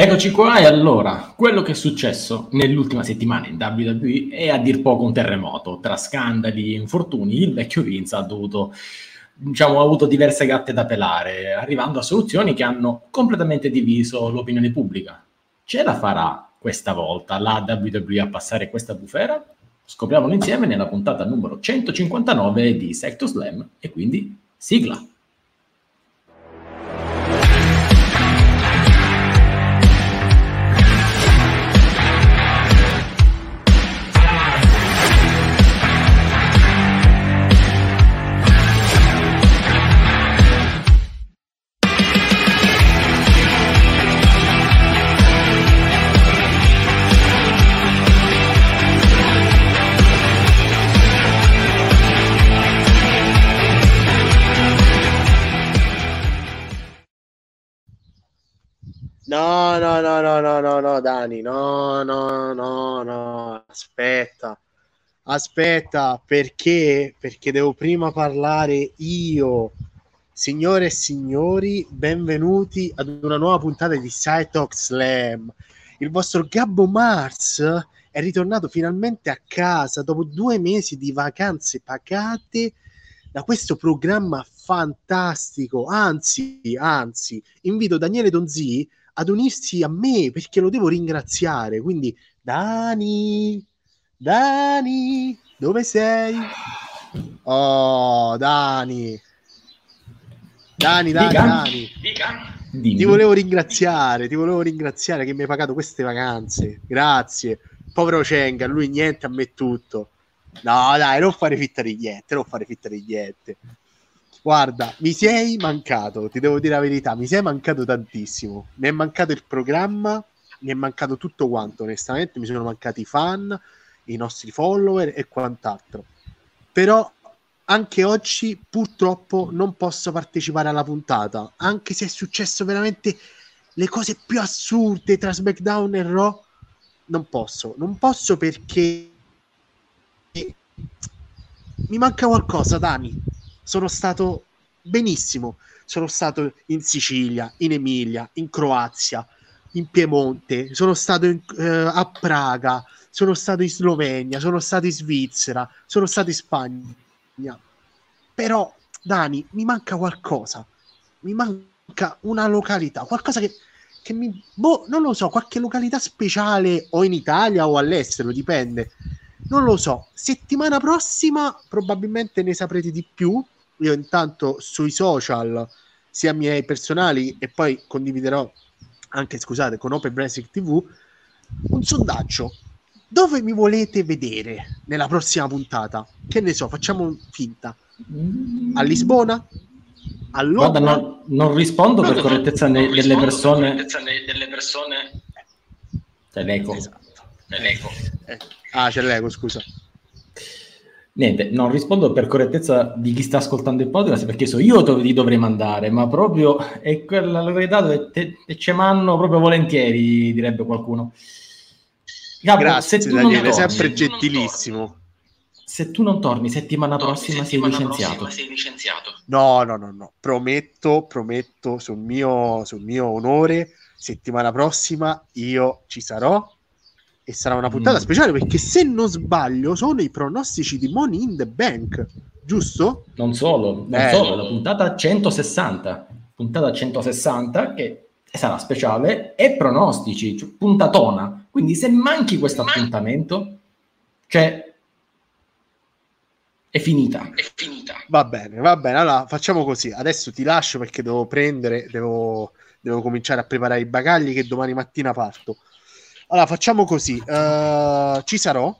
Eccoci qua e allora, quello che è successo nell'ultima settimana in WWE è a dir poco un terremoto, tra scandali e infortuni il vecchio Vince ha dovuto, diciamo, ha avuto diverse gatte da pelare, arrivando a soluzioni che hanno completamente diviso l'opinione pubblica. Ce la farà questa volta la WWE a passare questa bufera? Scopriamolo insieme nella puntata numero 159 di Sector Slam e quindi sigla. No, no, no, no, no, no, no, Dani, no, no, no, no, aspetta, aspetta, perché? Perché devo prima parlare io. Signore e signori, benvenuti ad una nuova puntata di Side Slam. Il vostro Gabbo Mars è ritornato finalmente a casa dopo due mesi di vacanze pagate da questo programma fantastico. Anzi, anzi, invito Daniele Donzi ad unirsi a me perché lo devo ringraziare. Quindi, Dani, Dani, dove sei? Oh, Dani. Dani, Dani, Dica. Dani. Dimmi. Ti volevo ringraziare, ti volevo ringraziare che mi hai pagato queste vacanze. Grazie. Povero Cenga, lui niente, a me tutto. No, dai, non fare fitta di niente, non fare fitta di niente. Guarda, mi sei mancato, ti devo dire la verità, mi sei mancato tantissimo. Mi è mancato il programma, mi è mancato tutto quanto, onestamente, mi sono mancati i fan, i nostri follower e quant'altro. Però anche oggi purtroppo non posso partecipare alla puntata, anche se è successo veramente le cose più assurde tra SmackDown e Raw. Non posso, non posso perché mi manca qualcosa, Dani. Sono stato benissimo. Sono stato in Sicilia, in Emilia, in Croazia, in Piemonte, sono stato in- eh, a Praga, sono stato in Slovenia, sono stato in Svizzera, sono stato in Spagna. Però, Dani, mi manca qualcosa. Mi manca una località, qualcosa che, che mi... Boh, non lo so, qualche località speciale o in Italia o all'estero, dipende. Non lo so. Settimana prossima probabilmente ne saprete di più. Io intanto sui social, sia miei personali, e poi condividerò anche, scusate, con Open Basic TV, un sondaggio. Dove mi volete vedere nella prossima puntata? Che ne so, facciamo finta. A Lisbona? A? Guarda, non, non rispondo per correttezza ne- Non delle persone. correttezza ne- delle persone. Cioè, l'eco. Esatto. Eh, l'eco. Eh, Ah, c'è l'ego, scusa. Niente, non rispondo per correttezza di chi sta ascoltando il podcast perché so io dove li dovrei mandare, ma proprio è quella località dove te, te ce manno proprio volentieri, direbbe qualcuno. Gabbo, Grazie, se tu non Daniele, torni- sempre gentilissimo. Se tu non torni settimana No, prossima sei settimana licenziato. prossima sei licenziato. No, no, no, no. Prometto, prometto sul mio, sul mio onore, settimana prossima io ci sarò e sarà una puntata Mm. speciale perché se non sbaglio sono i pronostici di Money in the Bank, giusto? Non solo, non Eh. solo, la puntata 160, puntata 160 che sarà speciale e pronostici, cioè puntatona. Quindi se manchi questo appuntamento, cioè è finita. È finita. Va bene, va bene. Allora facciamo così. Adesso ti lascio perché devo prendere, devo, devo cominciare a preparare i bagagli che domani mattina parto. Allora facciamo così. eh, ci sarò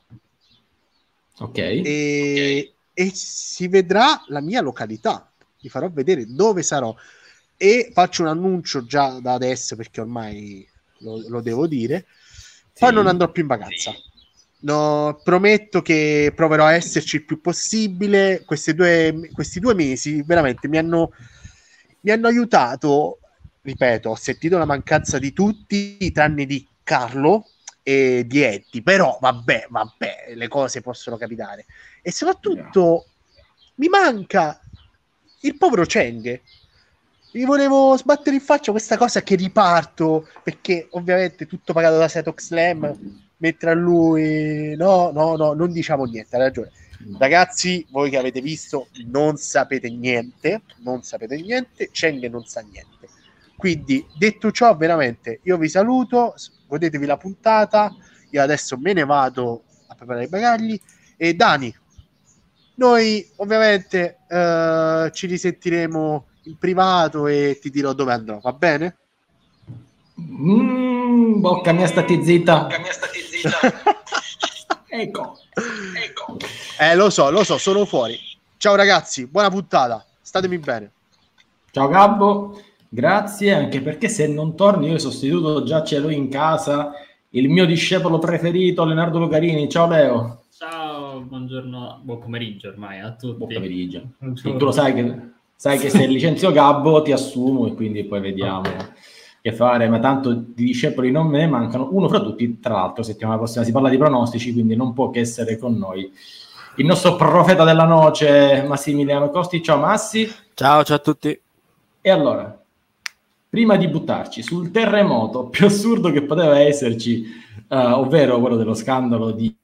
Ok? e, e si vedrà la mia località. Vi farò vedere dove sarò. E faccio un annuncio già da adesso perché ormai lo, lo devo dire. Poi Sì. non andrò più in vacanza. No, prometto che proverò a esserci il più possibile. Questi due, questi due mesi veramente mi hanno, mi hanno aiutato. Ripeto, ho sentito la mancanza di tutti, tranne di Carlo e di Eddie. Però vabbè, vabbè, le cose possono capitare. E soprattutto mi manca il povero Cheng. Vi volevo sbattere in faccia questa cosa che riparto, perché ovviamente tutto pagato da Setox Slam, mentre a lui... No, no, no, non diciamo niente, hai ragione. Ragazzi, voi che avete visto non sapete niente, non sapete niente, Cheng non sa niente. Quindi, detto ciò, veramente, io vi saluto, godetevi la puntata, io adesso me ne vado a preparare i bagagli e Dani, noi ovviamente eh, ci risentiremo in privato e ti dirò dove andrò, va bene? Mm, bocca mia stati zitta. Bocca mia stati zitta. ecco, ecco. Eh, lo so, lo so, sono fuori. Ciao ragazzi, buona puntata, statemi bene. Ciao Gabbo, grazie anche perché se non torni io sostituto già ce l'ho in casa il mio discepolo preferito Leonardo Lucarini. Ciao Leo. Ciao, buongiorno, buon pomeriggio ormai a tutti. Buon pomeriggio. Tu lo sai che, sai che se licenzio Gabbo ti assumo e quindi poi vediamo che fare, ma tanto di discepoli non me mancano uno fra tutti, tra l'altro settimana prossima si parla di pronostici, quindi non può che essere con noi il nostro profeta della noce Massimiliano Costi. Ciao Massi. Ciao, ciao a tutti. E allora, prima di buttarci sul terremoto più assurdo che poteva esserci, uh, ovvero quello dello scandalo di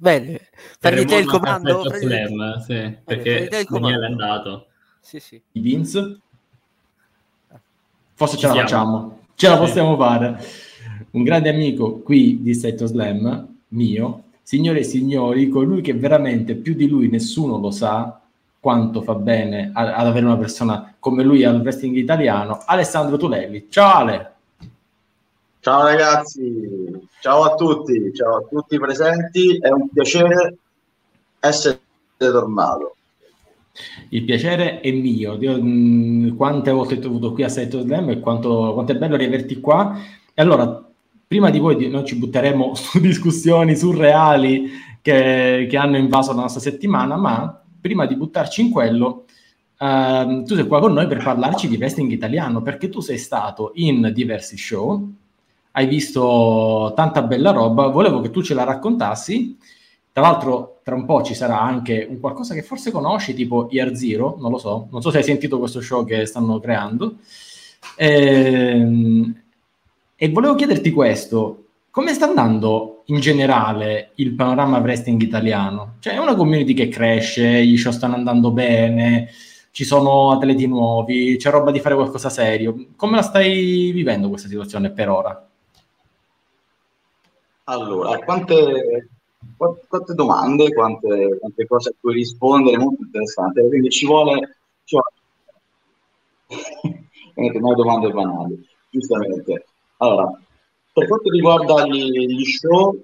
Bene, prendete il comando. Slam, sì, perché Daniele è andato. Sì, sì. Vince? Forse ce la facciamo, ce la possiamo fare. Un grande amico qui di Setto Slam, mio, signore e signori, colui che veramente più di lui nessuno lo sa quanto fa bene ad avere una persona come lui al wrestling italiano, Alessandro Tulelli. Ciao Ale! Ciao ragazzi, ciao a tutti, ciao a tutti i presenti, è un piacere essere tornato. Il piacere è mio, Dio, mh, quante volte ti ho avuto qui a Setto Slam e quanto, quanto, è bello riaverti qua. E allora, prima di voi noi ci butteremo su discussioni surreali che, che hanno invaso la nostra settimana, ma prima di buttarci in quello, uh, tu sei qua con noi per parlarci di wrestling italiano, perché tu sei stato in diversi show, hai visto tanta bella roba, volevo che tu ce la raccontassi. Tra l'altro, tra un po' ci sarà anche un qualcosa che forse conosci, tipo Year Zero, non lo so, non so se hai sentito questo show che stanno creando. E, ehm, e volevo chiederti questo, come sta andando in generale il panorama wrestling italiano? Cioè è una community che cresce, gli show stanno andando bene, ci sono atleti nuovi, c'è roba di fare qualcosa serio. Come la stai vivendo questa situazione per ora? Allora, quante, quante domande, quante, quante, cose a cui rispondere, molto interessante. Quindi ci vuole... Ci vuole... domande banali, giustamente. Allora, per quanto riguarda gli, gli show,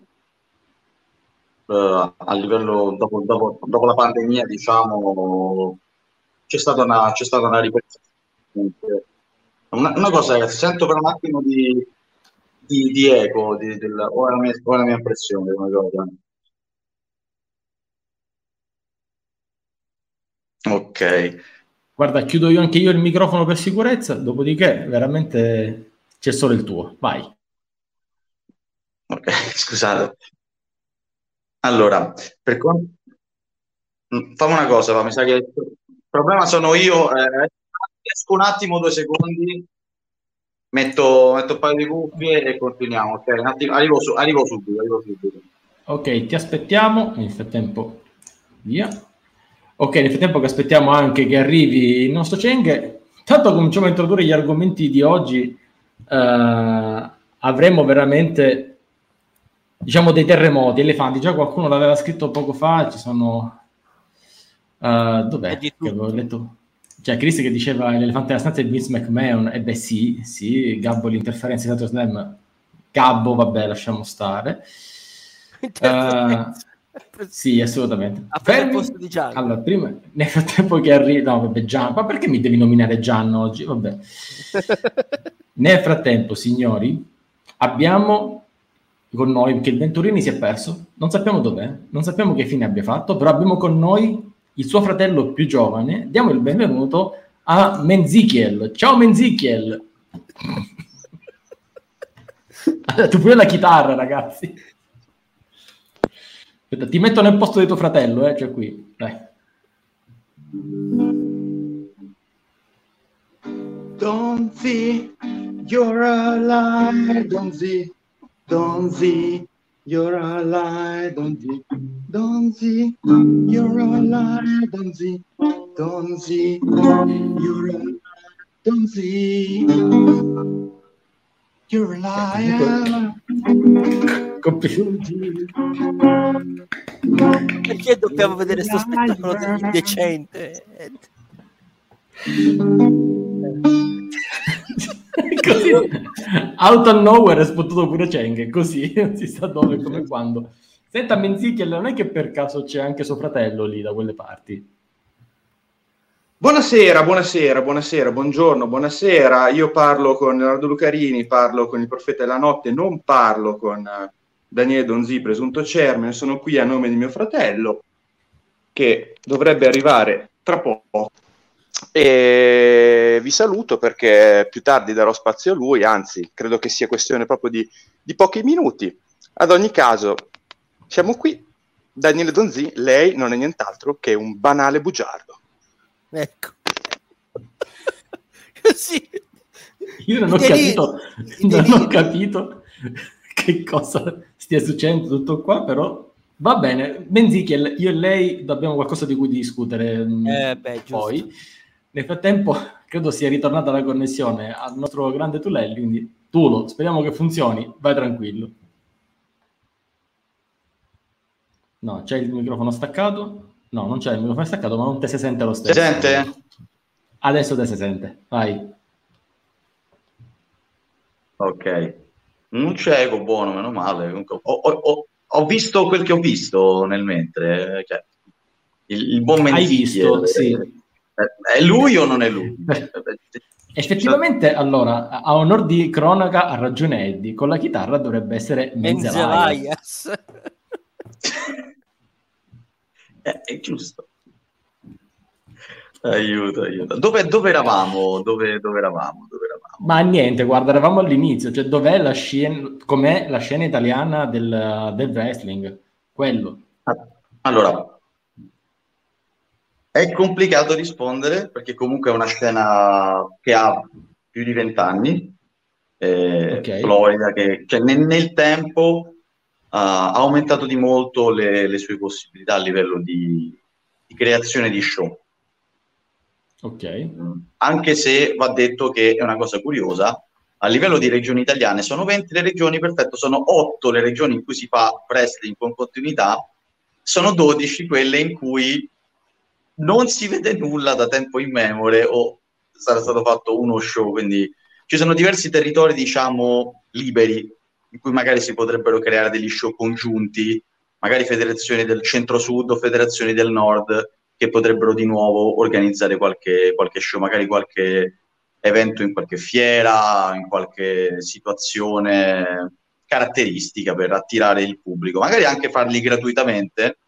eh, a livello dopo, dopo, dopo, la pandemia, diciamo, c'è stata una, c'è stata una ripresa. Una, una cosa, ragazzi, sento per un attimo di, di, di eco, di, del, o, è la mia, o è la mia impressione come cosa. Ok. Guarda, chiudo io anche io il microfono per sicurezza, dopodiché veramente c'è solo il tuo. Vai. Ok, scusate. Allora, per quanto... Mm, fammi una cosa, mi sa che il problema sono io. Eh, esco un attimo, due secondi, metto, metto un paio di cuffie e continuiamo. Okay? Attimo, arrivo, su, arrivo, subito, arrivo subito. Ok, ti aspettiamo. Nel frattempo, via. Ok, nel frattempo che aspettiamo anche che arrivi il nostro Cheng, tanto cominciamo a introdurre gli argomenti di oggi. Uh, avremo veramente diciamo dei terremoti, elefanti. Già qualcuno l'aveva scritto poco fa. Ci sono. Uh, dov'è? Che avevo letto? Cioè, Chris che diceva l'elefante della stanza è Vince McMahon, e beh sì, sì, Gabbo l'interferenza di Sato Slam, Gabbo, vabbè, lasciamo stare. Uh, sì, assolutamente. A Fermi... posto di Gianno. Allora, prima, nel frattempo che arriva... No, vabbè, Gianno, ma perché mi devi nominare Gianno oggi? Vabbè. nel frattempo, signori, abbiamo con noi, che il Venturini si è perso, non sappiamo dov'è, non sappiamo che fine abbia fatto, però abbiamo con noi il suo fratello più giovane, diamo il benvenuto a Menzichiel. Ciao Menzichiel! tu pure la chitarra, ragazzi. Aspetta, ti metto nel posto di tuo fratello, eh, cioè qui. Dai. Donzi, you're alive, Donzi, Donzi, you're alive, Donzi, Donzi, you're alive, Donzi, Donzi, you're alive, Donzi, you're alive. Perché dobbiamo vedere sto spettacolo indecente? così out of nowhere è sputtato pure Cheng così non si sa dove come quando senta Menzichiel non è che per caso c'è anche suo fratello lì da quelle parti Buonasera, buonasera, buonasera, buongiorno, buonasera. Io parlo con Leonardo Lucarini, parlo con il Profeta della Notte, non parlo con eh, Daniele Donzi, presunto Cermine. Sono qui a nome di mio fratello, che dovrebbe arrivare tra poco. E vi saluto perché più tardi darò spazio a lui, anzi, credo che sia questione proprio di, di pochi minuti. Ad ogni caso, siamo qui. Daniele Donzi, lei non è nient'altro che un banale bugiardo. Ecco. Così. io non ho capito non ho capito che cosa stia succedendo tutto qua però va bene Menzichiel io e lei abbiamo qualcosa di cui discutere mm, Eh, beh, giusto. Nel frattempo credo sia ritornata la connessione al nostro grande Tulelli quindi Tulo speriamo che funzioni vai tranquillo no c'è il microfono staccato no non c'è il microfono staccato ma non te si sente lo Si stesso sente? adesso te si sente vai Ok. Un cieco, buono, meno male. Ho, ho- ho- visto quel che ho visto nel mentre. eh, cioè, il, il buon Hai Menzichiel, visto, sì. È lui o non è lui? Effettivamente, allora, a onor di cronaca ha ragione Eddie, con la chitarra dovrebbe essere Menzelaia. Menzelaias. Eh, è giusto. Aiuto, aiuto. Dove, dove eravamo? Dove, dove eravamo? Dove eravamo? Ma niente, guarda, eravamo all'inizio, cioè dov'è la scena, com'è la scena italiana del, del wrestling? Quello. Ah, Allora, è complicato rispondere perché comunque è una scena che ha più di vent'anni, eh, Ok. florida, che cioè, nel, nel tempo ah, ha aumentato di molto le, le sue possibilità a livello di, di creazione di show. Ok. Mm. Anche se va detto che è una cosa curiosa, a livello di regioni italiane sono 20 le regioni, perfetto, sono 8 le regioni in cui si fa wrestling con continuità, sono 12 quelle in cui non si vede nulla da tempo immemore o sarà stato fatto uno show, quindi ci sono diversi territori, diciamo, liberi, in cui magari si potrebbero creare degli show congiunti, magari federazioni del centro-sud o federazioni del nord, che potrebbero di nuovo organizzare qualche, qualche show, magari qualche evento in qualche fiera, in qualche situazione caratteristica per attirare il pubblico, magari anche farli gratuitamente,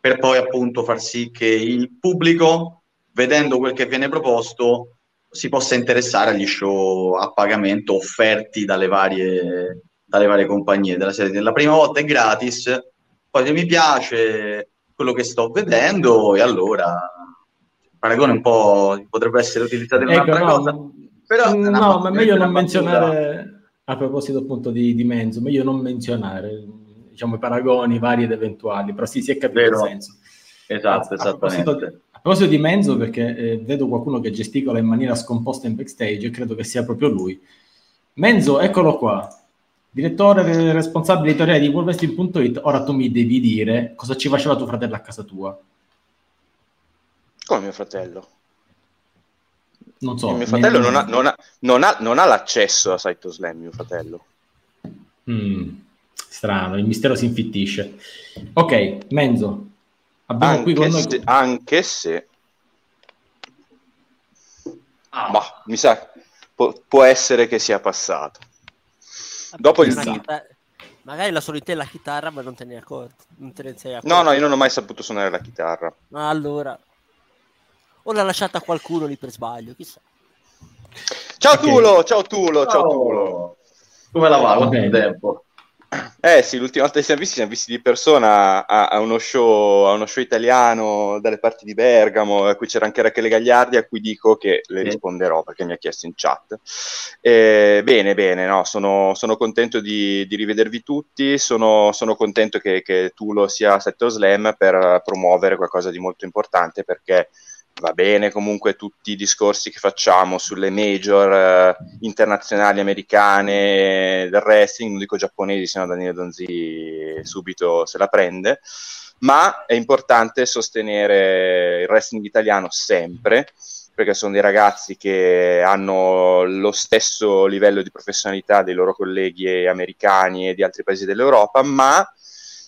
per poi appunto far sì che il pubblico, vedendo quel che viene proposto, si possa interessare agli show a pagamento offerti dalle varie, dalle varie compagnie della serie. La prima volta è gratis, poi se mi piace quello che sto vedendo, e allora il paragone un po' potrebbe essere utilizzato in Ecco, un'altra no, cosa. Però no, ma meglio non menzionare, a proposito appunto di, di Menzo, meglio non menzionare, diciamo, i paragoni vari ed eventuali, però sì, si è capito Vero. il senso. Esatto, A proposito, a proposito di Menzo, perché eh, vedo qualcuno che gesticola in maniera scomposta in backstage e credo che sia proprio lui. Menzo, eccolo qua. Direttore responsabile editoriale di WorldWrestling.it, ora tu mi devi dire cosa ci faceva tuo fratello a casa tua. Come mio fratello? Non so. Il mio fratello non ha, non ha- non ha- non ha l'accesso a Saito Slam, mio fratello. Mm, strano, il mistero si infittisce. Ok, Menzo, abbiamo qui Anche con noi... se, anche se Ah, ma, mi sa, può, può essere che sia passato. Dopo il- chitarra- Magari la solita è la chitarra, ma non te ne accorgi. Non te ne sei accorto. No, no, io non ho mai saputo suonare la chitarra. Ma allora. O l'ha lasciata qualcuno lì per sbaglio, chissà. Ciao Ok. Tulo, ciao Tulo, ciao Tulo. Ciao. Come la va? Va Quanto bene. tempo? Eh sì, l'ultima volta che siamo visti, siamo visti di persona a, a uno show, a uno show italiano dalle parti di Bergamo, a cui c'era anche Rachele Gagliardi, a cui dico che le risponderò perché mi ha chiesto in chat. Eh, bene, bene, no, sono, sono contento di, di rivedervi tutti, sono, sono contento che, che tu lo sia a Setto Slam per promuovere qualcosa di molto importante perché va bene comunque tutti i discorsi che facciamo sulle major eh, internazionali americane del wrestling, non dico giapponesi, se no Daniele Donzi subito se la prende, ma è importante sostenere il wrestling italiano sempre, perché sono dei ragazzi che hanno lo stesso livello di professionalità dei loro colleghi americani e di altri paesi dell'Europa, ma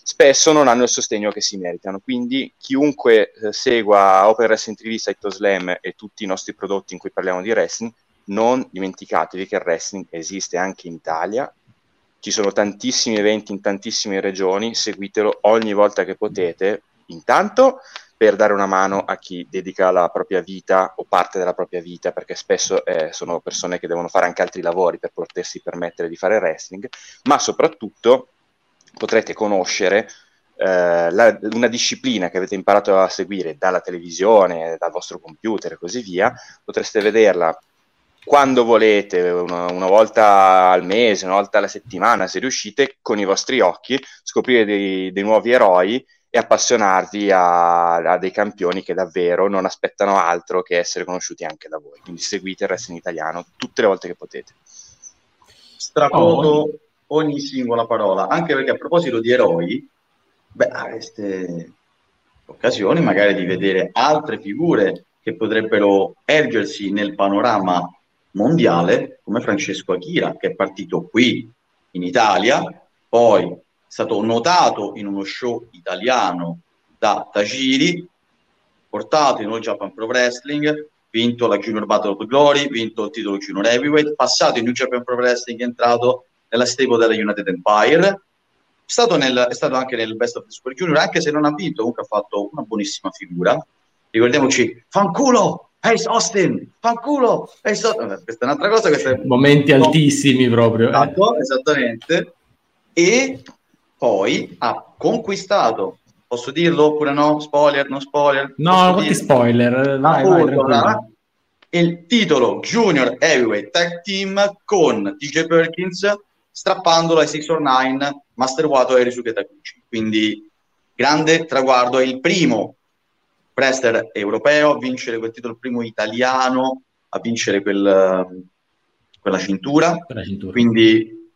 spesso non hanno il sostegno che si meritano. Quindi chiunque eh, segua Open Wrestling TV, Saito Slam e tutti i nostri prodotti in cui parliamo di wrestling, non dimenticatevi che il wrestling esiste anche in Italia. Ci sono tantissimi eventi in tantissime regioni, seguitelo ogni volta che potete. Intanto per dare una mano a chi dedica la propria vita o parte della propria vita, perché spesso eh, sono persone che devono fare anche altri lavori per potersi permettere di fare wrestling, ma soprattutto potrete conoscere eh, la, una disciplina che avete imparato a seguire dalla televisione, dal vostro computer e così via, potreste vederla quando volete, una, una, volta al mese, una volta alla settimana, se riuscite, con i vostri occhi, scoprire dei, dei nuovi eroi e appassionarvi a, a, dei campioni che davvero non aspettano altro che essere conosciuti anche da voi. Quindi seguite il wrestling italiano tutte le volte che potete. Strafoto oh ogni singola parola, anche perché a proposito di eroi, beh, avreste occasioni magari di vedere altre figure che potrebbero ergersi nel panorama mondiale, come Francesco Achira, che è partito qui in Italia, poi è stato notato in uno show italiano da Tajiri, portato in All Japan Pro Wrestling, vinto la Junior Battle of Glory, vinto il titolo Junior Heavyweight, passato in New Japan Pro Wrestling, entrato nella stable della United Empire. È stato, nel, è stato anche nel Best of the Super Junior, anche se non ha vinto, comunque ha fatto una buonissima figura. Ricordiamoci, fanculo, Ace Austin, fanculo, Ace Austin. Questa è un'altra cosa. È... Momenti no. altissimi proprio. Eh. Esatto, esattamente. E poi ha conquistato, posso dirlo oppure no? Spoiler, non spoiler? No, ti spoiler, vai, vai, vai il titolo Junior Heavyweight Tag Team con TJ Perkins strappandolo ai 6 or 9 Master Wato e Risuke Takuchi. Quindi grande traguardo, è il primo wrestler europeo a vincere quel titolo, il primo italiano a vincere quel, quella, cintura. quella cintura. Quindi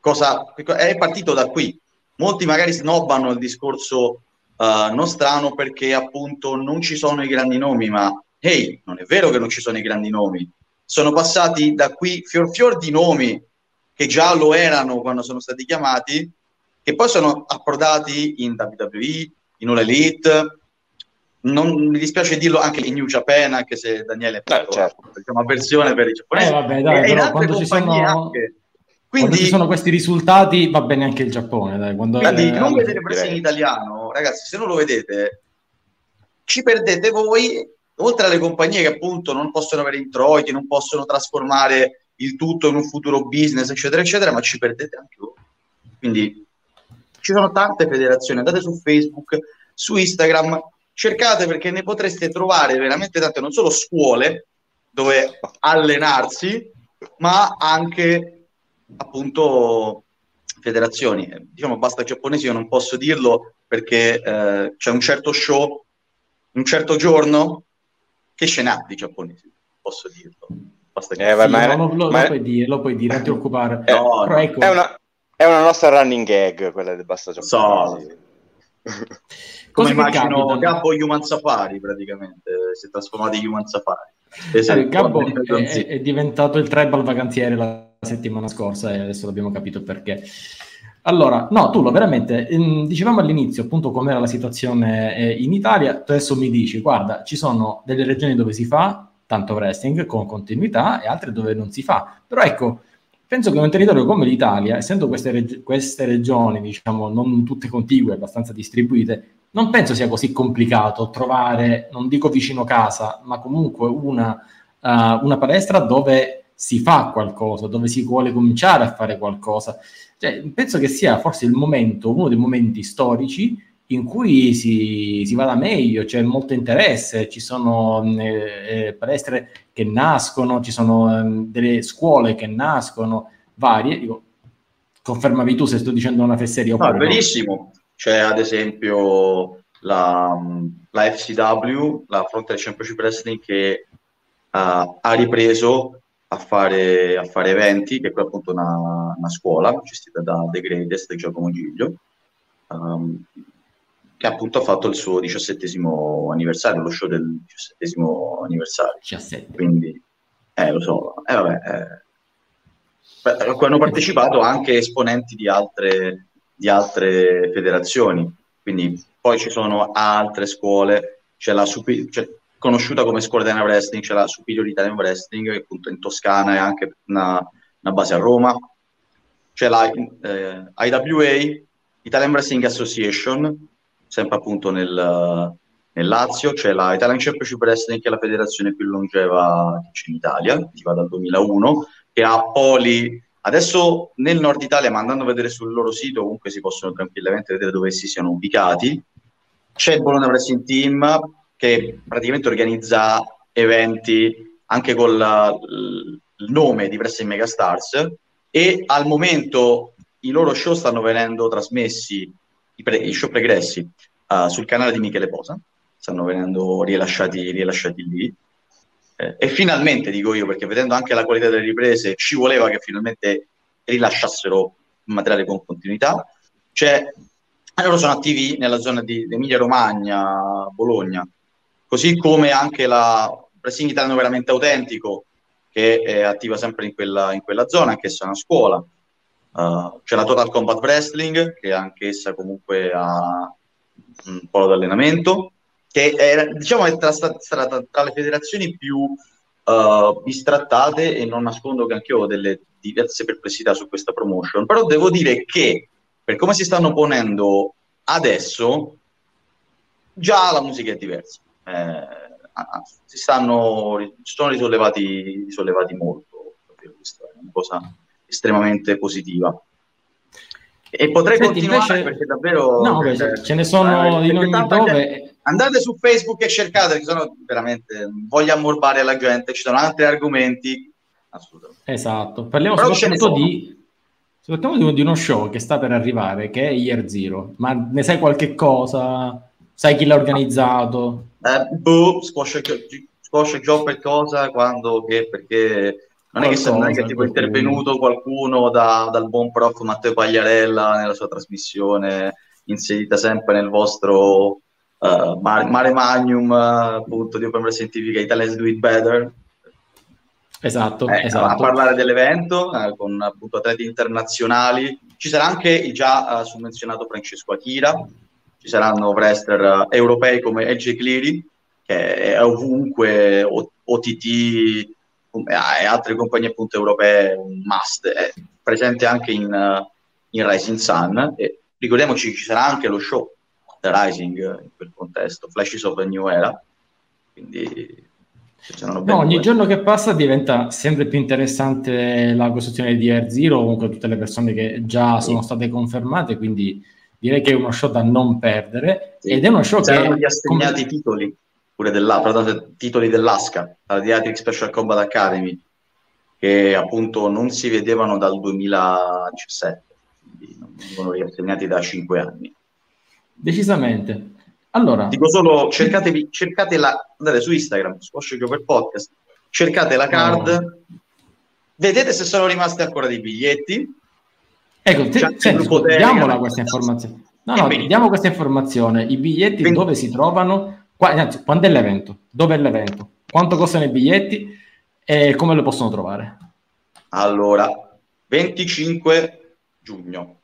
cosa, è partito da qui. Molti magari snobbano il discorso uh, nostrano perché appunto non ci sono i grandi nomi, ma hey, non è vero che non ci sono i grandi nomi, sono passati da qui fior fior di nomi che già lo erano quando sono stati chiamati, che poi sono approdati in WWE, in All Elite, non mi dispiace dirlo anche in New Japan, anche se Daniele è fatto eh, certo. diciamo, avversione per i giapponesi, eh, vabbè, dai, e in altre compagnie sono... anche. Quindi, quando ci sono questi risultati va bene anche il Giappone. Dai, quando quindi è... non vedete preso in italiano, ragazzi, se non lo vedete, ci perdete voi oltre alle compagnie che appunto non possono avere introiti, non possono trasformare il tutto in un futuro business, eccetera, eccetera, ma ci perdete anche voi. Quindi ci sono tante federazioni, andate su Facebook, su Instagram, cercate perché ne potreste trovare veramente tante, non solo scuole dove allenarsi, ma anche appunto federazioni. Diciamo basta giapponesi, io non posso dirlo perché eh, c'è un certo show, un certo giorno che scena di giapponesi, posso dirlo. Basta che... Eh, sì, ma, no, lo, ma... lo, puoi dire, lo puoi dire, non ti occupare. Eh, no, Però, ecco... è, una, è, una, nostra running gag quella del basta giapponesi. So. Come immagino Gabbo Human Safari praticamente, si è trasformato in Human Safari. Esatto, Gabbo è, è, diventato il tribal vacanziere la settimana scorsa e adesso l'abbiamo capito perché. Allora, no, tu lo veramente, ehm, dicevamo all'inizio appunto com'era la situazione eh, in Italia, tu adesso mi dici, guarda, ci sono delle regioni dove si fa tanto wrestling con continuità e altre dove non si fa, però ecco, penso che un territorio come l'Italia, essendo queste, reg- queste regioni, diciamo, non tutte contigue, abbastanza distribuite, non penso sia così complicato trovare, non dico vicino casa, ma comunque una, uh, una palestra dove si fa qualcosa, dove si vuole cominciare a fare qualcosa. Cioè, penso che sia forse il momento, uno dei momenti storici in cui si, si vada meglio, c'è molto interesse, ci sono eh, eh, palestre che nascono, ci sono eh, delle scuole che nascono, varie. Dico, confermavi tu se sto dicendo una fesseria No, è verissimo. C'è ad esempio la, la FCW, la Frontier Championship Wrestling, che uh, ha ripreso a fare, a fare eventi, che è poi appunto una, una scuola gestita da The Greatest, Giacomo Giglio, um, che appunto ha fatto il suo diciassettesimo anniversario, lo show del diciassettesimo anniversario. 17. Quindi, eh, lo so, eh, vabbè, eh, hanno partecipato anche esponenti di altre, di altre federazioni. Quindi poi ci sono altre scuole, c'è la c'è, conosciuta come scuola Italiana Wrestling, c'è la Superior Italian Wrestling, che appunto in Toscana e anche una, una base a Roma. C'è la eh, IWA, Italian Wrestling Association, sempre appunto nel, nel Lazio, c'è la Italian Championship Wrestling, che è la federazione più longeva che c'è in Italia, che va dal 2001, che ha poli Adesso nel nord Italia, ma andando a vedere sul loro sito, comunque si possono tranquillamente vedere dove essi siano ubicati. C'è il Bologna Wrestling Team che praticamente organizza eventi anche con la, il nome di Wrestling Megastars e al momento i loro show stanno venendo trasmessi, i, pre, i show pregressi, uh, sul canale di Michele Posa, stanno venendo rilasciati, rilasciati lì. Eh, e finalmente, dico io, perché vedendo anche la qualità delle riprese, ci voleva che finalmente rilasciassero materiale con continuità. Cioè, loro sono attivi nella zona di Emilia Romagna, Bologna, così come anche la Wrestling Italiano Veramente Autentico, che è attiva sempre in quella, in quella zona, anche essa è una scuola. Uh, c'è la Total Combat Wrestling, che anch'essa comunque ha un polo d'allenamento che è, diciamo, è tra, tra, tra, le federazioni più uh, bistrattate e non nascondo che anche io ho delle diverse perplessità su questa promotion, però devo dire che per come si stanno ponendo adesso, già la musica è diversa. Eh, si stanno, si sono risollevati, risollevati molto, questa è una cosa estremamente positiva. E potrei Senti, continuare invece... perché davvero... No, beh, cioè, ce ne sono eh, in ogni dove. Andate su Facebook e cercate, che sono veramente... Voglio ammorbare la gente, ci sono altri argomenti. Assolutamente. Esatto, parliamo Però soprattutto di... Soprattutto di uno show che sta per arrivare, che è Year Zero. Ma ne sai qualche cosa? Sai chi l'ha organizzato? Eh, boh, squash, squash job per cosa, quando, che, perché non è che, non è che tipo è intervenuto qualcuno da, dal buon prof Matteo Pagliarella nella sua trasmissione, inserita sempre nel vostro uh, mare, mare, magnum appunto di Open TV, che Italians Do It Better. Esatto, eh, esatto. A parlare dell'evento eh, con appunto atleti internazionali. Ci sarà anche il già uh, summenzionato Francesco Akira, ci saranno wrestler europei come LJ Cleary, che è ovunque, OTT e altre compagnie appunto europee un must, è presente anche in, uh, in Rising Sun e ricordiamoci ci sarà anche lo show The Rising in quel contesto, Flashes of a New Era, quindi No, ogni giorno che passa diventa sempre più interessante la costruzione di Air Zero, comunque tutte le persone che già sono state confermate, quindi direi che è uno show da non perdere sì. ed è uno show Saranno che... gli assegnati come... titoli pure della, titoli dell'ASCA, la Diatric Special Combat Academy, che appunto non si vedevano dal 2017, quindi non vengono riassegnati da 5 anni. Decisamente. Allora, dico solo cercatevi, cercate la, andate su Instagram, Squash per Podcast, cercate la card, no. vedete se sono rimasti ancora dei biglietti. Ecco, te, senti, diamola questa informazione. No, no, diamo questa informazione. I biglietti Quindi, dove si trovano? Qua, quando è l'evento? Dove è l'evento? Quanto costano i biglietti e come lo possono trovare? Allora, 25 giugno.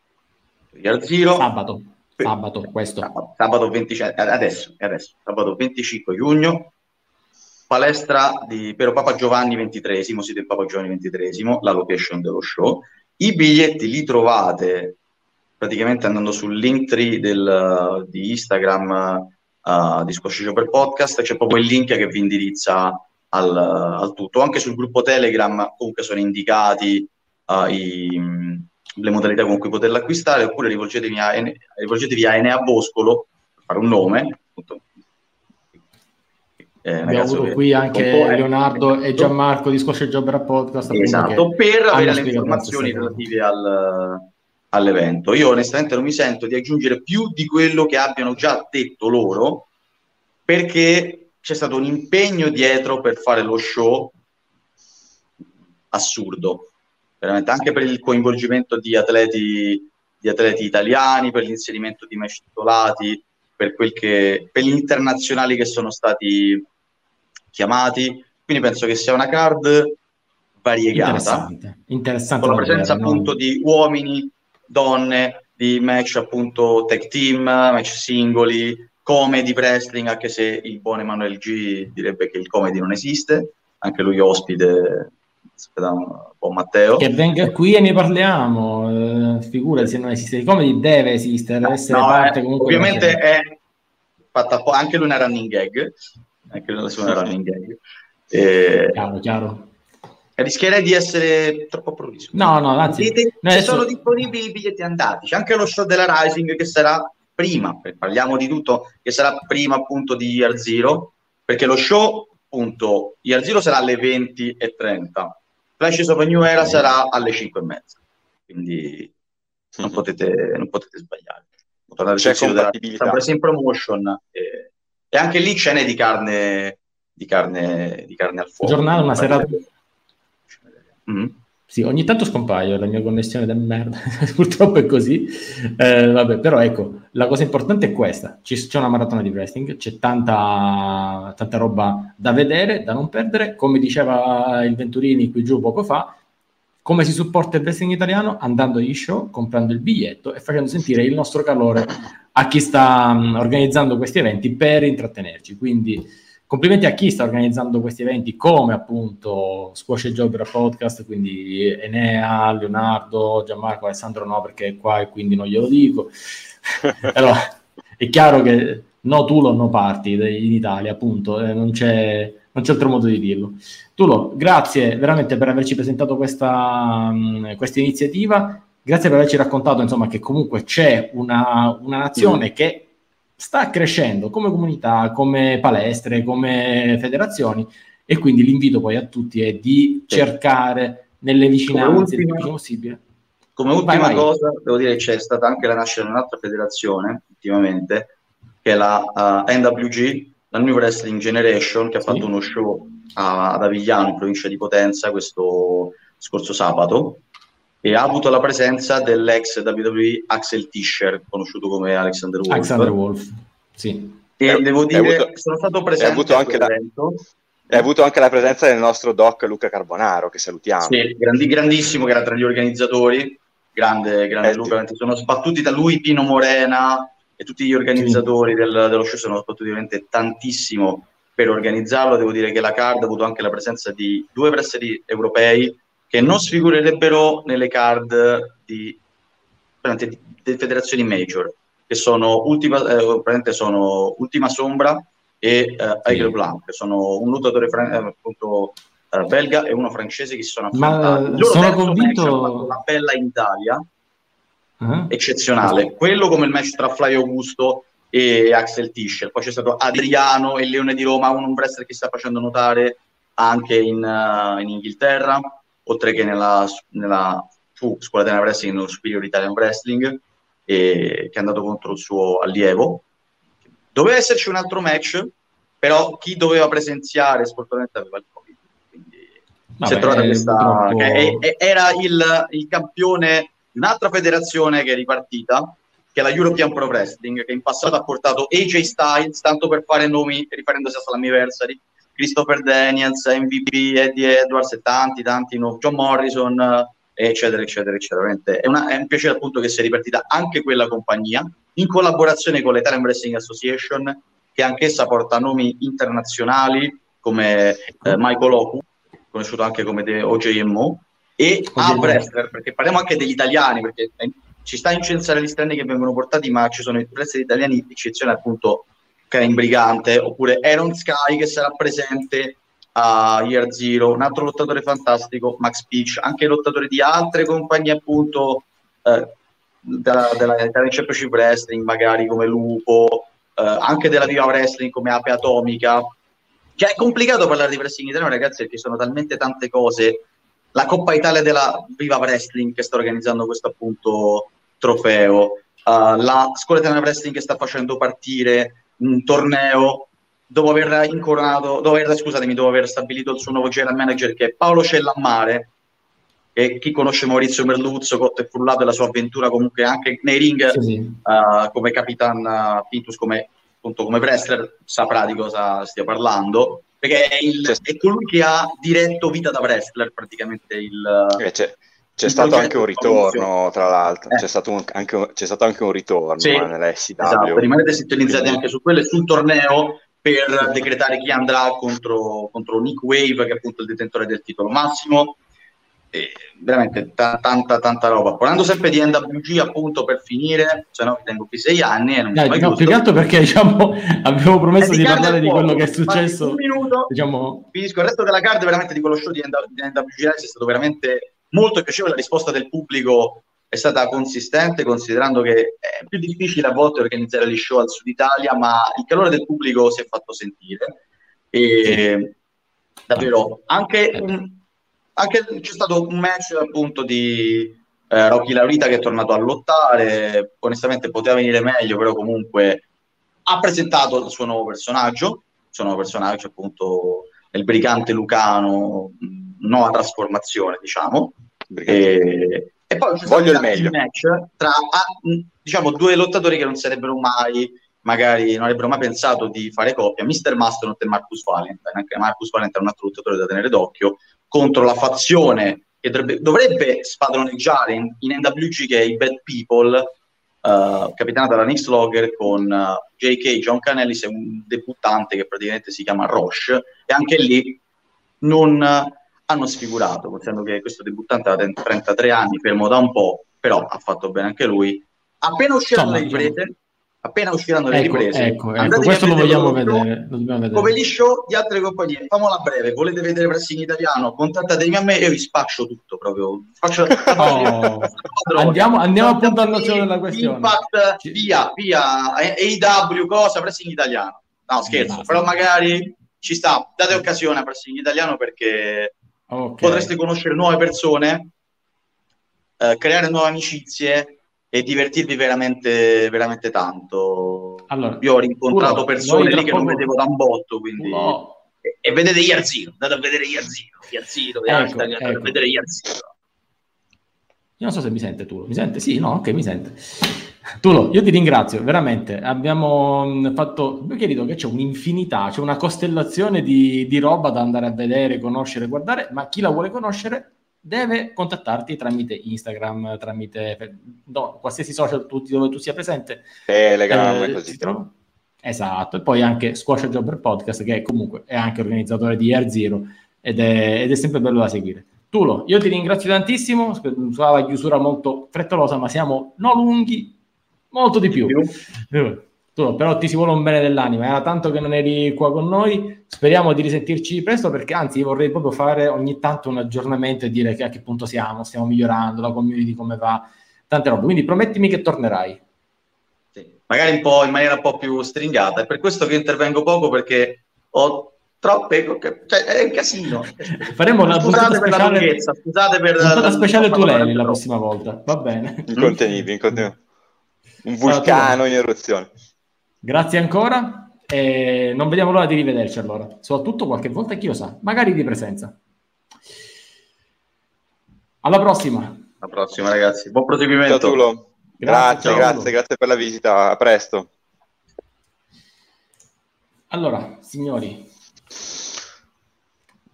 Zero. Sabato. Sabato, questo. Sabato, sabato 25, adesso, adesso, sabato 25 giugno, palestra di Pero Papa Giovanni XXIII, siete Papa Giovanni XXIII, la location dello show. I biglietti li trovate praticamente andando sul link tree del, di Instagram uh, di Squascio per Podcast, c'è proprio il link che vi indirizza al, al tutto. Anche sul gruppo Telegram comunque sono indicati uh, i, le modalità con cui poterla acquistare, oppure rivolgetevi a, rivolgetevi a Enea Boscolo, per fare un nome, appunto, eh, Abbiamo avuto che qui anche Leonardo e Gianmarco di Squash Jobber Podcast. Esatto, per avere le informazioni relative al, all'evento. Io onestamente non mi sento di aggiungere più di quello che abbiano già detto loro, perché c'è stato un impegno dietro per fare lo show assurdo, veramente anche per il coinvolgimento di atleti, di atleti italiani, per l'inserimento di match titolati, per, quel che, per gli internazionali che sono stati chiamati. Quindi penso che sia una card variegata, interessante, interessante con la presenza vedere, appunto no? di uomini, donne, di match appunto tag team, match singoli, comedy wrestling, anche se il buon Emanuele G direbbe che il comedy non esiste, anche lui ospite aspetta un po' Matteo. Che venga qui e ne parliamo. Eh, figurati se non esiste. Il comedy deve esistere, deve essere no, parte eh. Ovviamente è fatta anche lui una running gag. Anche lui una running gag. E... Chiaro, chiaro. Rischierei di essere troppo provviso. No, no, anzi, Vedete, adesso... sono disponibili i biglietti andati. C'è anche lo show della Rising che sarà prima, parliamo di tutto, che sarà prima appunto di Year Zero, perché lo show appunto Year Zero sarà alle 20 e 30 Flash of a New Era sarà alle 5 e mezza, quindi non, potete, non potete sbagliare. C'è compatibilità. Sempre in promotion e, e, anche lì cene di carne, di carne, di carne al fuoco. Giornale, una serata... Mm-hmm. Sì, ogni tanto scompaio la mia connessione del merda, purtroppo è così. Eh, vabbè, però ecco, la cosa importante è questa: c'è una maratona di wrestling, c'è tanta, tanta roba da vedere, da non perdere. Come diceva il Venturini qui giù poco fa, come si supporta il wrestling italiano? Andando agli show, comprando il biglietto e facendo sentire il nostro calore a chi sta um, organizzando questi eventi per intrattenerci. Quindi complimenti a chi sta organizzando questi eventi come appunto Squash e Jobber Podcast, quindi Enea, Leonardo, Gianmarco, Alessandro no perché è qua e quindi non glielo dico. allora, è chiaro che no Tulo no parti in Italia, appunto, eh, non, c'è, non, c'è, altro modo di dirlo. Tulo, grazie veramente per averci presentato questa, mh, questa iniziativa, grazie per averci raccontato insomma che comunque c'è una, una nazione mm. che sta crescendo come comunità, come palestre, come federazioni e quindi l'invito poi a tutti è di cercare nelle vicinanze il più possibile. Come ultima vai, vai. cosa, devo dire che c'è stata anche la nascita di un'altra federazione ultimamente, che è la uh, NWG, la New Wrestling Generation, che ha fatto uno show a, ad Avigliano, in provincia di Potenza, questo scorso sabato, e ha avuto la presenza dell'ex WWE Axel Tischer, conosciuto come Alexander Wolf. Alexander Wolf, sì. E è, devo dire, avuto, sono stato presente avuto anche la, e ha avuto anche la presenza del nostro doc Luca Carbonaro, che salutiamo. Sì, grandi, grandissimo, che era tra gli organizzatori, grande, grande eh, Luca, sì. sono sbattuti da lui, Pino Morena e tutti gli organizzatori del, dello show sono sbattuti veramente tantissimo per organizzarlo. Devo dire che la card ha avuto anche la presenza di due wrestler europei che non sfigurerebbero nelle card di, di, di federazioni major, che sono Ultima, eh, sono Ultima Sombra e eh, Aigle Blanc, che sono un lottatore fran- eh, appunto, eh, belga e uno francese che si sono affrontati. Ma sono convinto... una bella in Italia, uh-huh. eccezionale. Quello come il match tra Flavio Augusto e Axel Tischer. Poi c'è stato Adriano e Leone di Roma, un wrestler che sta facendo notare anche in, uh, in Inghilterra oltre che nella, nella fu scuola di wrestling, nello Superior Italian Wrestling, e, che è andato contro il suo allievo. Doveva esserci un altro match, però chi doveva presenziare sportivamente aveva il Covid. Quindi Vabbè, si è trovata questa... Troppo... È, è, era il, il campione un'altra federazione che è ripartita, che è la European Pro Wrestling, che in passato ha portato AJ Styles, tanto per fare nomi riferendosi a Slammiversary, Christopher Daniels, MVP, Eddie Edwards e tanti, tanti, no, John Morrison, eccetera, eccetera, eccetera. È, una, è, un piacere appunto che sia ripartita anche quella compagnia, in collaborazione con l'Italian Wrestling Association, che anch'essa porta nomi internazionali come eh, Michael Oku, conosciuto anche come OJMO, e a wrestler, perché parliamo anche degli italiani, perché ci sta a incensare gli strani che vengono portati, ma ci sono i wrestler italiani, eccezione appunto Cain Brigante, oppure Aaron Sky che sarà presente a Year Zero, un altro lottatore fantastico, Max Peach, anche lottatori di altre compagnie appunto eh, della, della Italian Championship Wrestling, magari come Lupo, eh, anche della Viva Wrestling come Ape Atomica. Cioè è complicato parlare di wrestling italiano ragazzi perché sono talmente tante cose. La Coppa Italia della Viva Wrestling che sta organizzando questo appunto trofeo, uh, la Scuola Italiana Wrestling che sta facendo partire un torneo dopo aver incoronato, dopo aver, scusatemi, dopo aver stabilito il suo nuovo general manager che è Paolo Cellammare, e chi conosce Maurizio Merluzzo, Cotto e Frullato e la sua avventura comunque anche nei ring Sì, sì. uh, come Capitan uh, Pintus, come, appunto, come wrestler, saprà di cosa stia parlando, perché è, il- è colui che ha diretto vita da wrestler praticamente il... Eh, c'è, c'è il stato anche un ritorno, tra l'altro, Eh. c'è, stato un- anche, un- c'è stato anche un ritorno Sì, eh, nella SCW. Esatto, rimanete sintonizzati Quindi- anche su quello e sul torneo per decretare chi andrà contro, contro Nick Wave, che è appunto il detentore del titolo massimo. E veramente ta- tanta tanta roba. Parlando sempre di NWG, appunto per finire, se no tengo qui sei anni e non mi Dai, mai no, più che altro perché diciamo, abbiamo promesso Eh, di parlare di quello che è successo. Un minuto, Diciamo, finisco. Il resto della card veramente di quello show di, NW- di NWG è stato veramente molto piacevole, la risposta del pubblico è stata consistente considerando che è più difficile a volte organizzare gli show al sud Italia ma il calore del pubblico si è fatto sentire. E davvero anche, un- anche c'è stato un match appunto di eh, Rocky Laurita che è tornato a lottare. Onestamente poteva venire meglio però comunque ha presentato il suo nuovo personaggio. Il suo nuovo personaggio appunto il brigante lucano mh, nuova trasformazione diciamo. E, e poi Voglio il meglio. match tra ah, mh, diciamo due lottatori che non sarebbero mai magari non avrebbero mai pensato di fare coppia Mr. Mastodon e Marcus Valentine. Anche Marcus Valentine è un altro lottatore da tenere d'occhio contro la fazione che dovrebbe, dovrebbe spadroneggiare in, in NWG che è i Bad People eh, capitanata da Nick Slogger con eh, JK John Canellis è un debuttante che praticamente si chiama Roche e anche lì non eh, hanno sfigurato considerando che questo debuttante aveva 33 anni fermo da un po' però ha fatto bene anche lui. Appena le Insomma, riprese appena usciranno le ecco, riprese ecco, ecco, questo lo vogliamo vedere, lo vedere. come gli show di altre compagnie famola a breve volete vedere wrestling italiano contattatemi a me io vi spaccio tutto proprio faccio, Oh. Andiamo- andiamo appunto al nocciolo della questione. Impact, Ci- via via AEW cosa wrestling italiano no scherzo però magari ci sta date occasione a wrestling italiano perché Ok. potreste conoscere nuove persone eh, creare nuove amicizie e divertirvi veramente veramente tanto Allora, io ho rincontrato persone lì che non vedevo da un botto quindi no, e, e vedete Zero andate a vedere Zero Year Ecco, andate a ecco. vedere Year Zero Io non so se mi sente Tulo. Mi sente? Sì, no, ok, mi sente. Tulo, io ti ringrazio, veramente. Abbiamo mh, fatto, io credo che c'è un'infinità, c'è una costellazione di, di roba da andare a vedere, conoscere, guardare, ma chi la vuole conoscere deve contattarti tramite Instagram, tramite no, qualsiasi social tu, dove tu sia presente. Telegram e Eh, così. trova? Esatto, e poi anche Squash Jobber Podcast, che comunque è anche organizzatore di Air Zero ed è, ed è sempre bello da seguire. Tulo, io ti ringrazio tantissimo, la chiusura molto frettolosa, ma siamo non lunghi, molto di più. Eh, Tulo, però ti si vuole un bene dell'anima, era tanto che non eri qua con noi, speriamo di risentirci presto perché anzi vorrei proprio fare ogni tanto un aggiornamento e dire che a che punto siamo, stiamo migliorando, la community come va, tante robe, quindi promettimi che tornerai. Sì, magari un po' in maniera un po' più stringata. È per questo che intervengo poco perché ho troppe. Cioè, è un casino. Faremo una puntata scusate per la speciale, lunghezza, scusate per puntata la- speciale Tuleli la prossima volta, va bene. Incontenibili, incontenibili. Un vulcano in eruzione. Grazie ancora e non vediamo l'ora di rivederci allora, soprattutto qualche volta chi lo sa, magari di presenza. Alla prossima. Alla prossima, ragazzi. Buon Ciao proseguimento. Tulo. Grazie, ciao, grazie, Tulo. grazie per la visita. A presto. Allora, signori,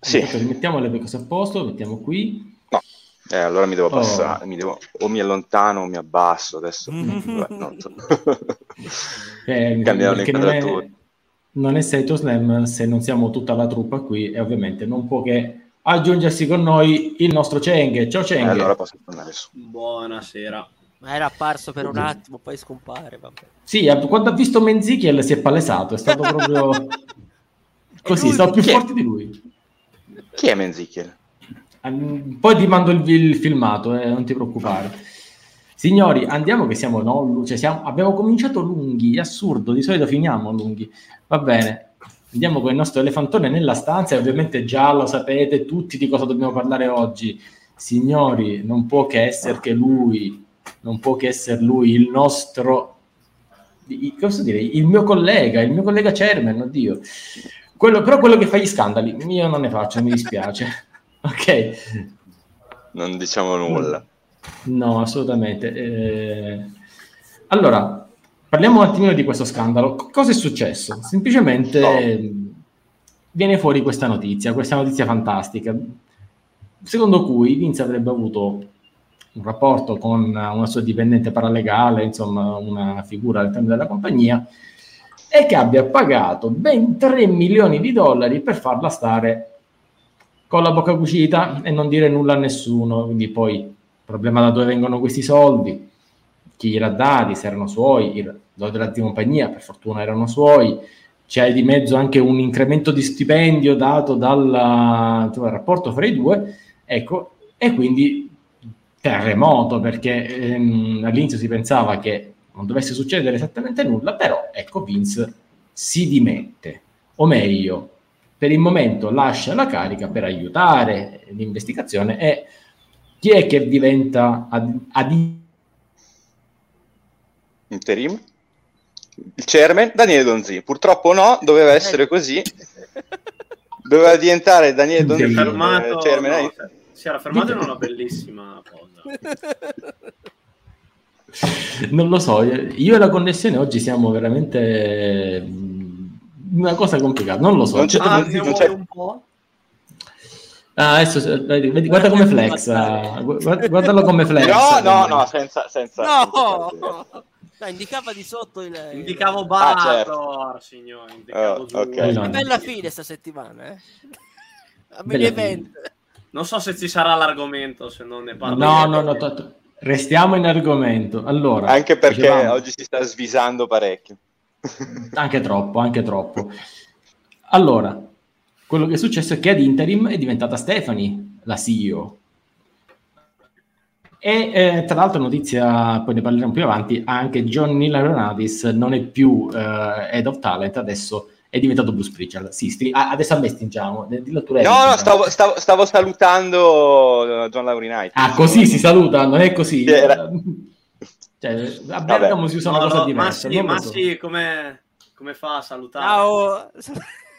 Sì. rimettiamo le cose a posto, mettiamo qui. Eh, allora mi devo Oh. passare, mi devo- o mi allontano o mi abbasso adesso. Mm. Vabbè, non so. Eh, Cambiare le perché non è, non è Saito Slam se non siamo tutta la truppa qui e ovviamente non può che aggiungersi con noi il nostro Cheng. Ciao Eh, Cheng. allora posso tornare su. Buonasera. Ma era apparso per un attimo, poi scompare. Vabbè. Sì, quando ha visto Menzichiel si è palesato, è stato proprio così, stava più chi è? forte di lui. Chi è Menzichel? Poi ti mando il, il filmato, eh, non ti preoccupare. Signori, andiamo che siamo, no, cioè siamo- abbiamo cominciato lunghi, è assurdo, di solito finiamo lunghi. Va bene, andiamo con il nostro elefantone nella stanza e ovviamente già lo sapete tutti di cosa dobbiamo parlare oggi. Signori, non può che essere che lui, non può che essere lui il nostro, i- cosa dire, il mio collega, il mio collega chairman, oddio. Quello, però quello che fa gli scandali, io non ne faccio, mi dispiace. Ok. Non diciamo nulla. No, assolutamente. Eh, Allora, parliamo un attimino di questo scandalo. Cosa è successo? Semplicemente No. viene fuori questa notizia, questa notizia fantastica, secondo cui Vince avrebbe avuto un rapporto con una sua dipendente paralegale, insomma una figura all'interno della compagnia, e che abbia pagato ben 3 milioni di dollari per farla stare con la bocca cucita e non dire nulla a nessuno. Quindi poi problema da dove vengono questi soldi, chi gliel'ha dati, se erano suoi, il do della compagnia, per fortuna erano suoi, c'è di mezzo anche un incremento di stipendio dato dal, dal rapporto fra i due, ecco, e quindi terremoto, perché ehm, all'inizio si pensava che non dovesse succedere esattamente nulla, però ecco Vince si dimette, o meglio, per il momento lascia la carica per aiutare l'investigazione e chi è che diventa ad, ad Interim? Il chairman? Daniele Donzi. Purtroppo no, doveva essere così. Doveva diventare Daniele Donzi. Si è eh, fermato, chairman. no, si era fermato in una bellissima cosa. Non lo so, io e la connessione oggi siamo veramente una cosa complicata, non lo so. Non c'è- Certo, Ah, non andiamo c'è- un po'. ah, adesso, eh, vedi, vedi, guarda come flexa, guarda- guardalo come flexa. No, no, no, senza... senza No! No, indicava di sotto il... Indicavo Ah, Bator, signore. Indicavo Oh, giù. ok. Eh, no. Una bella fine sta settimana, eh? Non so se ci sarà l'argomento, se non ne parlo. No, no, no, to- restiamo in argomento. Allora, Anche perché dicevamo- oggi si sta svisando parecchio. Anche troppo, anche troppo. Allora, quello che è successo è che ad interim è diventata Stephanie la CEO. E eh, tra l'altro, notizia, poi ne parleremo più avanti, anche Johnny Lauronadis non è più eh, Head of Talent, adesso è diventato Bruce Pritchard. Sì, sti- ah, adesso a me stingiamo. eh, Dillo tu, Lei, No, no, stavo, stavo- stavo salutando John Laurinaitis. Ah, così si saluta, non è così. Sì, era- Cioè, a Bergamo si usa una No, cosa no, diversa. Massi, so. Massi come, come fa a salutare? Ciao! Ah,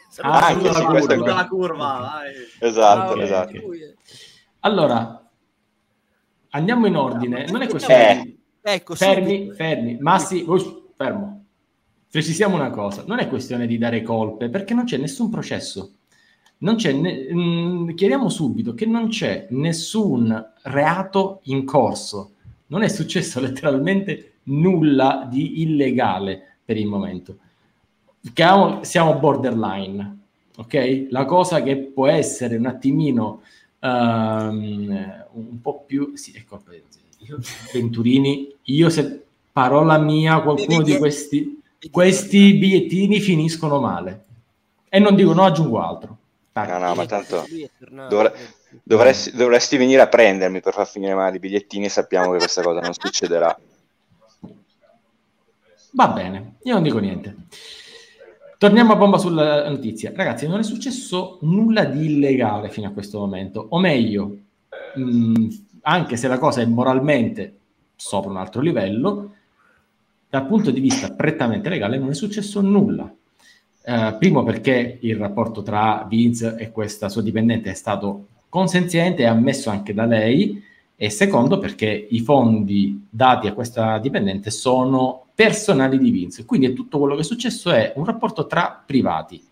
Saluta anche la sì, curva. la curva, vai. Esatto, Ciao, esatto. Allora, andiamo in ordine. Non è questione Eh. di... Ecco, Fermi, subito. fermi. Massi, ush, fermo. Precisiamo una cosa. Non è questione di dare colpe, perché non c'è nessun processo. Non c'è ne- mm, chiariamo subito che non c'è nessun reato in corso. Non è successo letteralmente nulla di illegale per il momento. Siamo borderline, ok? La cosa che può essere un attimino ehm, un po' più... Sì, di io, Venturini, io se parola mia, qualcuno di questi, questi bigliettini finiscono male. E non dico, no, aggiungo altro. Tac. No, no, ma tanto dovre- dovresti, dovresti venire a prendermi per far finire male i bigliettini. Sappiamo che questa cosa non succederà. Va bene, io non dico niente. Torniamo a bomba sulla notizia. Ragazzi, non è successo nulla di illegale fino a questo momento, o meglio, mh, anche se la cosa è moralmente sopra un altro livello, dal punto di vista prettamente legale non è successo nulla. Eh, primo perché il rapporto tra Vince e questa sua dipendente è stato consenziente e ammesso anche da lei, e secondo perché i fondi dati a questa dipendente sono personali di Vince. Quindi tutto quello che è successo è un rapporto tra privati.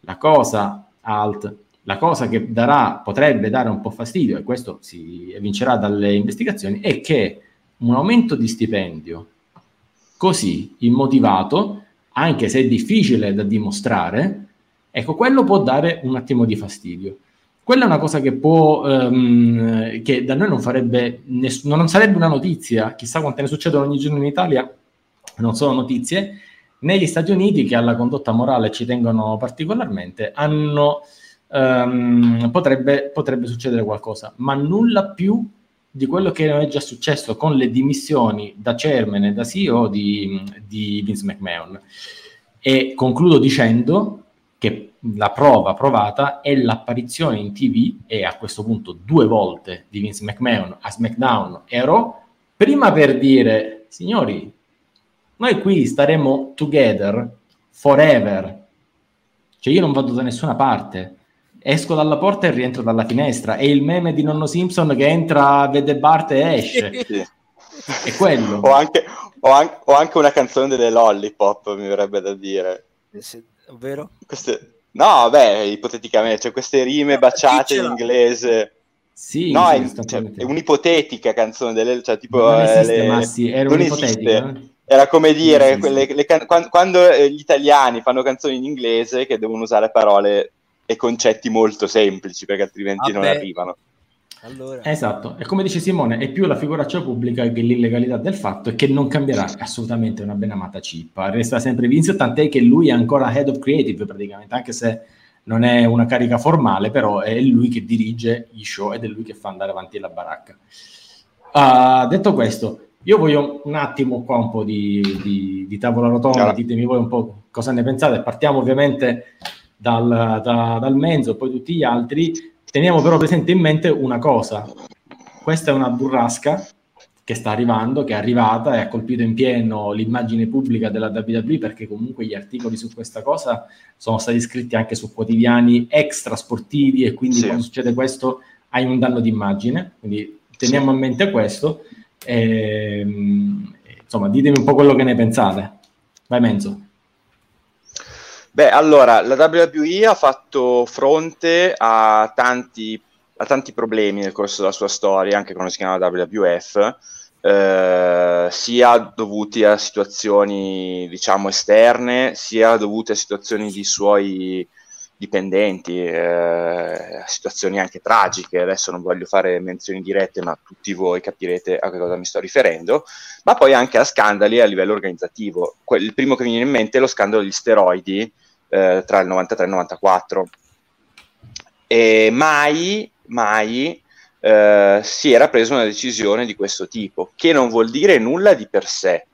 La cosa alt, la cosa che darà, potrebbe dare un po' fastidio, e questo si evincerà dalle investigazioni, è che un aumento di stipendio così immotivato, anche se è difficile da dimostrare, ecco, quello può dare un attimo di fastidio. Quella è una cosa che può, ehm, che da noi non farebbe, ness- non sarebbe una notizia, chissà quante ne succedono ogni giorno in Italia, non sono notizie, negli Stati Uniti che alla condotta morale ci tengono particolarmente, hanno ehm, potrebbe, potrebbe succedere qualcosa, ma nulla più di quello che è già successo con le dimissioni da chairman e da CEO di, di Vince McMahon. E concludo dicendo che la prova provata è l'apparizione in TV e a questo punto due volte di Vince McMahon a SmackDown e Raw, prima per dire, signori, noi qui staremo together forever, cioè io non vado da nessuna parte, esco dalla porta e rientro dalla finestra, è il meme di nonno Simpson che entra, vede Bart e esce, Sì. è quello. O anche, o, an- o anche una canzone delle Lollipop, mi verrebbe da dire. Eh, sì, Ovvero? Queste... No, beh, ipoteticamente, cioè queste rime baciate in inglese. Sì, no, è, cioè, è un'ipotetica canzone delle... Cioè, tipo, non eh, esiste, le- Massi, era non un'ipotetica. esiste. eh. Era come dire, quelle, le can- quan- quando eh, gli italiani fanno canzoni in inglese che devono usare parole e concetti molto semplici perché altrimenti non Vabbè. arrivano. Allora, Esatto, e come dice Simone, è più la figuraccia pubblica che l'illegalità del fatto e che non cambierà assolutamente una ben amata cippa. Resta sempre Vince, tant'è che lui è ancora head of creative praticamente, anche se non è una carica formale, però è lui che dirige gli show ed è lui che fa andare avanti la baracca. Ah, detto questo, io voglio un attimo qua un po' di, di- di tavola rotonda, Ah. ditemi voi un po' cosa ne pensate. Partiamo ovviamente dal, da- dal Menzo, poi tutti gli altri. Teniamo però presente in mente una cosa. Questa è una burrasca che sta arrivando, che è arrivata e ha colpito in pieno l'immagine pubblica della WWE perché comunque gli articoli su questa cosa sono stati scritti anche su quotidiani extra sportivi e quindi Sì. quando succede questo hai un danno d'immagine. Quindi teniamo a mente questo. Ehm, insomma, ditemi un po' quello che ne pensate. Vai Menzo. Beh, allora, la WWE ha fatto fronte a tanti, a tanti problemi nel corso della sua storia, anche quando si chiamava WWF, eh, sia dovuti a situazioni, diciamo, esterne, sia dovuti a situazioni di suoi dipendenti, eh, situazioni anche tragiche. Adesso non voglio fare menzioni dirette, ma tutti voi capirete a che cosa mi sto riferendo, ma poi anche a scandali a livello organizzativo. Que- il primo che mi viene in mente è lo scandalo degli steroidi eh, tra il 93 e il 94. E mai, mai eh, si era presa una decisione di questo tipo, che non vuol dire nulla di per sé.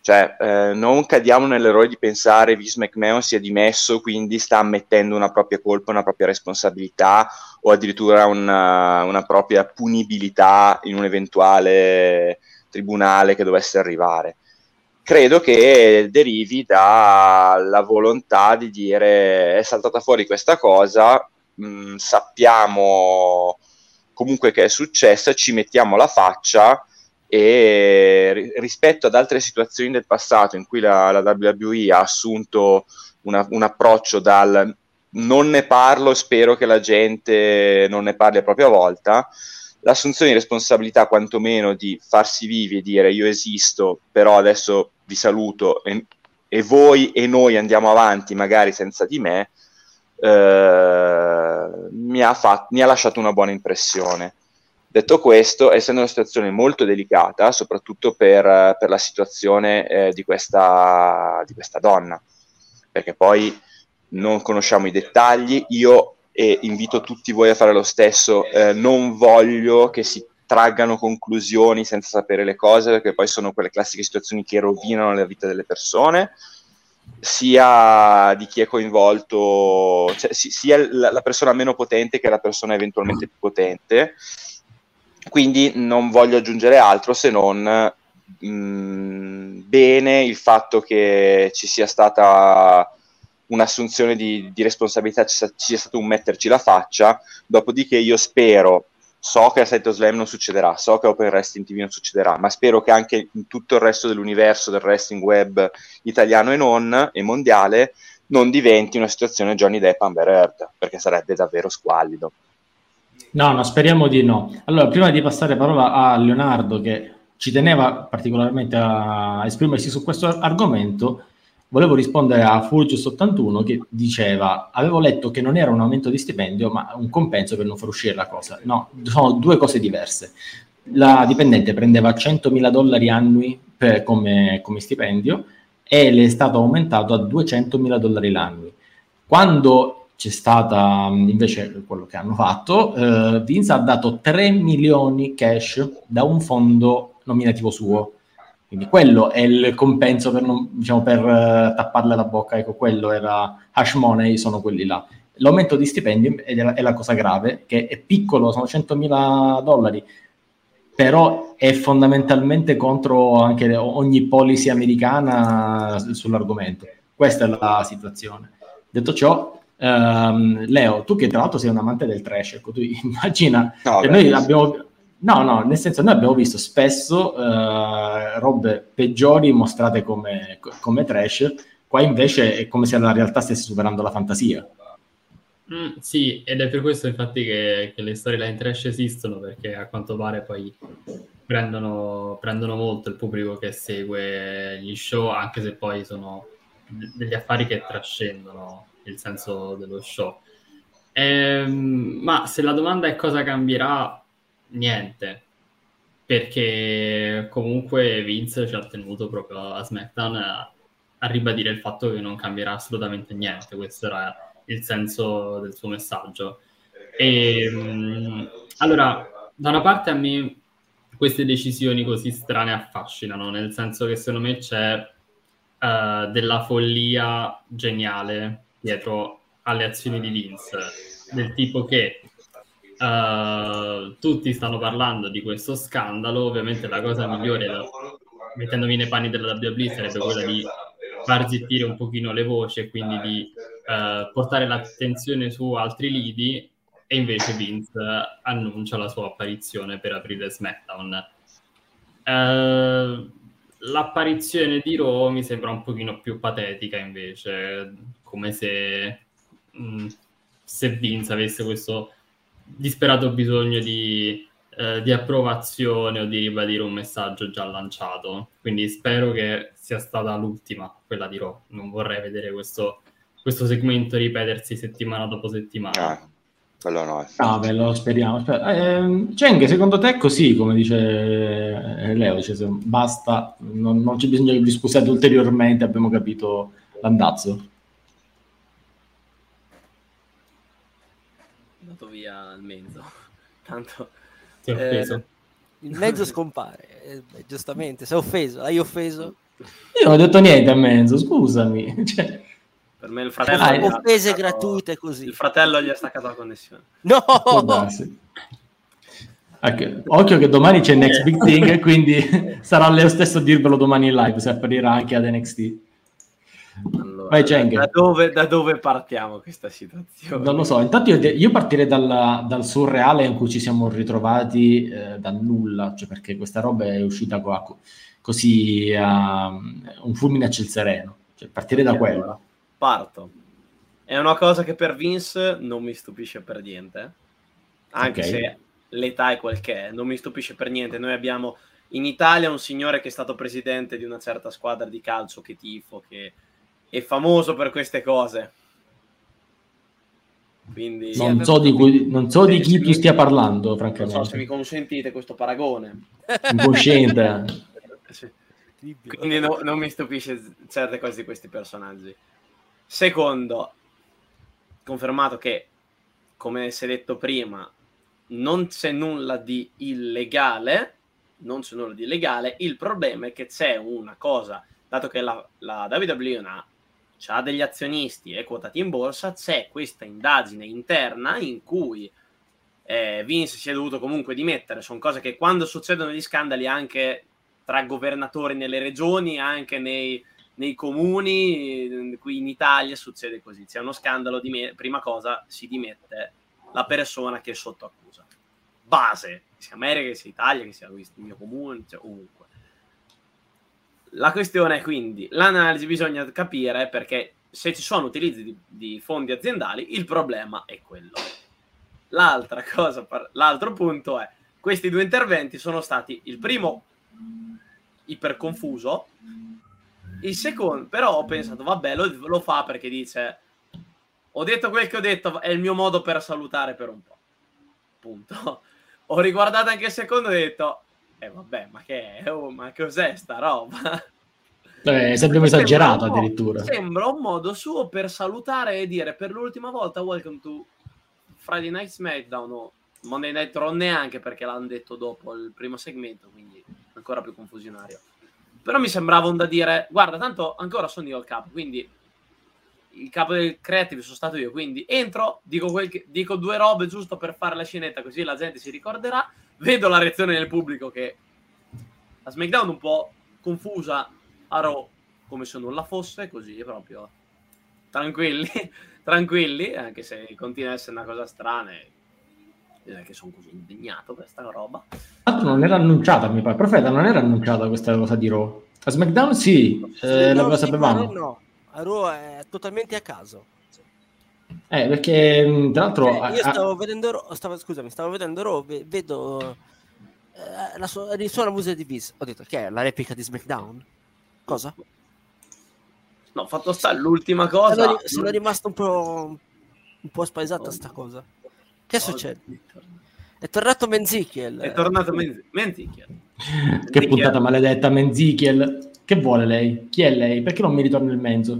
Cioè, eh, non cadiamo nell'errore di pensare Vince McMahon sia dimesso, quindi sta ammettendo una propria colpa, una propria responsabilità o addirittura una, una propria punibilità in un eventuale tribunale che dovesse arrivare. Credo che derivi dalla volontà di dire è saltata fuori questa cosa, mh, sappiamo comunque che è successa, ci mettiamo la faccia e ri- rispetto ad altre situazioni del passato in cui la, la WWE ha assunto una- un approccio dal non ne parlo, spero che la gente non ne parli a propria volta, l'assunzione di responsabilità quantomeno di farsi vivi e dire io esisto, però adesso vi saluto e, e voi e noi andiamo avanti magari senza di me, eh, mi, ha fat- mi ha lasciato una buona impressione. Detto questo, essendo una situazione molto delicata, soprattutto per, per la situazione eh, di, questa, di questa donna, perché poi non conosciamo i dettagli, io e invito tutti voi a fare lo stesso, eh, non voglio che si traggano conclusioni senza sapere le cose, perché poi sono quelle classiche situazioni che rovinano la vita delle persone, sia di chi è coinvolto, cioè, si- sia la, la persona meno potente che la persona eventualmente più potente. Quindi non voglio aggiungere altro se non mh, bene il fatto che ci sia stata un'assunzione di, di responsabilità, ci sia stato un metterci la faccia, dopodiché io spero, so che a Saito Slam non succederà, so che Open Wrestling TV non succederà, ma spero che anche in tutto il resto dell'universo del wrestling web italiano e non, e mondiale, non diventi una situazione Johnny Depp Amber Heard, perché sarebbe davvero squallido. No, no, speriamo di no. Allora, prima di passare parola a Leonardo, che ci teneva particolarmente a esprimersi su questo argomento, volevo rispondere a Fulgius81 che diceva: Avevo letto che non era un aumento di stipendio, ma un compenso per non far uscire la cosa. No, sono due cose diverse. La dipendente prendeva 100.000 dollari annui per- come, come stipendio e le è stato aumentato a 200.000 dollari l'anno. Quando c'è stata invece quello che hanno fatto, eh, Vince ha dato 3 milioni cash da un fondo nominativo suo. Quindi quello è il compenso per, non- diciamo, per eh, tapparle la bocca, ecco, quello era hash money, sono quelli là. L'aumento di stipendi è la, è la cosa grave, che è piccolo, sono 100.000 dollari, però è fondamentalmente contro anche ogni policy americana sull'argomento. Questa è la situazione. Detto ciò, ehm, Leo, tu che tra l'altro sei un amante del trash, ecco, tu immagina, No, che beh, noi abbiamo... No, no, nel senso noi abbiamo visto spesso eh, robe peggiori mostrate come, come trash, qua invece è come se la realtà stesse superando la fantasia. Mm, sì, ed è per questo infatti che, che le storyline trash esistono, perché a quanto pare poi prendono, prendono molto il pubblico che segue gli show, anche se poi sono de- degli affari che trascendono il senso dello show. Ehm, ma se la domanda è cosa cambierà, niente, perché comunque Vince ci ha tenuto proprio a SmackDown a, a ribadire il fatto che non cambierà assolutamente niente, questo era il senso del suo messaggio. E, mh, allora, da una parte a me queste decisioni così strane affascinano, nel senso che secondo me c'è eh, della follia geniale dietro alle azioni di Vince, del tipo che eh, tutti stanno parlando di questo scandalo, ovviamente la cosa migliore, da- mettendomi nei panni della WWE, sarebbe quella di far zittire un pochino le voci e quindi di eh, portare l'attenzione su altri lidi. E invece Vince annuncia la sua apparizione per aprire SmackDown. Eh, l'apparizione di Raw mi sembra un pochino più patetica invece, come se, mh, se Vince avesse questo disperato bisogno di, eh, di approvazione o di ribadire un messaggio già lanciato. Quindi spero che sia stata l'ultima, quella di Raw. Non vorrei vedere questo, questo segmento ripetersi settimana dopo settimana. Ah, quello no. Ah, beh, lo speriamo. Ehm, Cheng, secondo te è così, come dice eh, Leo, dice, se- basta, non, non c'è bisogno che vi scusiate ulteriormente, abbiamo capito l'andazzo. È andato via al mezzo. Tanto... Ti ho Eh, offeso? Il mezzo scompare, eh, giustamente, sei offeso, hai offeso? Io non ho detto niente a mezzo, scusami. Cioè, Per me il fratello... Ah, ha offese staccato- gratuite così. Il fratello gli ha staccato la connessione. No! Ecco, Occhio che domani c'è Next Big Thing quindi sarà Leo stesso a dirvelo domani in live, se apparirà anche ad NXT. Allora, Vai, da, dove, da dove partiamo questa situazione? Non lo so, intanto io, io partirei dalla- dal surreale in cui ci siamo ritrovati eh, dal nulla, cioè perché questa roba è uscita qua co- così a un fulmine a ciel sereno, cioè partirei da Allora, quello. Parto. È una cosa che per Vince non mi stupisce per niente, anche Ok. se l'età è quel che è, non mi stupisce per niente. Noi abbiamo in Italia un signore che è stato presidente di una certa squadra di calcio che tifo, che è famoso per queste cose. Quindi Non so di, cui- non so di chi tu stia parlando, non so se mi francamente. consentite questo paragone. Incosciente. Quindi no- non mi stupisce certe cose di questi personaggi. Secondo, confermato che, come si è detto prima, non c'è nulla di illegale, non c'è nulla di illegale, il problema è che c'è una cosa, dato che la, la WWE ha, ha degli azionisti e quotati in borsa, c'è questa indagine interna in cui eh, Vince si è dovuto comunque dimettere, sono cose che quando succedono gli scandali anche tra governatori nelle regioni, anche nei, nei comuni, qui in Italia succede così, c'è uno scandalo, di prima cosa si dimette la persona che è sotto accusa. Base, che sia America, che sia Italia, che sia il mio comune, cioè ovunque. La questione è quindi, l'analisi bisogna capire perché se ci sono utilizzi di, di fondi aziendali, il problema è quello. L'altra cosa, l'altro punto è, questi due interventi sono stati, il primo iper confuso, il secondo, però ho pensato, vabbè, lo, lo fa perché dice, ho detto quel che ho detto, è il mio modo per salutare per un po'. Punto. Ho riguardato anche il secondo e ho detto, eh vabbè, ma che è? Oh, ma cos'è sta roba? Eh, sembriamo esagerato addirittura. Sembra un modo suo per salutare e dire per l'ultima volta welcome to Friday Night SmackDown o Monday Night Raw neanche perché l'hanno detto dopo il primo segmento, quindi ancora più confusionario. Però mi sembrava un da dire, guarda, tanto ancora sono io il capo, quindi il capo del creative sono stato io, quindi entro, dico, che, dico due robe giusto per fare la scenetta così la gente si ricorderà, vedo la reazione del pubblico che la SmackDown un po' confusa a Raw come se nulla fosse, così proprio tranquilli, tranquilli, anche se continua a essere una cosa strana e che sono così indignato per questa roba. Tanto non era annunciata, mi pare. Profeta, non era annunciata questa cosa di Raw. A SmackDown sì, eh, no, la sapevamo. No, a Raw è totalmente a caso. Eh, perché tra l'altro... Eh, io stavo a... vedendo stavo, scusami, stavo vedendo Raw, vedo eh, la, sua, risuona musica di Vince. Ho detto, che è la replica di SmackDown? Cosa? No, fatto sta l'ultima cosa. Sono, sono rimasto un po', un po' spaesato a sta cosa. Che succede? È tornato Menzichiel. È tornato Menz- Menzichiel. che puntata maledetta, Menzichiel. Che vuole lei? Chi è lei? Perché non mi ritorna il mezzo?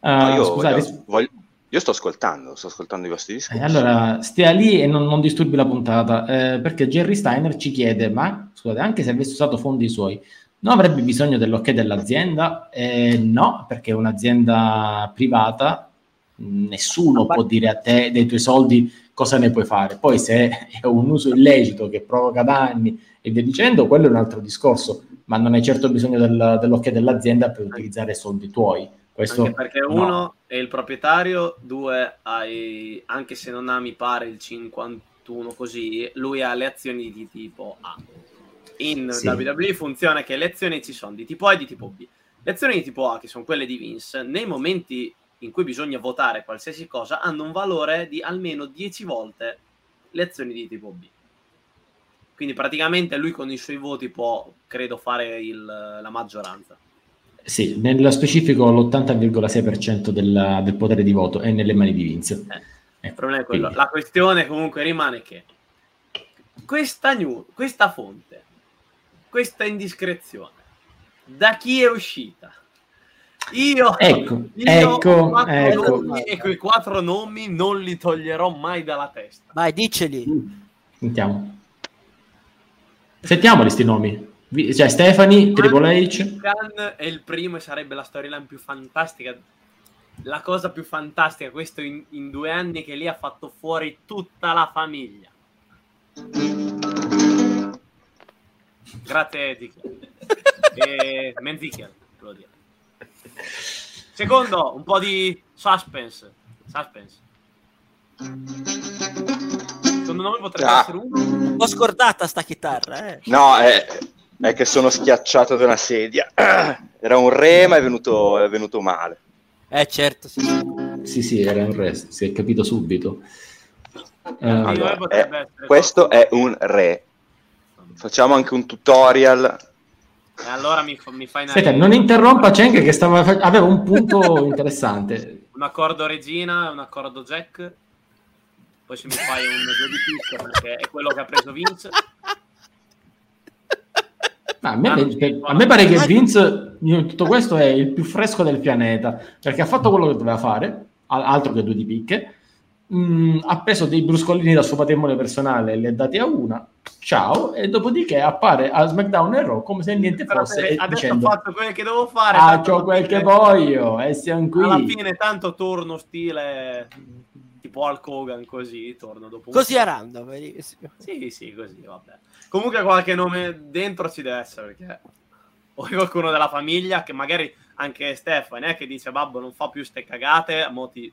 Uh, no, io, scusate, voglio, voglio, io sto ascoltando, sto ascoltando i vostri discorsi. Eh, allora, stia lì e non, non disturbi la puntata, eh, perché Jerry Steiner ci chiede, ma scusate, anche se avesse usato fondi suoi, non avrebbe bisogno dell'ok dell'azienda? Eh, no, perché è un'azienda privata, nessuno può dire a te dei tuoi soldi cosa ne puoi fare. Poi se è un uso illecito che provoca danni e via dicendo, quello è un altro discorso, ma non hai certo bisogno del, dell'ok dell'azienda per utilizzare soldi tuoi. Questo, anche perché no. uno è il proprietario, due hai, anche se non ha mi pare il 51 così, lui ha le azioni di tipo A. In sì. WWE funziona che le azioni ci sono di tipo A e di tipo B. Le azioni di tipo A, che sono quelle di Vince, nei momenti in cui bisogna votare qualsiasi cosa, hanno un valore di almeno 10 volte le azioni di tipo B. Quindi praticamente lui con i suoi voti può, credo, fare il, la maggioranza. Sì, nello specifico l'80,6% del, del potere di voto è nelle mani di Vince. Eh, il problema è quello. Quindi. La questione comunque rimane che questa, new, questa fonte, questa indiscrezione, da chi è uscita? Io, ecco, io ecco, ecco. Nomi, e quei quattro nomi non li toglierò mai dalla testa. Vai, diceli. Sentiamo. Sentiamoli sti nomi. Cioè Stefani, Triple H. Khan è il primo e sarebbe la storyline più fantastica. La cosa più fantastica, questo in, in due anni che lì ha fatto fuori tutta la famiglia. Grazie Ezekiel. e Menzichiel, devo dire. Secondo, un po' di suspense. Suspense. Secondo me potrebbe ah. essere uno. Un po' scordata sta chitarra, eh. No, è, è che sono schiacciato da una sedia. Era un re, ma è venuto, è venuto male. Eh, certo, sì. Sì, sì, era un re, si è capito subito. Eh, allora, è, questo è un re. Facciamo anche un tutorial e allora mi, mi fai una... Aspetta, non interrompa Cheng che stava, aveva un punto interessante. Un accordo regina, un accordo jack. Poi se mi fai un due di picco perché è quello che ha preso Vince. a, me, ah, a me pare che Vince in tutto questo è il più fresco del pianeta perché ha fatto quello che doveva fare, altro che due di picche. Mm, ha preso dei bruscolini dal suo patrimonio personale e li ha dati a una ciao, e dopodiché appare a SmackDown e Raw come se niente fosse. Adesso dicendo, ho fatto quello che devo fare. Faccio quel che voglio e siamo qui. Alla fine tanto torno stile tipo Hulk Hogan così, torno dopo Così a random, Sì, sì, così, vabbè. Comunque qualche nome dentro ci deve essere, perché o qualcuno della famiglia, che magari anche Stefano, eh, che dice babbo non fa più ste cagate, mo ti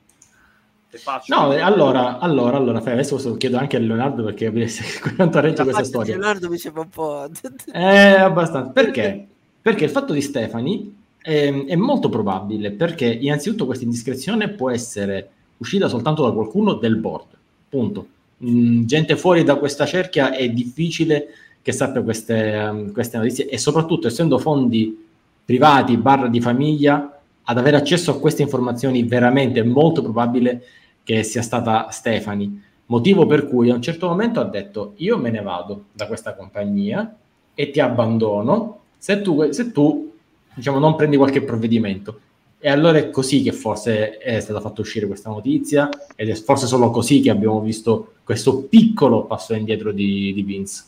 No, allora, allora, allora, adesso chiedo anche a Leonardo perché quanto regge questa storia. Leonardo mi sembra un po'... eh, abbastanza. Perché? Perché il fatto di Stefani è, è, molto probabile, perché innanzitutto questa indiscrezione può essere uscita soltanto da qualcuno del board, punto. Mm, gente fuori da questa cerchia è difficile che sappia queste, um, queste notizie e soprattutto essendo fondi privati barra di famiglia ad avere accesso a queste informazioni veramente è molto probabile che sia stata Stefani, motivo per cui a un certo momento ha detto io me ne vado da questa compagnia e ti abbandono se tu, se tu diciamo, non prendi qualche provvedimento. E allora è così che forse è stata fatta uscire questa notizia ed è forse solo così che abbiamo visto questo piccolo passo indietro di, di Vince.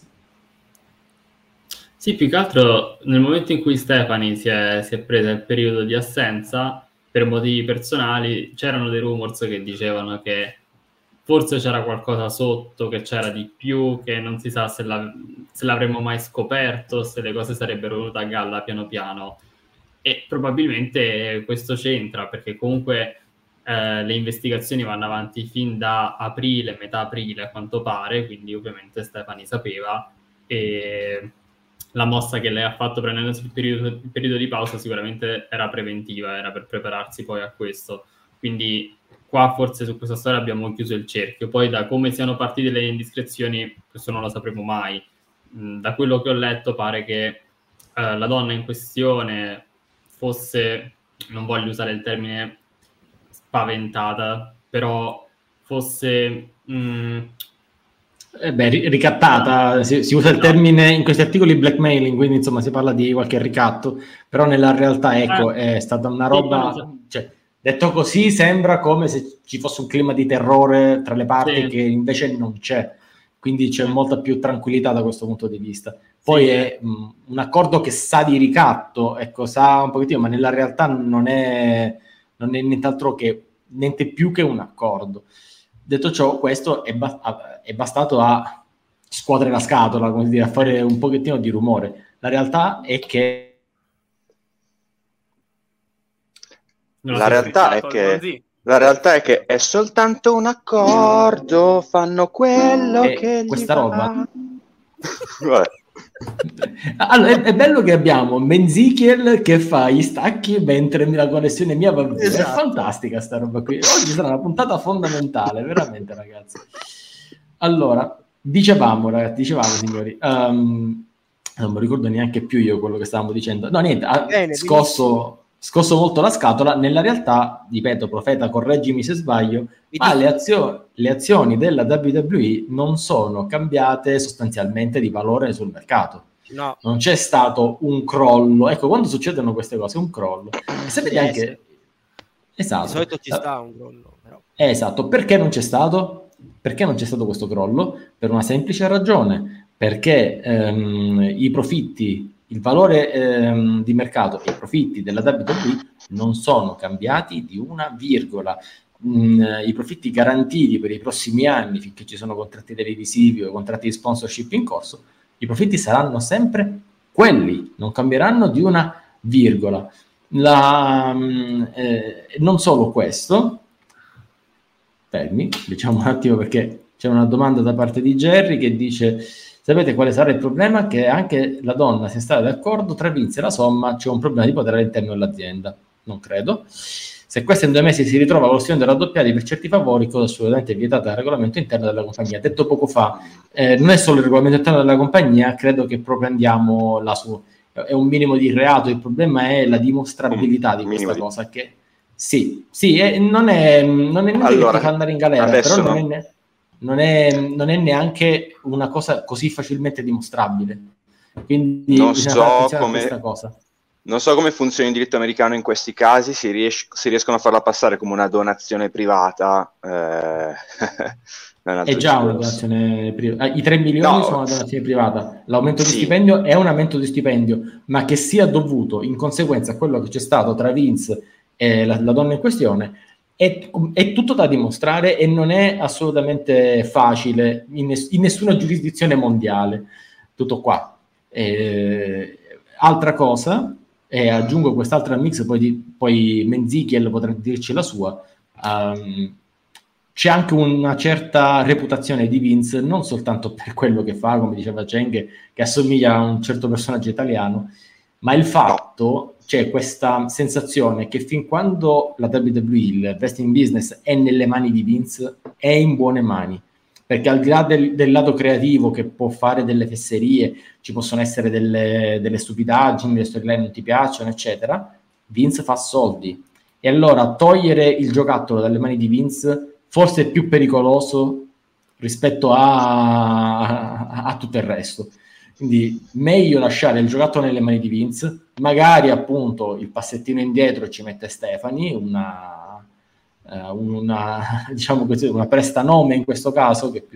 Sì, più che altro nel momento in cui Stefani si è, si è presa il periodo di assenza per motivi personali, c'erano dei rumors che dicevano che forse c'era qualcosa sotto, che c'era di più, che non si sa se, la, se l'avremmo mai scoperto, se le cose sarebbero venute a galla piano piano e probabilmente questo c'entra perché comunque eh, le investigazioni vanno avanti fin da aprile, metà aprile a quanto pare, quindi ovviamente Stefani sapeva e la mossa che lei ha fatto prendendosi il periodo, il periodo di pausa sicuramente era preventiva, era per prepararsi poi a questo. Quindi qua forse su questa storia abbiamo chiuso il cerchio. Poi da come siano partite le indiscrezioni, questo non lo sapremo mai. Mm, da quello che ho letto pare che eh, la donna in questione fosse, non voglio usare il termine spaventata, però fosse... Mh, mm, eh beh, ricattata, si, si, usa il termine in questi articoli blackmailing, quindi insomma si parla di qualche ricatto, però nella realtà ecco eh, è stata una roba, cioè, detto così sembra come se ci fosse un clima di terrore tra le parti sì. che invece non c'è, quindi c'è molta più tranquillità da questo punto di vista. Poi sì. è mh, un accordo che sa di ricatto, ecco, sa un pochettino, ma nella realtà non è, non è nient'altro che niente più che un accordo. Detto ciò, questo è, ba- è bastato a scuotere la scatola, come dire, a fare un pochettino di rumore. La realtà è che la realtà è che la realtà è che è soltanto un accordo, fanno quello e che questa roba. Allora, è, è, bello che abbiamo Menzichiel che fa gli stacchi mentre la connessione mia va via. Esatto. È fantastica sta roba qui. Oggi sarà una puntata fondamentale, veramente, ragazzi. Allora, dicevamo, ragazzi, dicevamo, signori, um, non mi ricordo neanche più io quello che stavamo dicendo. No, niente, ha scosso, scosso molto la scatola. Nella realtà, ripeto, profeta, correggimi se sbaglio, ma le, azio- le azioni della WWE non sono cambiate sostanzialmente di valore sul mercato. No. Non c'è stato un crollo. Ecco, quando succedono queste cose, un crollo. E sapete anche... Esatto. Di solito ci sta un crollo. Però. Esatto. Perché non c'è stato? Perché non c'è stato questo crollo? Per una semplice ragione. Perché ehm, i profitti, il valore ehm, di mercato e i profitti della WWE non sono cambiati di una virgola mh, i profitti garantiti per i prossimi anni, finché ci sono contratti televisivi o contratti di sponsorship in corso, i profitti saranno sempre quelli, non cambieranno di una virgola. La, mh, eh, non solo questo, fermi, diciamo un attimo perché c'è una domanda da parte di Jerry che dice sapete quale sarà il problema? Che anche la donna si è stata d'accordo tra Vince e la somma c'è un problema di potere all'interno dell'azienda. Non credo. Se questa in due mesi si ritrova con da raddoppiati per certi favori, cosa assolutamente vietata dal regolamento interno della compagnia. Detto poco fa, eh, non è solo il regolamento interno della compagnia, credo che proprio andiamo là su. È un minimo di reato, il problema è la dimostrabilità di questa cosa. Che sì, sì, è, non è, non è niente allora, che ti fa andare in galera, però non, no. è, non, è, non è neanche una cosa così facilmente dimostrabile. Quindi non so come, questa cosa non so come funziona il diritto americano in questi casi, si, ries- si riescono a farla passare come una donazione privata. Eh... è già una donazione privata. I 3 milioni no. sono una donazione privata. L'aumento sì. di stipendio è un aumento di stipendio, ma che sia dovuto in conseguenza a quello che c'è stato tra Vince e la, la donna in questione. È, è, tutto da dimostrare e non è assolutamente facile in, in nessuna giurisdizione mondiale. Tutto qua. Eh, altra cosa, e aggiungo quest'altra mix, poi, di, poi Menzichiel potrà dirci la sua. Um, c'è anche una certa reputazione di Vince, non soltanto per quello che fa, come diceva Cheng, che assomiglia a un certo personaggio italiano, ma il fatto, c'è questa sensazione che fin quando la WWE, il wrestling business, è nelle mani di Vince, è in buone mani perché al di là del, del, lato creativo che può fare delle fesserie, ci possono essere delle, delle stupidaggini, le storyline non ti piacciono, eccetera, Vince fa soldi. E allora togliere il giocattolo dalle mani di Vince forse è più pericoloso rispetto a, a, a tutto il resto. Quindi meglio lasciare il giocattolo nelle mani di Vince, magari appunto il passettino indietro ci mette Stefani, una, uh, una, diciamo così, una prestanome in questo caso, che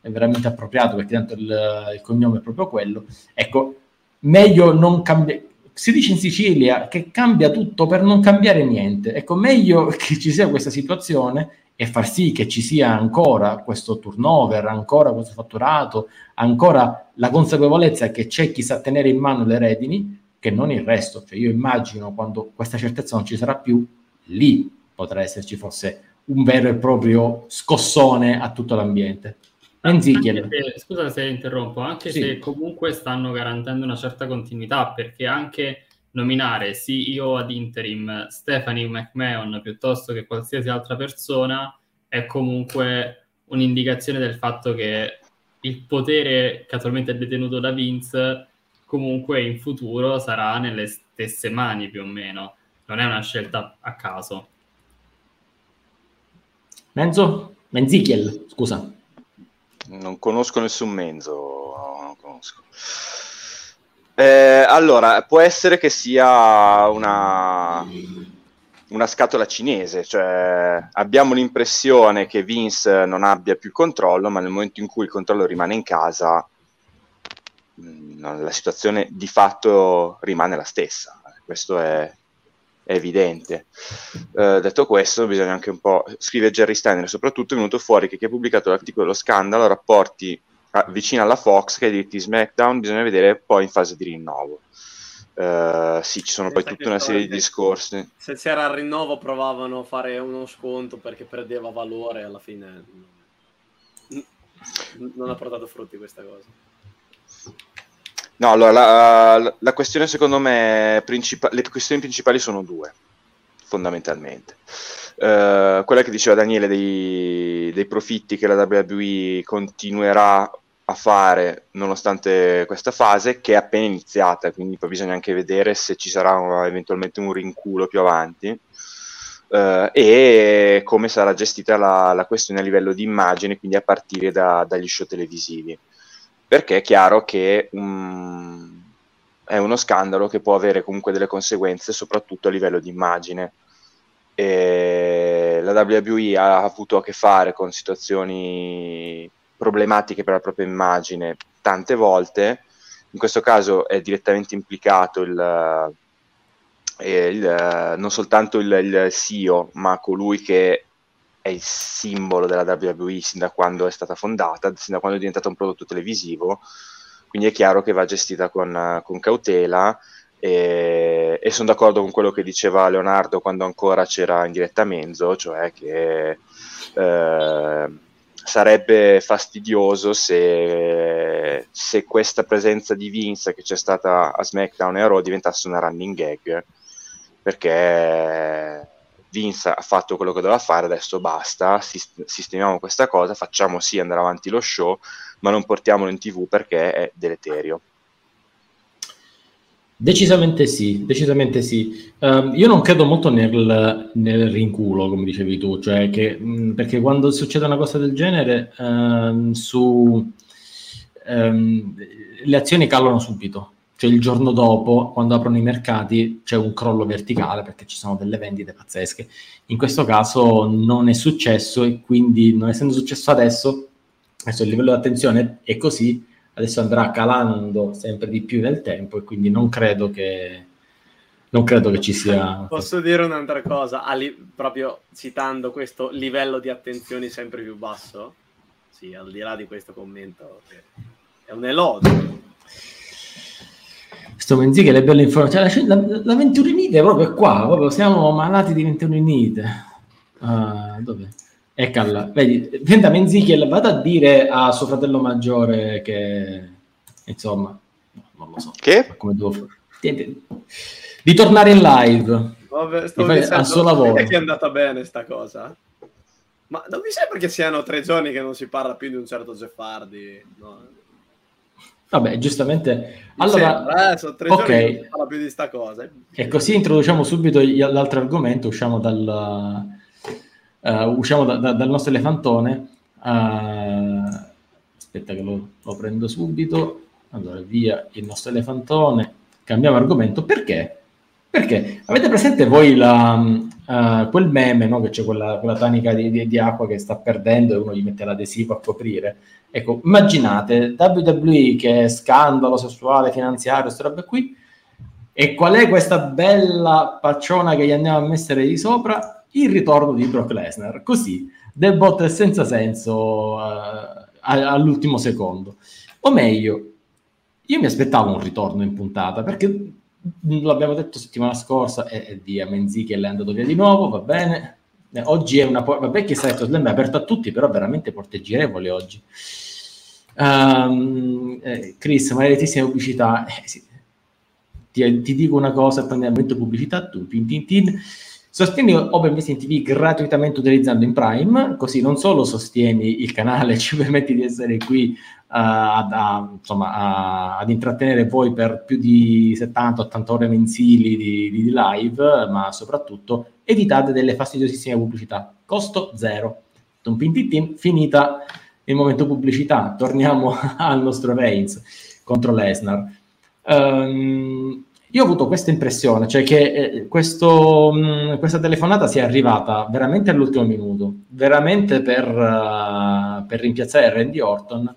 è veramente appropriato perché tanto il, il cognome è proprio quello. Ecco, meglio non cambiare si dice in Sicilia che cambia tutto per non cambiare niente. Ecco, meglio che ci sia questa situazione e far sì che ci sia ancora questo turnover, ancora questo fatturato, ancora la consapevolezza che c'è chi sa tenere in mano le redini, che non il resto. Cioè io immagino quando questa certezza non ci sarà più, lì potrà esserci forse un vero e proprio scossone a tutto l'ambiente. Enzichiel. Scusa se interrompo, anche sì. se comunque stanno garantendo una certa continuità, perché anche nominare CEO ad interim Stephanie McMahon piuttosto che qualsiasi altra persona è comunque un'indicazione del fatto che il potere che attualmente è detenuto da Vince comunque in futuro sarà nelle stesse mani più o meno, non è una scelta a caso. Menzo? Menzichiel, scusa. Non conosco nessun Menzo, non conosco. Eh, allora, può essere che sia una, una scatola cinese, cioè abbiamo l'impressione che Vince non abbia più controllo, ma nel momento in cui il controllo rimane in casa, mm, la situazione di fatto rimane la stessa. Questo è, è evidente. Uh, detto questo, bisogna anche un po'. Scrive Jerry Steiner, soprattutto è venuto fuori che chi ha pubblicato l'articolo dello scandalo rapporti a, vicino alla Fox che ha diritti SmackDown, bisogna vedere poi in fase di rinnovo. Uh, sì, ci sono poi tutta una serie di discorsi. Se c'era il rinnovo, provavano a fare uno sconto perché perdeva valore. Alla fine, non ha portato frutti questa cosa. No, allora la, la questione secondo me, principa- le questioni principali sono due, fondamentalmente. Uh, quella che diceva Daniele dei, dei, profitti che la WWE continuerà a fare nonostante questa fase che è appena iniziata, quindi poi bisogna anche vedere se ci sarà un, eventualmente un rinculo più avanti uh, e come sarà gestita la, la, questione a livello di immagine, quindi a partire da, dagli show televisivi perché è chiaro che um, è uno scandalo che può avere comunque delle conseguenze, soprattutto a livello di immagine. E la WWE ha avuto a che fare con situazioni problematiche per la propria immagine tante volte. In questo caso è direttamente implicato il, il, non soltanto il, il CEO, ma colui che è il simbolo della WWE sin da quando è stata fondata, sin da quando è diventato un prodotto televisivo, quindi è chiaro che va gestita con, con cautela e, e sono d'accordo con quello che diceva Leonardo quando ancora c'era in diretta Menzo, cioè che eh, sarebbe fastidioso se, se, questa presenza di Vince che c'è stata a SmackDown e a Raw diventasse una running gag, perché Vince ha fatto quello che doveva fare, adesso basta, sistemiamo questa cosa, facciamo sì andare avanti lo show, ma non portiamolo in tv perché è deleterio. Decisamente sì, decisamente sì. Um, io non credo molto nel, nel, rinculo, come dicevi tu, cioè che, mh, perché quando succede una cosa del genere, um, su, um, le azioni calano subito cioè il giorno dopo, quando aprono i mercati, c'è un crollo verticale perché ci sono delle vendite pazzesche. In questo caso non è successo e quindi non essendo successo adesso, adesso il livello di attenzione è così, adesso andrà calando sempre di più nel tempo e quindi non credo che, non credo che ci sia... Posso dire un'altra cosa, Ali, proprio citando questo livello di attenzione sempre più basso? Sì, al di là di questo commento, è un elogio sto Menzi che le belle informazioni. Cioè, la, la, la venturinite è proprio qua, proprio siamo malati di venturinite. Uh, dove? Eccola, vedi, Venta Menzichiel, vado a dire a suo fratello maggiore che, insomma, non lo so. Che? Come devo fare? Di tornare in live. Vabbè, sto dicendo, al suo lavoro. È che è andata bene sta cosa? Ma non mi sembra che siano tre giorni che non si parla più di un certo Zeffardi, no? Vabbè, giustamente. Allora, sembra, eh, sono tre okay. giorni che non si parla più di sta cosa. E così introduciamo subito l'altro argomento, usciamo dal, uh, usciamo da, da, dal nostro elefantone. Uh, aspetta che lo, lo prendo subito. Allora, via il nostro elefantone, cambiamo argomento. Perché? Perché avete presente voi la, uh, quel meme, no? che c'è quella, quella tanica di, di, di, acqua che sta perdendo e uno gli mette l'adesivo a coprire? Ecco, immaginate WWE che è scandalo sessuale, finanziario, queste robe qui, e qual è questa bella pacciona che gli andiamo a mettere di sopra? Il ritorno di Brock Lesnar, così, debot e senza senso uh, all'ultimo secondo. O meglio, io mi aspettavo un ritorno in puntata, perché l'abbiamo detto settimana scorsa, e, via, Menzichi è andato via di nuovo, va bene. Eh, oggi è una porta, vabbè che Saito Slam è aperto a tutti, però veramente porte girevoli oggi. Um, eh, Chris, maledetissima pubblicità. Eh, sì. ti, ti, dico una cosa, prendi il momento pubblicità, tu, tin, tin, tin. Sostieni OpenVisting TV gratuitamente utilizzando in Prime, così non solo sostieni il canale, ci permetti di essere qui a, a, insomma, a, ad intrattenere voi per più di 70-80 ore mensili di, di, live, ma soprattutto evitate delle fastidiosissime pubblicità. Costo zero. finita il momento pubblicità. Torniamo al nostro Reigns contro Lesnar. Um, io ho avuto questa impressione, cioè che eh, questo, mh, questa telefonata sia arrivata veramente all'ultimo minuto, veramente per, uh, per rimpiazzare Randy Orton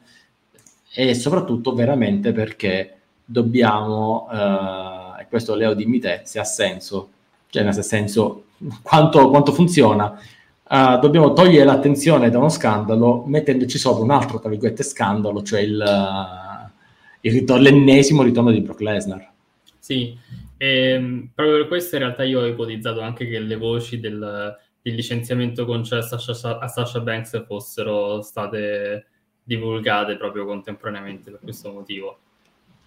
e soprattutto veramente perché dobbiamo, eh, e questo Leo dimmi te se ha senso, cioè nel senso quanto, quanto funziona, uh, dobbiamo togliere l'attenzione da uno scandalo mettendoci sopra un altro, tra virgolette, scandalo, cioè il, uh, il ritorno, l'ennesimo ritorno di Brock Lesnar. Sì, ehm, proprio per questo in realtà io ho ipotizzato anche che le voci del, del licenziamento concesso a Sasha, Banks fossero state divulgate proprio contemporaneamente per questo motivo.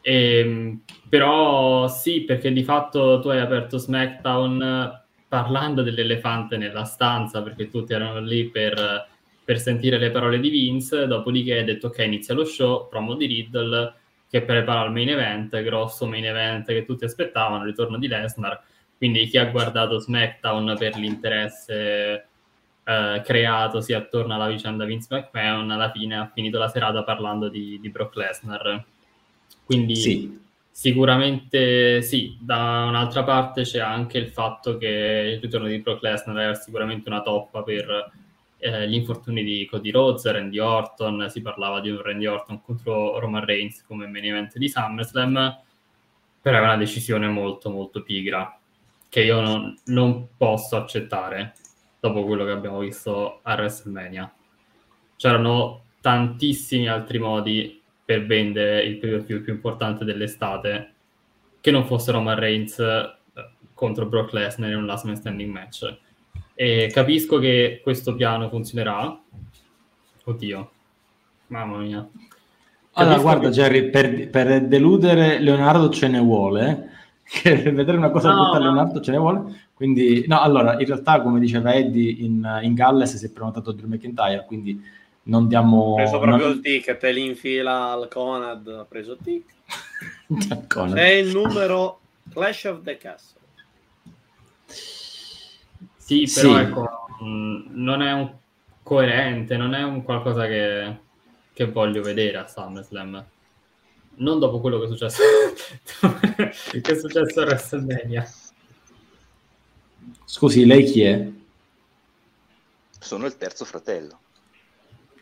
Ehm, però sì, perché di fatto tu hai aperto SmackDown parlando dell'elefante nella stanza, perché tutti erano lì per, per sentire le parole di Vince, dopodiché hai detto ok, inizia lo show, promo di Riddle, che prepara il main event, grosso main event che tutti aspettavano, il ritorno di Lesnar, quindi chi ha guardato SmackDown per l'interesse eh, creatosi attorno alla vicenda Vince McMahon, alla fine ha finito la serata parlando di, di Brock Lesnar. Quindi sì. sicuramente sì, da un'altra parte c'è anche il fatto che il ritorno di Brock Lesnar era sicuramente una toppa per eh, gli infortuni di Cody Rhodes, Randy Orton, si parlava di un Randy Orton contro Roman Reigns come main event di SummerSlam, però è una decisione molto molto pigra che io non, non posso accettare dopo quello che abbiamo visto a WrestleMania. C'erano tantissimi altri modi per vendere il pay più, più importante dell'estate che non fossero Roman Reigns eh, contro Brock Lesnar in un last man standing match. E capisco che questo piano funzionerà. Oddio, mamma mia. Capisco allora, guarda, che... Jerry, per, per, deludere Leonardo ce ne vuole. Che vedere una cosa no, brutta a Leonardo ce ne vuole. Quindi, no, allora, in realtà, come diceva Eddie, in, in Galles si è prenotato Drew McIntyre, quindi non diamo... Ha preso proprio non... il ticket, è lì in fila al Conad, ha preso il ticket. È il numero Clash of the Castle. Sì, però sì. ecco, mm, non è un coerente, non è un qualcosa che, che voglio vedere a SummerSlam. Non dopo quello che è successo, che è successo a WrestleMania. Scusi, lei chi è? Sono il terzo fratello.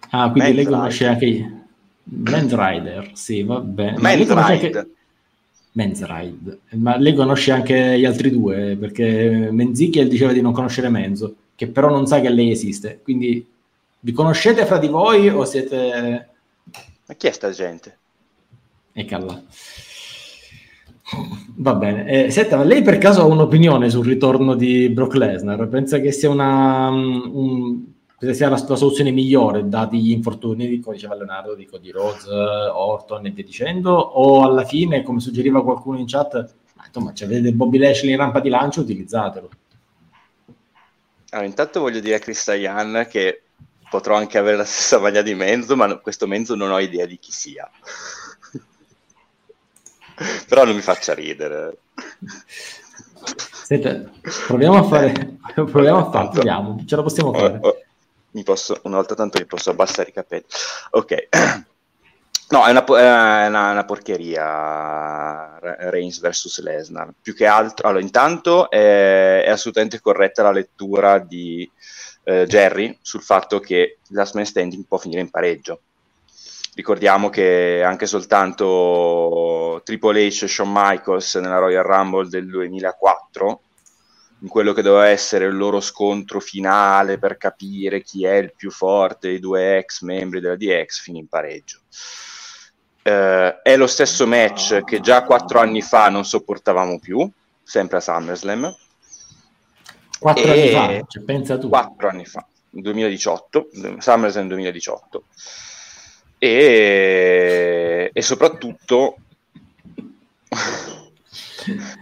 Ah, quindi Men's lei conosce Rider. anche Men's Rider, sì, va bene. Men's Rider. Men's Ride. Ma lei conosce anche gli altri due, perché Menzichiel diceva di non conoscere Menzo, che però non sa che lei esiste. Quindi vi conoscete fra di voi o siete... Ma chi è sta gente? E calla. Va bene. Eh, senta, ma lei per caso ha un'opinione sul ritorno di Brock Lesnar? Pensa che sia una, un, sia la, la, soluzione migliore dati gli infortuni di, come diceva Leonardo, di Cody Rhodes, Orton e via dicendo? O alla fine, come suggeriva qualcuno in chat, ma insomma, cioè, vedete Bobby Lashley in rampa di lancio, utilizzatelo. Allora, intanto voglio dire a Cristian che potrò anche avere la stessa maglia di Menzo, ma questo Menzo non ho idea di chi sia. Però non mi faccia ridere. Senta, proviamo a fare, proviamo a fare, proviamo, ce la possiamo fare. Oh, oh, mi posso, una volta tanto mi posso abbassare i capelli. Ok. No, è una, è una, una porcheria Reigns vs Lesnar. Più che altro, allora, intanto è, è assolutamente corretta la lettura di eh, Jerry sul fatto che Last Man Standing può finire in pareggio. Ricordiamo che anche soltanto Triple H e Shawn Michaels nella Royal Rumble del 2004 in quello che doveva essere il loro scontro finale per capire chi è il più forte dei due ex membri della DX, finì in pareggio. Eh, è lo stesso match che già quattro anni fa non sopportavamo più, sempre a SummerSlam. Quattro anni fa, cioè, pensa tu. Quattro anni fa, 2018, SummerSlam 2018. E, e soprattutto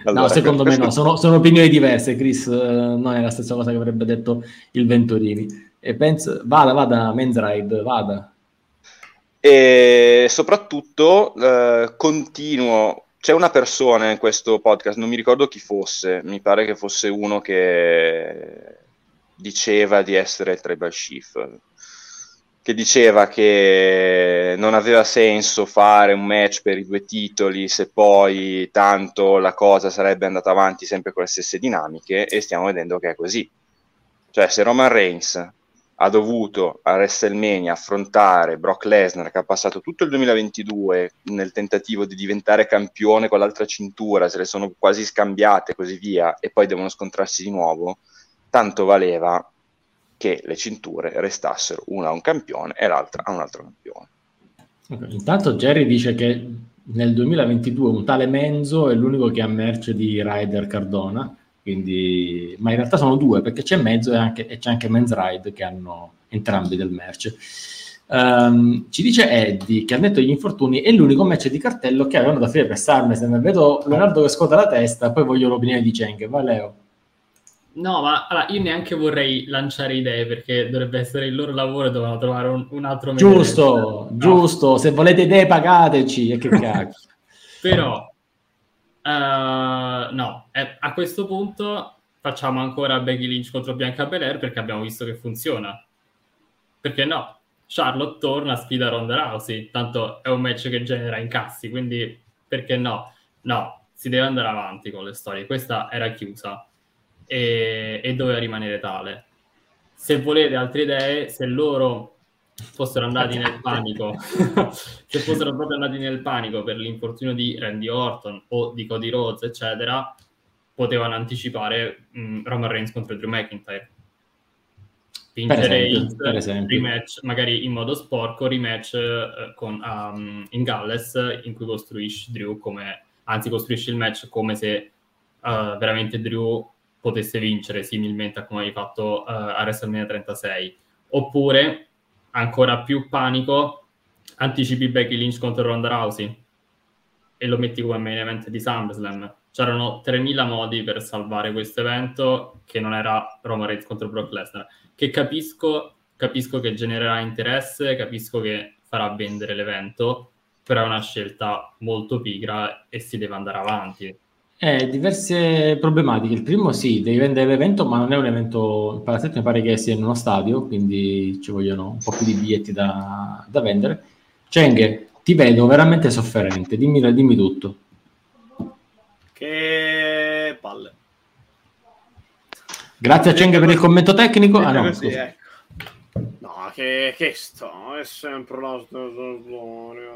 allora, no, secondo me no, sono, sono, opinioni diverse. Chris eh, non è la stessa cosa che avrebbe detto il Venturini. E penso, vada, vada, Men's Ride, vada. E soprattutto eh, continuo. C'è una persona in questo podcast, non mi ricordo chi fosse, mi pare che fosse uno che diceva di essere il tribal chief che diceva che non aveva senso fare un match per i due titoli se poi tanto la cosa sarebbe andata avanti sempre con le stesse dinamiche e stiamo vedendo che è così. Cioè se Roman Reigns ha dovuto a WrestleMania affrontare Brock Lesnar che ha passato tutto il 2022 nel tentativo di diventare campione con l'altra cintura, se le sono quasi scambiate e così via e poi devono scontrarsi di nuovo, tanto valeva che le cinture restassero una a un campione e l'altra a un altro campione. Okay. Intanto Jerry dice che nel 2022 un tale Menzo è l'unico che ha merce di Ryder Cardona, quindi... ma in realtà sono due perché c'è Mezzo e, anche, e c'è anche Men's Ride che hanno entrambi del merce. Um, ci dice Eddie che ha detto gli infortuni è l'unico match di cartello che avevano da fare per Sarmesen. Vedo Leonardo che scuota la testa, poi voglio l'opinione di Cheng. Va Leo. No, ma allora, io neanche vorrei lanciare idee perché dovrebbe essere il loro lavoro e dovevano trovare un, un altro metodo. Giusto, no. giusto. Se volete idee, pagateci. E che cacchio. Però, uh, no, eh, a questo punto facciamo ancora Becky Lynch contro Bianca Belair perché abbiamo visto che funziona. Perché no? Charlotte torna, sfida Ronda Rousey. Tanto è un match che genera incassi, quindi perché no? No, si deve andare avanti con le storie. Questa era chiusa e, e doveva rimanere tale. Se volete altre idee, se loro fossero andati nel panico, se fossero proprio andati nel panico per l'infortunio di Randy Orton o di Cody Rhodes, eccetera, potevano anticipare mh, Roman Reigns contro Drew McIntyre. Vincere il rematch, magari in modo sporco, rematch uh, con, um, in Galles, in cui costruisci Drew come, anzi costruisci il match come se uh, veramente Drew potesse vincere similmente a come hai fatto uh, a WrestleMania 36 oppure ancora più panico anticipi Becky Lynch contro Ronda Rousey e lo metti come main event di SummerSlam. C'erano 3000 modi per salvare questo evento che non era Roman Reigns contro Brock Lesnar. Che capisco, capisco che genererà interesse capisco che farà vendere l'evento però è una scelta molto pigra e si deve andare avanti eh, diverse problematiche. Il primo sì, devi vendere l'evento, ma non è un evento, il palazzetto mi pare che sia in uno stadio, quindi ci vogliono un po' più di biglietti da, da vendere. Cheng, ti vedo veramente sofferente, dimmi, dimmi tutto. Che palle. Grazie a Cheng per il commento tecnico. Ah, no, così, ecco. No, che, che sto, è sempre la stessa storia.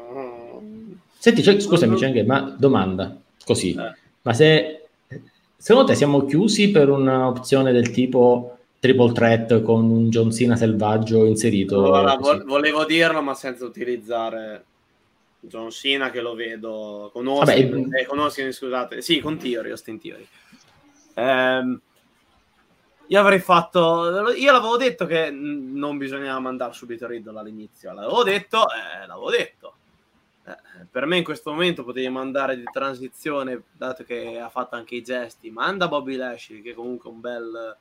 Senti, scusami Cheng, ma domanda, così. Eh ma se secondo te siamo chiusi per un'opzione del tipo triple threat con un John Cena selvaggio inserito? Allora, vo- volevo dirlo, ma senza utilizzare John Cena che lo vedo con Austin, Vabbè, eh, con Austin scusate, sì, con Theory, Austin Theory. Ehm, io avrei fatto, io l'avevo detto che non bisognava mandare subito Riddle all'inizio, l'avevo detto, eh, l'avevo detto eh, per me in questo momento potevi mandare di transizione, dato che ha fatto anche i gesti, manda Bobby Lashley, che comunque è un, bel,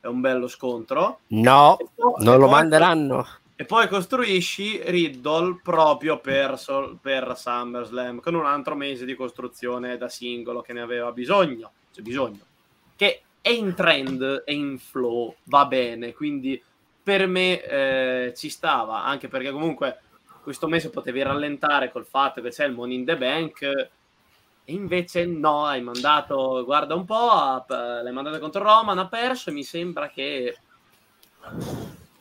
è un bello scontro. No, poi, non lo poi, manderanno. E poi costruisci Riddle proprio per, per SummerSlam, con un altro mese di costruzione da singolo che ne aveva bisogno. Cioè bisogno. Che è in trend, è in flow, va bene, quindi per me eh, ci stava, anche perché comunque questo mese potevi rallentare col fatto che c'è il Money in the Bank e invece no, hai mandato, guarda un po', l'hai mandato contro Roma, ha perso e mi sembra che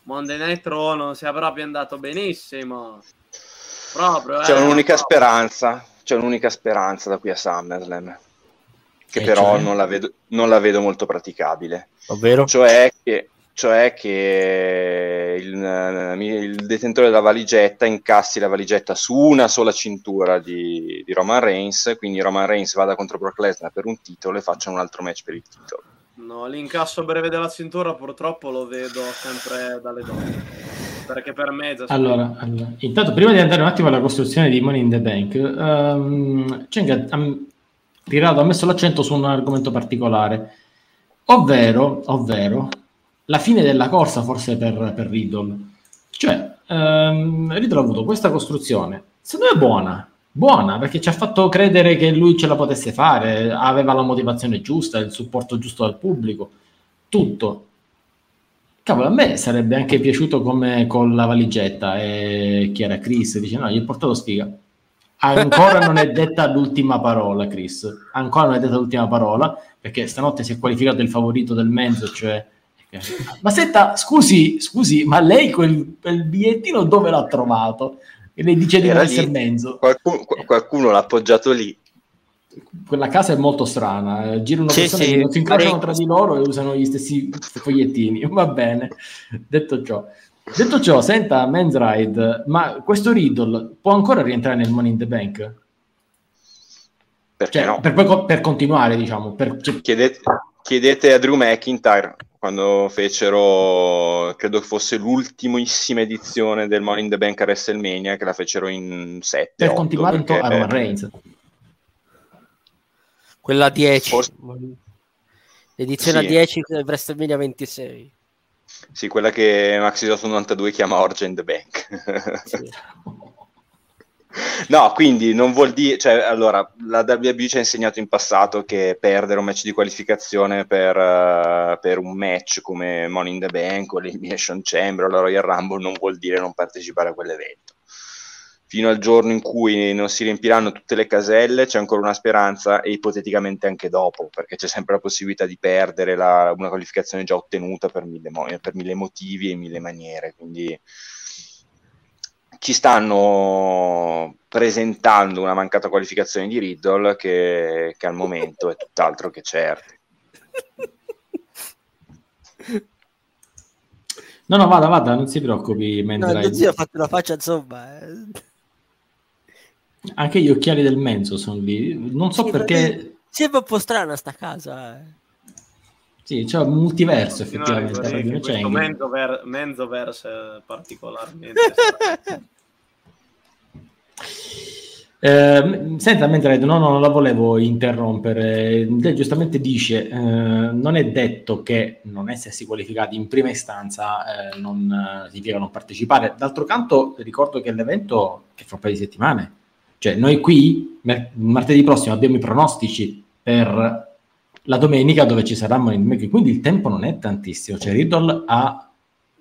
Monday Night Raw non sia proprio andato benissimo. Proprio, c'è eh, un'unica proprio. speranza, c'è un'unica speranza da qui a SummerSlam, che E però cioè? non la, vedo, non la vedo molto praticabile. Ovvero? Cioè che, cioè che il, il detentore della valigetta incassi la valigetta su una sola cintura di, di Roman Reigns, quindi Roman Reigns vada contro Brock Lesnar per un titolo e faccia un altro match per il titolo. No, l'incasso breve della cintura purtroppo lo vedo sempre dalle donne. Perché per me già Allora, allora, intanto prima di andare un attimo alla costruzione di Money in the Bank, um, Cheng ha ha tirato, ha messo l'accento su un argomento particolare, ovvero, ovvero la fine della corsa forse per, per Riddle. Cioè, um, Riddle ha avuto questa costruzione, secondo me buona, buona, perché ci ha fatto credere che lui ce la potesse fare, aveva la motivazione giusta, il supporto giusto dal pubblico, tutto. Cavolo, a me sarebbe anche piaciuto come con la valigetta e chi era Chris dice no, gli ho portato sfiga. Ancora non è detta l'ultima parola, Chris. Ancora non è detta l'ultima parola perché stanotte si è qualificato il favorito del mezzo, cioè ma senta, scusi, scusi, ma lei quel, quel bigliettino dove l'ha trovato? E lei dice di Era non essere lì. mezzo. Qualcuno, qualcuno l'ha appoggiato lì. Quella casa è molto strana. eh, Girano Sì, persone sì, che non si incrociano tra di loro e usano gli stessi fogliettini. Va bene. Detto ciò, detto ciò, senta, Men's Ride, ma questo Riddle può ancora rientrare nel Money in the Bank? Perché Cioè, no? per, per continuare, diciamo. Per, cioè, Chiedete, chiedete a Drew McIntyre quando fecero, credo che fosse l'ultimissima edizione del Money in the Bank a WrestleMania, che la fecero in 7. per continuare in to- a Roman Reigns. Quella a 10. Forse- L'edizione Sì. a 10 del WrestleMania 26. Sì, quella che Maxi 92 chiama Orgia in the Bank. Sì. No, quindi non vuol dire, cioè, allora, la WWE ci ha insegnato in passato che perdere un match di qualificazione per, eh, per un match come Money in the Bank o l'Elimination Chamber o la Royal Rumble non vuol dire non partecipare a quell'evento. Fino al giorno in cui non si riempiranno tutte le caselle c'è ancora una speranza e ipoteticamente anche dopo, perché c'è sempre la possibilità di perdere la- una qualificazione già ottenuta per mille, per mille motivi e mille maniere, quindi ci stanno presentando una mancata qualificazione di Riddle che, che al momento è tutt'altro che certa. No, no, vada, vada, non si preoccupi, Men's No, zio ha fatto una faccia, insomma. eh. Anche gli occhiali del Menzo sono lì. Non so Sì, perché... Sembra un po' strana sta casa. eh. Sì, c'è un multiverso Continuare effettivamente. che questo Menzoverse particolarmente. Eh, senta, mentre no, no, non la volevo interrompere. Lei giustamente dice: eh, non è detto che non essersi qualificati in prima istanza eh, non eh, significa non partecipare. D'altro canto, ricordo che l'evento è fra un paio di settimane. Cioè, noi qui mer- martedì prossimo abbiamo i pronostici per la domenica dove ci sarà Money Bank, quindi il tempo non è tantissimo. Cioè, Riddle a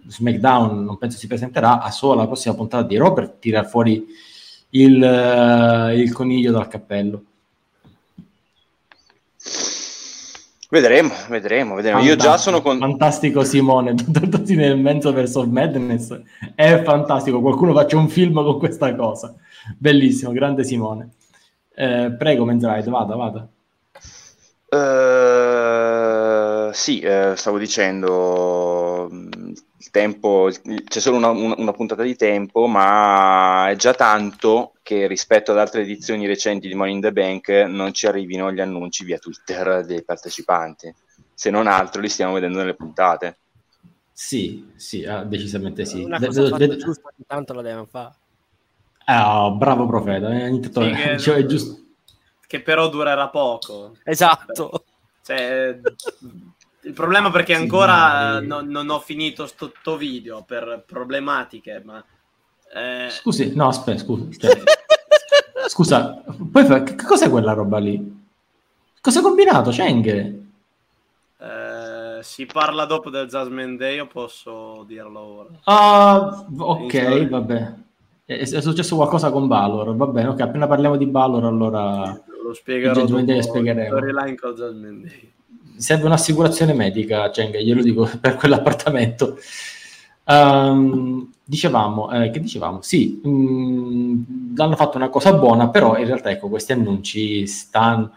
SmackDown non penso si presenterà, ha solo la prossima puntata di per tirar fuori il, eh, il coniglio dal cappello. Vedremo, vedremo, vedremo. Io già sono con... fantastico Simone, tornati nel mezzo verso Madness è fantastico, qualcuno faccia un film con questa cosa. Bellissimo, grande Simone. Eh, prego, Menzride, vada, vada. Eh, sì, eh, stavo dicendo, mh, il tempo, c'è solo una, una- puntata di tempo, ma è già tanto che rispetto ad altre edizioni recenti di Money in the Bank non ci arrivino gli annunci via Twitter dei partecipanti. Se non altro li stiamo vedendo nelle puntate. Sì, sì, ah, decisamente sì. Una cosa de- de- giusta, ogni tanto la devono fare. Ah, bravo profeta, eh, ogni tanto- Sì, che- cioè, giusto. che però durerà poco. Esatto. Cioè, il problema è perché Sì, ancora dai. non, non ho finito sto, video per problematiche, ma... eh, Scusi, no, aspetta, scusa. cioè, scusa, poi fa- che cos'è quella roba lì? Cosa hai combinato, Cheng? eh, si parla dopo del Jasmine Day, io posso dirlo ora. Ah, ok, Inizio- vabbè. È, è successo qualcosa con Valor, va bene, ok, appena parliamo di Valor allora... Lo spiegherò dopo, spiegheremo. storyline con Judgment Day. Serve un'assicurazione medica, Cheng, glielo dico per quell'appartamento. Ehm, dicevamo, eh, che dicevamo? Sì, mh, hanno fatto una cosa buona, però in realtà ecco, questi annunci stanno,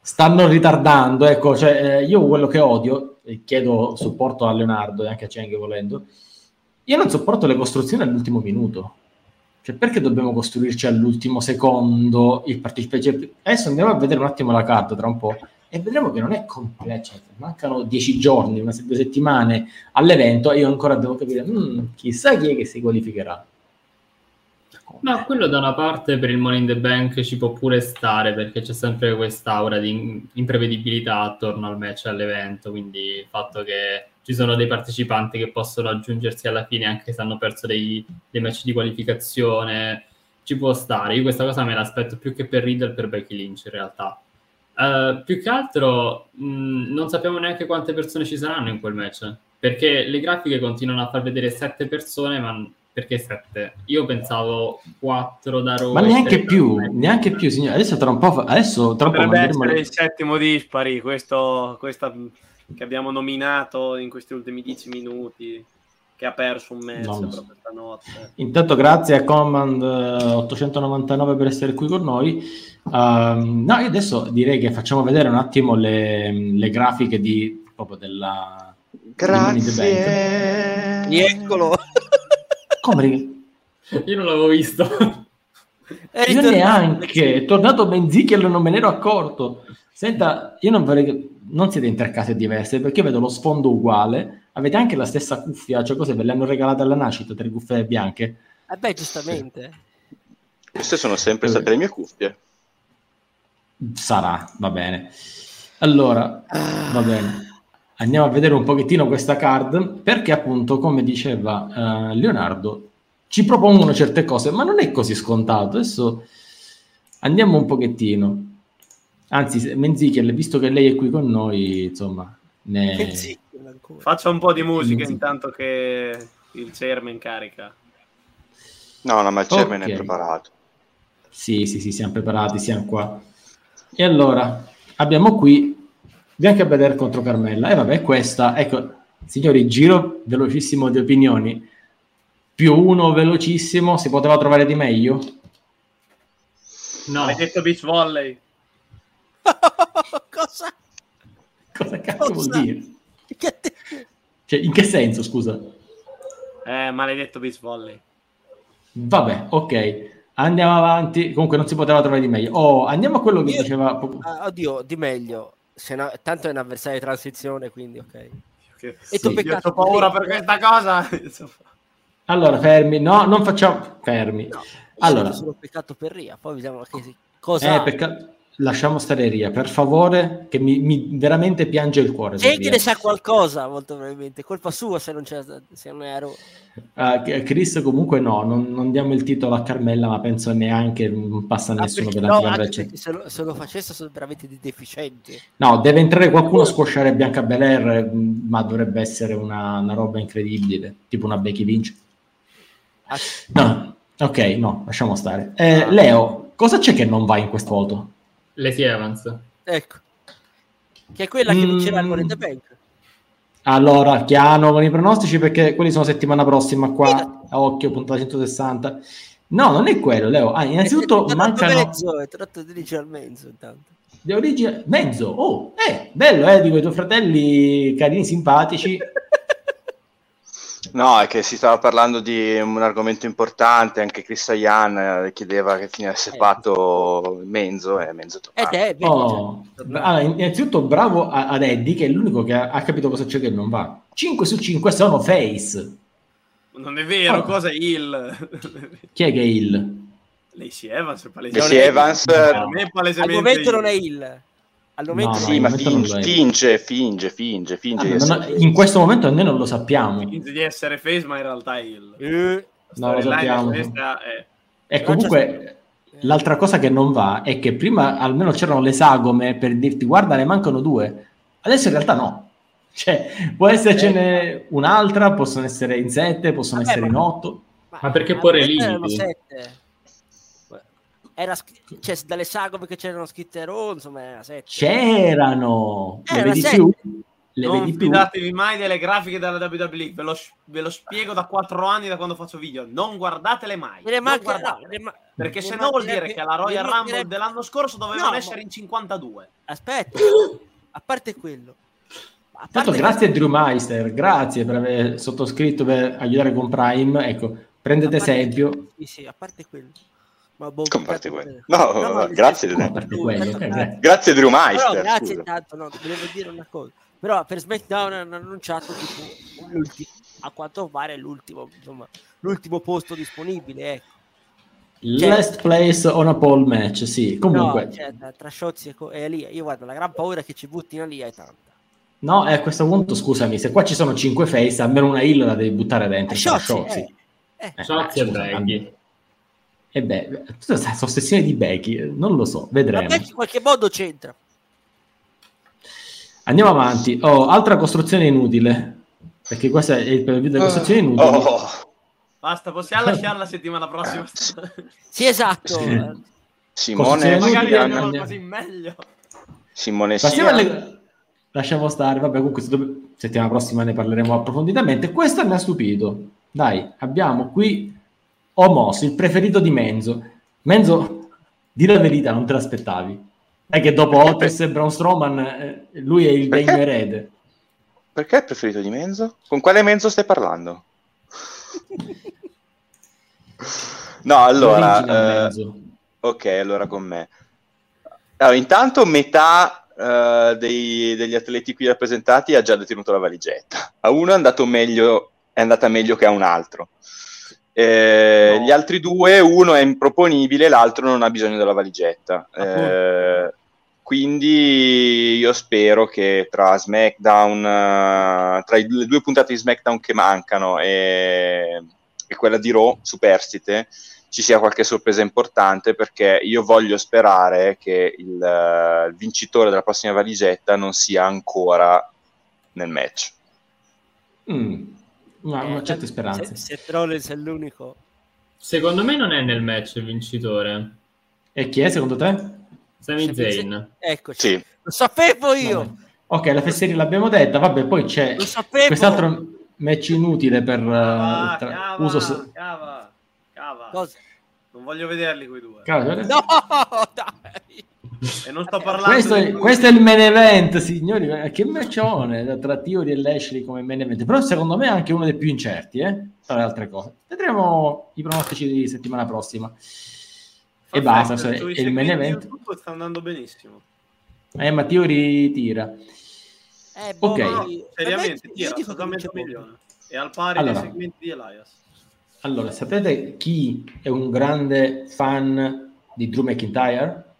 stanno ritardando. Ecco, cioè, eh, io quello che odio, e chiedo supporto a Leonardo e anche a Cheng volendo, io non sopporto le costruzioni all'ultimo minuto. Cioè, perché dobbiamo costruirci all'ultimo secondo il partecipazione? Adesso andiamo a vedere un attimo la carta tra un po' e vedremo che non è completo. Cioè, mancano dieci giorni, una, due settimane all'evento e io ancora devo capire, "Mm, chissà chi è che si qualificherà. Ma quello da una parte per il Money in the Bank ci può pure stare perché c'è sempre quest'aura di imprevedibilità attorno al match all'evento, quindi il fatto che ci sono dei partecipanti che possono aggiungersi alla fine anche se hanno perso dei, dei match di qualificazione ci può stare. Io questa cosa me l'aspetto più che per Riddle per Becky Lynch in realtà. Eh, più che altro mh, non sappiamo neanche quante persone ci saranno in quel match perché le grafiche continuano a far vedere sette persone, ma perché sette? Io pensavo quattro da Raw. Ma neanche più, neanche più, signore. Adesso tra un po', fa- adesso tra un po' manderemo il settimo dispari, questo, questa che abbiamo nominato in questi ultimi dieci minuti, che ha perso un Non lo so. stanotte. Intanto grazie a Command eh, 899 per essere qui con noi. Ehm, no, io adesso direi che facciamo vedere un attimo le, le grafiche di, proprio della... di. Grazie. Eccolo. Come? Io non l'avevo visto. È Io ritornato. neanche, è tornato Benzichel, non me ne ero accorto. Senta, io non vorrei che... Non siete in tre case diverse, perché io vedo lo sfondo uguale. Avete anche la stessa cuffia, cioè cose ve le hanno regalate alla nascita, tre cuffie bianche. Eh beh, giustamente. Queste sono sempre state le mie cuffie. Sarà, va bene. Allora, va bene. Andiamo a vedere un pochettino questa card, perché appunto, come diceva eh, Leonardo, ci propongono certe cose, ma non è così scontato. Adesso andiamo un pochettino. Anzi, Menzichel, visto che lei è qui con noi, insomma, ne... Faccio un po' di musica Sì. intanto che il chairman carica. No, no, ma il chairman Ok. è preparato. Sì, sì, sì, siamo preparati, siamo qua. E allora, abbiamo qui Bianca Belair contro Carmella. E vabbè, questa, ecco, signori, giro velocissimo di opinioni. Più uno velocissimo, si poteva trovare di meglio? No, Hai detto beach volley? Cosa? Cosa cazzo vuol Cosa? dire? Che te- Cioè, in che senso, scusa? Eh, maledetto beach volley. Vabbè, ok. Andiamo avanti. Comunque non si poteva trovare di meglio. Oh, andiamo a quello che Io- diceva... Ah, oddio, di meglio. Se no- tanto è un avversario di transizione, quindi ok. Che E tu sì, peccato io ho paura per- questa cosa. Allora, fermi. No, non facciamo... Fermi. No, Allora. sono peccato per Ria, poi vediamo che cosa... Eh, pecca- Lasciamo stare Ria, per favore, che mi, mi veramente piange il cuore. Ria. ne sa qualcosa, molto probabilmente. Colpa sua se non c'è se non ero. Ah, Chris comunque no, non, non diamo il titolo a Carmella, ma penso neanche non passa Ah, nessuno perché- per no, la se lo, se lo facesse sono veramente dei deficienti. No, deve entrare qualcuno a squasciare Bianca Belair, ma dovrebbe essere una, una roba incredibile, tipo una Becky Lynch. Ah, No, ok, no, lasciamo stare. Eh, Leo, cosa c'è che non va in questo voto? Lacey Evans. ecco. Che è quella che Mm. vincerà il Money in the Bank. Allora, piano con i pronostici perché quelli sono settimana prossima qua, a occhio, puntata 160. No, non è quello, Leo. Ah, innanzitutto mancano mezzo, è tornato 13 al mezzo intanto. di origine mezzo. Oh, eh, bello, eh, dico i tuoi fratelli carini, simpatici. No, è che si stava parlando di un argomento importante, anche Chris Ayan eh, chiedeva che fine avesse Eh. fatto Menzo e Menzo è Ed tornato. è, vedi, Oh, allora, innanzitutto bravo a- ad Eddie che è l'unico che ha, ha capito cosa c'è che non va. 5 su 5 sono face. Non è vero, Oh. cosa è il? Chi è che è il? Lacey Evans è palesemente Lacey Evans No. eh, Per me è al momento non è il. Al momento No, sì, ma finge, finge, finge, finge, finge Ah, essere- in questo momento noi non lo sappiamo. Finge di essere face, ma in realtà è il. Eh, No, lo sappiamo. è- E Però comunque l'altra cosa che non va è che prima almeno c'erano le sagome per dirti guarda ne mancano due. Adesso in realtà no. Cioè, può essercene un'altra, possono essere in sette, possono Vabbè, essere ma- in otto. Ma perché a porre limiti? Era scr- cioè, dalle sagome che c'erano scritte Raw, insomma, era sette. C'erano! Le Era vedi sette. più? Le non vedi più? fidatevi mai delle grafiche della WWE, ve lo, ve lo spiego da quattro anni da quando faccio video. Non guardatele mai. Ne non guardatele. no, ne ma- Perché se no vuol dire che alla Royal Rumble mancherebbe- dell'anno scorso dovevano No, ma- essere in 52. Aspetta, a parte quello. A Tanto parte grazie a Drew Meister, grazie per aver sottoscritto per aiutare con Prime. Ecco, prendete esempio. Sì, sì, a parte quello. Ma boh, intanto- quello? No, ma no, nel grazie, parte quello, grazie. Grazie Drew Però Meister. grazie scusa. intanto, no, volevo dire una cosa. Però per SmackDown hanno annunciato tipo a quanto pare l'ultimo, insomma, l'ultimo posto disponibile, ecco. Last place on a pole match, sì. Comunque, No, cioè, tra, Shotzi e, co- e Elia, io guarda, la gran paura che ci buttino lì è tanta. no, e a questo punto, scusami, se qua ci sono 5 face, almeno una hill la devi buttare dentro. Shotzi, Shotzi. eh, eh. Eh, e Becky. E beh, questa ossessione di Becky, non lo so, Ma vedremo. Becky in qualche modo c'entra. Andiamo avanti. Oh, altra costruzione inutile. Perché questo è il preview delle costruzioni inutili. Oh, Basta, possiamo lasciare la settimana prossima. Sì, esatto. Sì. Simone, Costruzione Magari inutile, andiamo così meglio. Simone Passiamo Sia. alle... Lasciamo stare, vabbè, comunque se- settimana prossima ne parleremo approfonditamente. Questo mi ha stupito. Dai, abbiamo qui Omos, il preferito di Menzo. Menzo, di la verità, non te l'aspettavi. È che dopo Otis e Braun Strowman, eh, lui è il Perché? degno erede. Perché è il preferito di Menzo? Con quale Menzo stai parlando? No, allora, eh, ok, allora con me. Allora, intanto metà eh, dei- degli atleti qui rappresentati ha già detenuto la valigetta. A uno è andato meglio, è andata meglio che a un altro. Eh, No. Gli altri due, uno è improponibile, l'altro non ha bisogno della valigetta. Eh, quindi io spero che tra SmackDown, eh, tra le due puntate di SmackDown che mancano e, e quella di Raw, superstite, ci sia qualche sorpresa importante perché io voglio sperare che il, eh, il vincitore della prossima valigetta non sia ancora nel match. Mm, ma, ma Eh, certe speranze. Se, se Rollins è l'unico. Secondo me non è nel match il vincitore. E chi è secondo te? Sami Zayn. Eccoci. Sì. Lo sapevo io. Vabbè. Ok, la fesseria l'abbiamo detta, vabbè, poi c'è Lo sapevo. quest'altro match inutile per uh, Ah, tra- cava, uso... cava, cava. Cosa? Non voglio vederli quei due. Cavolo, No, dai. E non sto parlando Questo è, di- questo è il main event, signori. Che matchone tra Theory e Lashley come main event. Però secondo me è anche uno dei più incerti, eh? Tra le altre cose. Vedremo i pronostici di settimana prossima. E Fun basta, cioè, è il main event. YouTube sta andando benissimo. Eh, ma Theory tira. Eh, boh, Ok. No, seriamente, me- tira, io dico sta da che mezzo vince milione. E al pari Allora. dei segmenti di Elias. Allora, sapete chi è un grande fan di Drew McIntyre?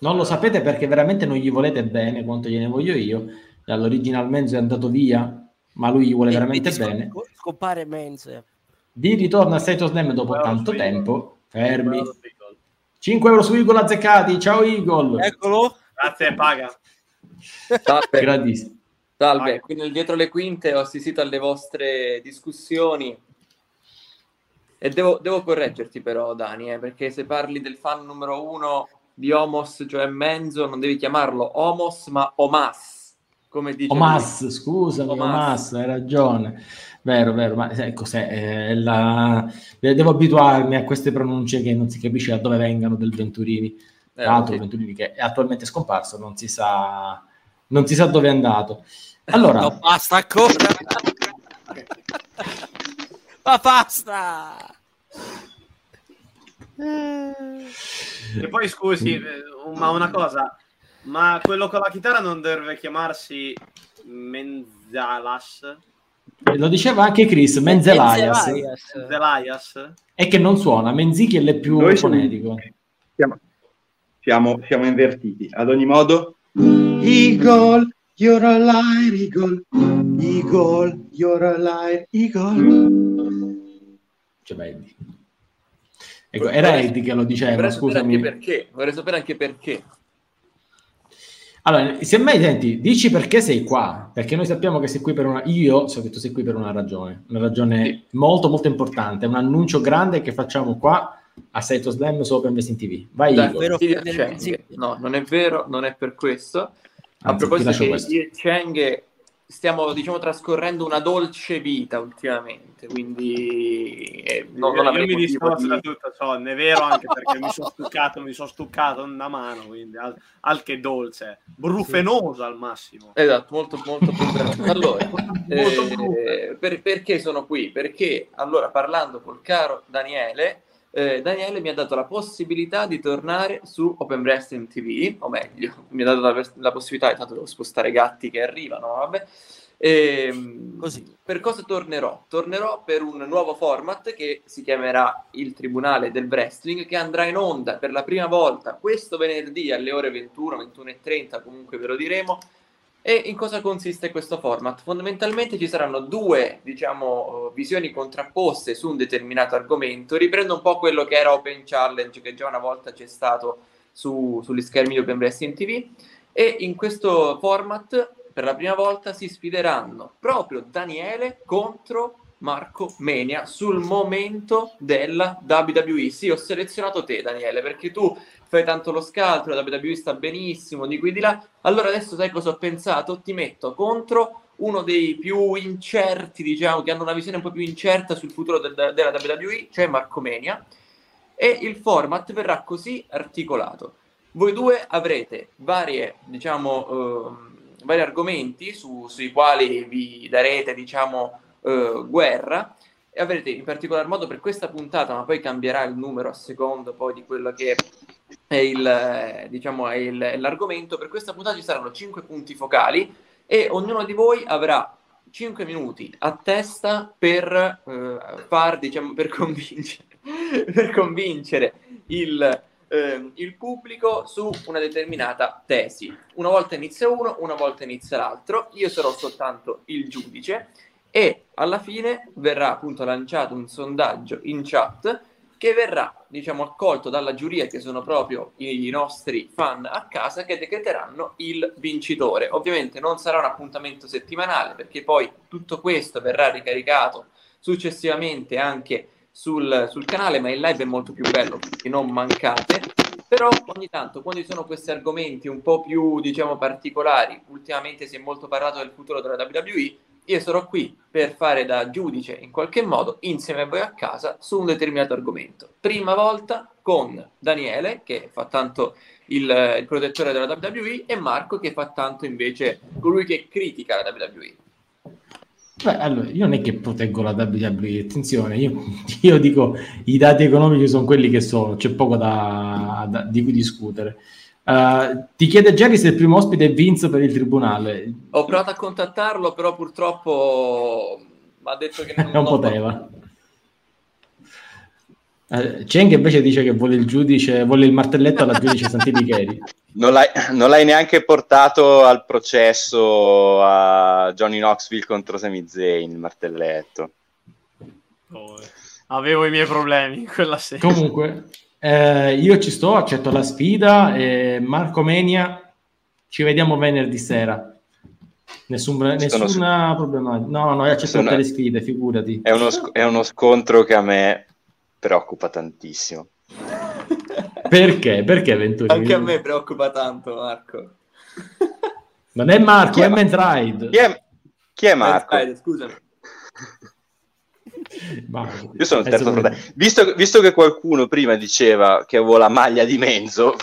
Non lo sapete perché veramente non gli volete bene quanto gliene voglio io. Dall'original Menzo è andato via, ma lui gli vuole E veramente quindi bene. sc- Scompare Menz. Di ritorno a State of Slam dopo tanto tempo. Fermi. Euro su Eagle. 5 euro su Eagle azzeccati. Ciao Eagle. Eccolo. Grazie, paga. Salve, Gradissimo. salve. Vai. Qui nel dietro le quinte ho assistito alle vostre discussioni e devo, devo correggerti però, Dani, eh, perché se parli del fan numero uno di Homos, cioè Menzo, non devi chiamarlo Homos, ma Omas, come dice Omas, scusami, Omas. Omas, hai ragione. Vero, vero, ma sai cos'è? È la... Devo abituarmi a queste pronunce che non si capisce da dove vengano del Venturini. lui. Eh, Tra l'altro sì. Venturini che è attualmente scomparso, non si sa, non si sa dove è andato. Allora, No, basta ancora. ma basta. E poi scusi, eh, ma una cosa, ma quello con la chitarra non deve chiamarsi Menzalas? lo diceva anche Chris, Menzelias, Menzelias. Menzelias? è che non suona, Menzichiel è più Noi fonetico. Siamo, siamo, siamo invertiti. Ad ogni modo, Eagle, you're alive, Eagle. Eagle, you're alive, Eagle. Cioè, beh, Ecco, era Eddie che lo diceva, Vorrei sapere scusami. anche perché. Vorrei sapere anche perché. Allora, semmai senti, dici perché sei qua, perché noi sappiamo che sei qui per una... Io so che tu sei qui per una ragione, una ragione molto molto importante, un annuncio grande che facciamo qua a Saito Slam su Open Wrestling TV. Vai, Dai, Igor. ti Cheng. No, non è vero, non è per questo. A Anzi, ti proposito che questo. Cheng stiamo diciamo trascorrendo una dolce vita ultimamente, quindi eh, non, non io mi dissocio di- da tutto ciò, è vero anche perché mi sono stuccato, mi sono stuccato una mano, quindi al, al che dolce, brufenoso al massimo. Esatto, molto molto brutto. Allora, eh, per- perché sono qui? Perché allora parlando col caro Daniele, eh, Daniele mi ha dato la possibilità di tornare su Open Wrestling TV, o meglio, mi ha dato la, la possibilità, tanto devo spostare i gatti che arrivano, vabbè. Ehm, Per cosa tornerò? Tornerò per un nuovo format che si chiamerà il Tribunale del Wrestling, che andrà in onda per la prima volta questo venerdì alle ore 21, 21.30, comunque ve lo diremo. E in cosa consiste questo format? Fondamentalmente ci saranno due, diciamo, eh, visioni contrapposte su un determinato argomento. Riprendo un po' quello che era Open Challenge, che già una volta c'è stato su- sugli schermi di Open Wrestling TV. E in questo format, per la prima volta, si sfideranno proprio Daniele contro Marco Menia sul momento della WWE. Sì, ho selezionato te, Daniele, perché tu fai tanto lo scaltro, la WWE sta benissimo, di qui di là. Allora adesso sai cosa ho pensato? Ti metto contro uno dei più incerti, diciamo, che hanno una visione un po' più incerta sul futuro del- della WWE, cioè Marco Menia. E il format verrà così articolato. Voi due avrete varie, diciamo, ehm, vari argomenti su- sui quali vi darete, diciamo, eh, guerra e avrete in particolar modo per questa puntata, ma poi cambierà il numero a secondo poi di quello che è il, eh, diciamo, è il- l'argomento. Per questa puntata ci saranno 5 punti focali e ognuno di voi avrà 5 minuti a testa per eh, far, diciamo, per convincere, per convincere il, ehm, il pubblico su una determinata tesi. Una volta inizia uno, una volta inizia l'altro. Io sarò soltanto il giudice e alla fine verrà appunto lanciato un sondaggio in chat che verrà diciamo accolto dalla giuria che sono proprio i nostri fan a casa che decreteranno il vincitore. Ovviamente non sarà un appuntamento settimanale perché poi tutto questo verrà ricaricato successivamente anche sul, sul canale ma il live è molto più bello quindi non mancate. Però ogni tanto quando ci sono questi argomenti un po' più diciamo particolari ultimamente si è molto parlato del futuro della WWE io sarò qui per fare da giudice in qualche modo insieme a voi a casa su un determinato argomento. Prima volta con Daniele che fa tanto il, il protettore della WWE e Marco che fa tanto invece colui che critica la WWE. Beh, allora, io non è che proteggo la WWE, attenzione, io, io dico i dati economici sono quelli che sono, c'è poco da, da- di cui discutere. Uh, ti chiede Jerry se il primo ospite è Vince per il tribunale, Ho provato a contattarlo però purtroppo mi ha detto che non, non poteva. Uh, Cheng invece dice che vuole il giudice, vuole il martelletto alla giudice Santini Non l'hai, non l'hai neanche portato al processo a Johnny Knoxville contro Sami Zayn, il martelletto. Oh, Avevo i miei problemi in quella sera. Comunque, eh, io ci sto, accetto la sfida. E Marco Menia, ci vediamo venerdì sera. Nessun, Sono nessuna problema. No, no, io accetto Sono- tutte le sfide, figurati. È uno, sc- è uno scontro che a me preoccupa tantissimo. Perché? Perché Venturi? Anche a me preoccupa tanto Marco. Non è Marco, Chi è è Mentride. Chi è, chi è Marco? Eh, scusami. Io sono il terzo fratello. Visto, visto che qualcuno prima diceva che avevo la maglia di Menzo,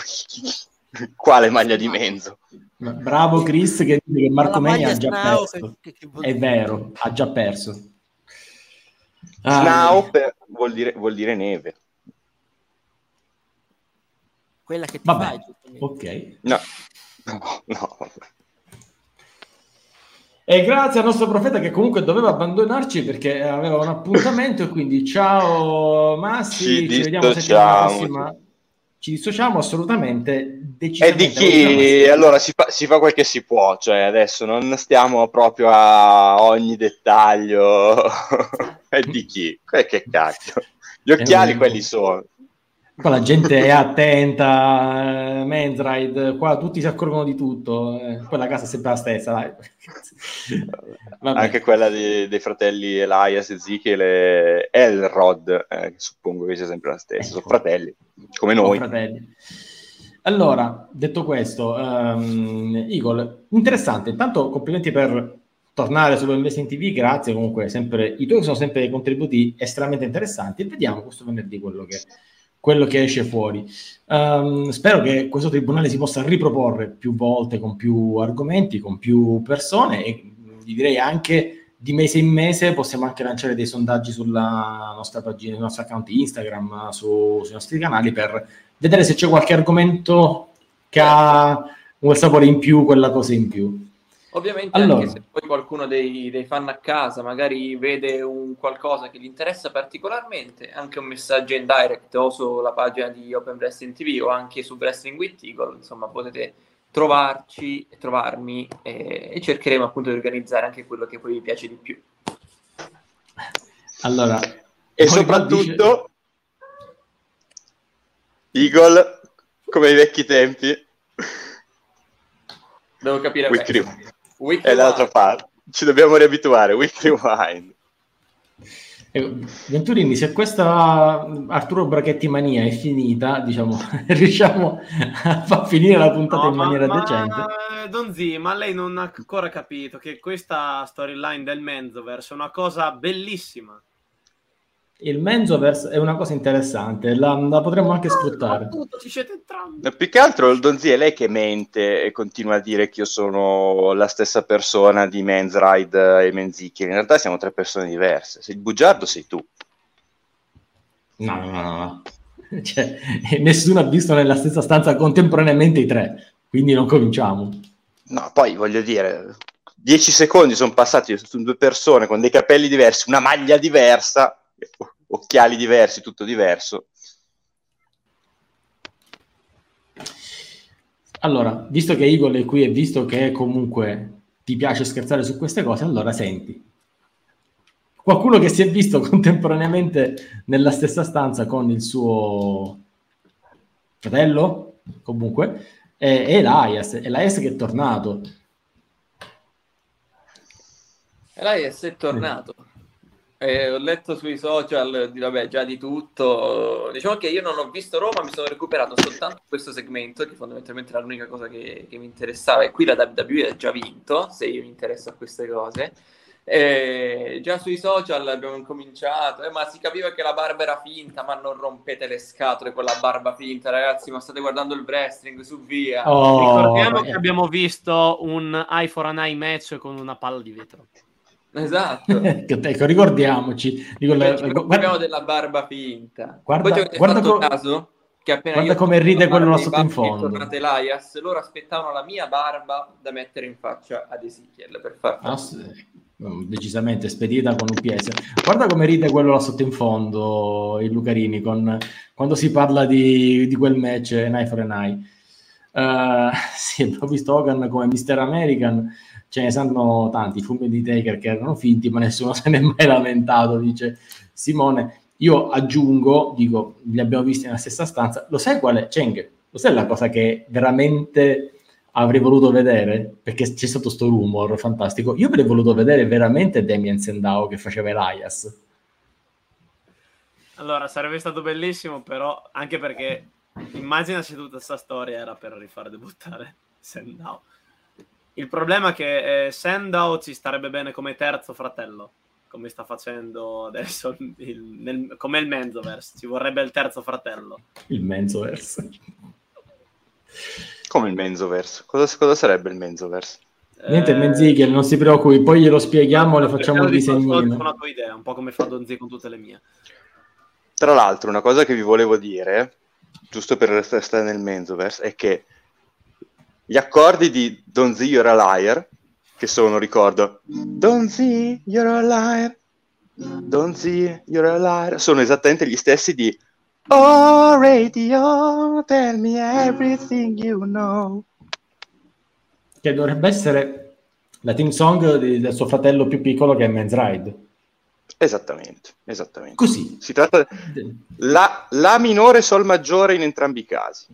quale maglia di Menzo? Bravo Chris che dice che Marco Menia ha già Snau, perso. che- che È vero, ha già perso. Ah, per- vuol, dire, vuol dire neve. Quella che ti Vabbè, fai. ok. No, no, no. E grazie al nostro profeta che comunque doveva abbandonarci perché aveva un appuntamento e quindi ciao Massi, Ci ci, vediamo settimana prossima. Ci dissociamo assolutamente, E di chi? Allora si fa, si fa quel che si può, cioè adesso non stiamo proprio a ogni dettaglio. e di chi? Eh, che cacchio. Gli occhiali un- quelli sono. Qua la gente è attenta, eh, Men's Ride, qua tutti si accorgono di tutto, eh, poi la casa è sempre la stessa, dai. Anche quella di- dei fratelli Elias, Ezekiel e Elrod, eh, suppongo che sia sempre la stessa, sono Ecco. fratelli, come noi. fratelli. Allora, detto questo, ehm, Igor, interessante. Intanto complimenti per tornare su Investing TV, grazie comunque, sempre, i tuoi sono sempre dei contributi estremamente interessanti e vediamo questo venerdì quello che, quello che esce fuori. Ehm, spero che questo tribunale si possa riproporre più volte con più argomenti, con più persone e direi anche di mese in mese possiamo anche lanciare dei sondaggi sulla nostra pagina, sul nostro account Instagram, su- sui nostri canali per vedere se c'è qualche argomento che ha quel sapore in più, quella cosa in più. Ovviamente Allora. anche se poi qualcuno dei, dei fan a casa magari vede un qualcosa che gli interessa particolarmente, anche un messaggio in direct o sulla pagina di Open Wrestling TV o anche su Wrestling with Eagle, insomma potete trovarci, trovarmi e, e cercheremo appunto di organizzare anche quello che poi vi piace di più. Allora, E soprattutto, Eagle, come ai vecchi tempi, Devo capire Weekly, questo. Weekly è l'altra parte. Ci dobbiamo riabituare, Weekly Wine. Eh, Venturini, se questa Arturo Brachetti mania è finita, diciamo, riusciamo a far finire la puntata No, in ma- maniera ma- decente. Donzi, ma lei non ha ancora capito che questa storyline del Menzoverse è una cosa bellissima. Il Menzoverse è una cosa interessante, la, la potremmo anche sfruttare. Appunto, ci siete entrambi. Più che altro il Donzi è lei che mente e continua a dire che io sono la stessa persona di Men's Ride e Menzicchi. In realtà siamo tre persone diverse. Se il bugiardo sei tu. No, no, no, no. Cioè, nessuno ha visto nella stessa stanza contemporaneamente i tre, quindi non cominciamo. No, poi voglio dire, dieci secondi sono passati su due persone con dei capelli diversi, una maglia diversa, occhiali diversi, tutto diverso. Allora, visto che Igor è qui e visto che comunque ti piace scherzare su queste cose, allora senti. Qualcuno che si è visto contemporaneamente nella stessa stanza con il suo fratello, comunque, è, è Elias, Elias che è tornato. Elias è tornato. Eh, ho letto sui social di, vabbè, già di tutto. Diciamo che io non ho visto Roma, mi sono recuperato soltanto questo segmento, che fondamentalmente era l'unica cosa che, che mi interessava. E qui la WWE ha già vinto, se io mi interesso a queste cose. Eh, già sui social abbiamo incominciato, eh, ma si capiva che la barba era finta, ma non rompete le scatole con la barba finta, ragazzi. Ma state guardando il wrestling su via. Oh, Ricordiamo eh. che abbiamo visto un eye for an eye match con una palla di vetro. Esatto. ecco, ricordiamoci. Dico, guarda, della barba finta. Guarda- Poi avete guarda fatto co- caso che appena guarda come ride quello là sotto in fondo. è tornato Elias, loro aspettavano la mia barba da mettere in faccia ad Ezekiel per far Ah, sì. Mm, decisamente spedita con un PS. Guarda come ride quello là sotto in fondo, il Lucarini, con, quando si parla di, di quel match an eye for an eye. Eh, sì, visto Hogan come Mr. American, ce ne sanno tanti, i fumi di Taker che erano finti, ma nessuno se ne è mai lamentato, dice Simone. Io aggiungo, dico, li abbiamo visti nella stessa stanza, lo sai qual è? Cheng, lo sai la cosa che veramente avrei voluto vedere? Perché c'è stato sto rumor fantastico. Io avrei voluto vedere veramente Damien Sendao che faceva Elias. Allora, sarebbe stato bellissimo, però anche perché immagina se tutta questa storia era per rifare debuttare Sendao. Il problema è che eh, Sendao ci starebbe bene come terzo fratello, come sta facendo adesso il, nel- come il Menzoverse. Ci vorrebbe il terzo fratello. Il Menzoverse. Come il Menzoverse? Cosa, cosa sarebbe il Menzoverse? Niente, Eh, Menzichel, non si preoccupi, poi glielo spieghiamo, le facciamo il disegnino. Una tua idea, un po' come fa Donzi con tutte le mie. Tra l'altro, una cosa che vi volevo dire, giusto per restare nel Menzoverse, è che gli accordi di Don't Z You're a Liar, che sono, ricordo, Don't Z You're a Liar, Don't Z You're a Liar, sono esattamente gli stessi di Oh radio, tell me everything you know. Che dovrebbe essere la team song di- del suo fratello più piccolo che è Men's Ride. Esattamente, esattamente. Così. Si tratta la, la minore sol maggiore in entrambi i casi.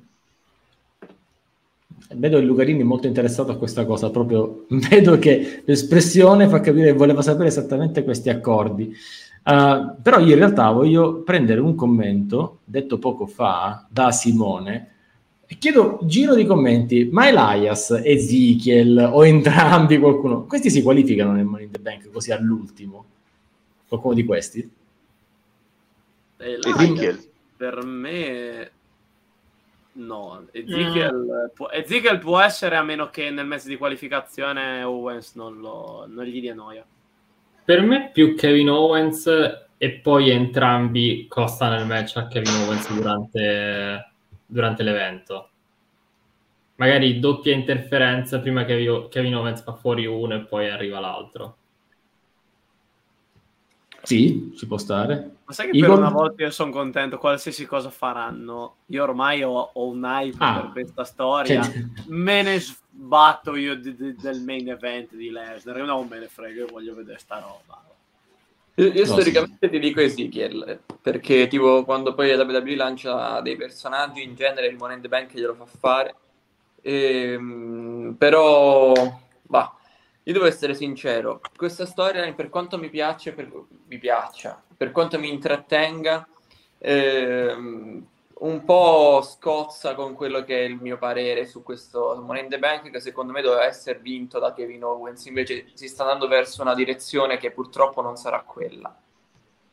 Vedo il Lucarini molto interessato a questa cosa, proprio vedo che l'espressione fa capire che voleva sapere esattamente questi accordi. Uh, però io in realtà voglio prendere un commento detto poco fa da Simone e chiedo giro di commenti, ma Elias, Ezekiel o entrambi qualcuno, questi si qualificano nel Money in the Bank così all'ultimo? Qualcuno di questi? Ezekiel. Per me no, Ezekiel, mm. può, Ezekiel può essere a meno che nel mezzo di qualificazione Owens non, lo, non gli dia noia. Per me più Kevin Owens e poi entrambi costano il match a Kevin Owens durante, durante l'evento. Magari doppia interferenza prima che Kevin Owens fa fuori uno e poi arriva l'altro. Sì, ci può stare. Ma sai che Igor... per una volta io sono contento, qualsiasi cosa faranno. Io ormai ho, ho un hype ah, per questa storia. Che... Me ne sbatto io di, di, del main event di Lesnar. Non me ne frego, io voglio vedere sta roba. Io, io no, storicamente sì. ti dico Ezekiel, perché tipo quando poi la WWE lancia dei personaggi, in genere il Money in the Bank glielo fa fare. E, ehm, però, bah, io devo essere sincero, questa storia per quanto mi piace, per, mi piaccia, per quanto mi intrattenga, ehm, un po' scozza con quello che è il mio parere su questo Money in the Bank che secondo me doveva essere vinto da Kevin Owens, invece si sta andando verso una direzione che purtroppo non sarà quella,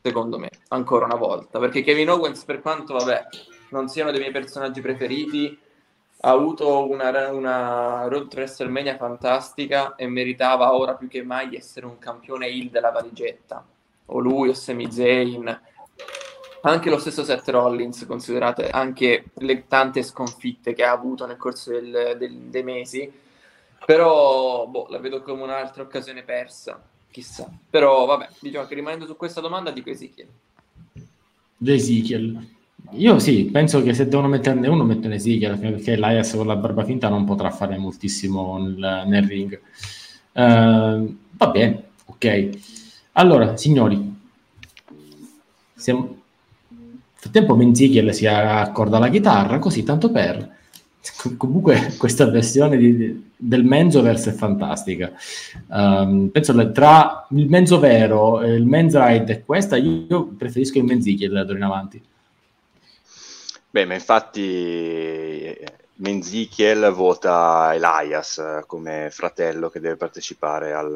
secondo me, ancora una volta, perché Kevin Owens per quanto, vabbè, non sia uno dei miei personaggi preferiti, ha avuto una, una road to WrestleMania fantastica e meritava ora più che mai essere un campione heel della valigetta. O lui o Sami Zayn. Anche lo stesso Seth Rollins, considerate anche le tante sconfitte che ha avuto nel corso del, del, dei mesi. Però boh, la vedo come un'altra occasione persa, chissà. Però vabbè, diciamo che rimanendo su questa domanda dico Ezekiel. Ezekiel. Io sì, penso che se devono metterne uno, mettono Ezekiel, perché l'Ajax con la barba finta non potrà fare moltissimo nel, nel ring. Uh, va bene, ok. Allora, signori, siamo... nel frattempo Menzichiel si accorda la chitarra, così tanto per... Comunque questa versione di, del Menzoverse è fantastica. Um, penso che tra il Menzo vero, il Men's Ride e questa, io, preferisco il Menzichiel da in avanti. Beh, ma infatti Menzichiel vota Elias come fratello che deve partecipare al,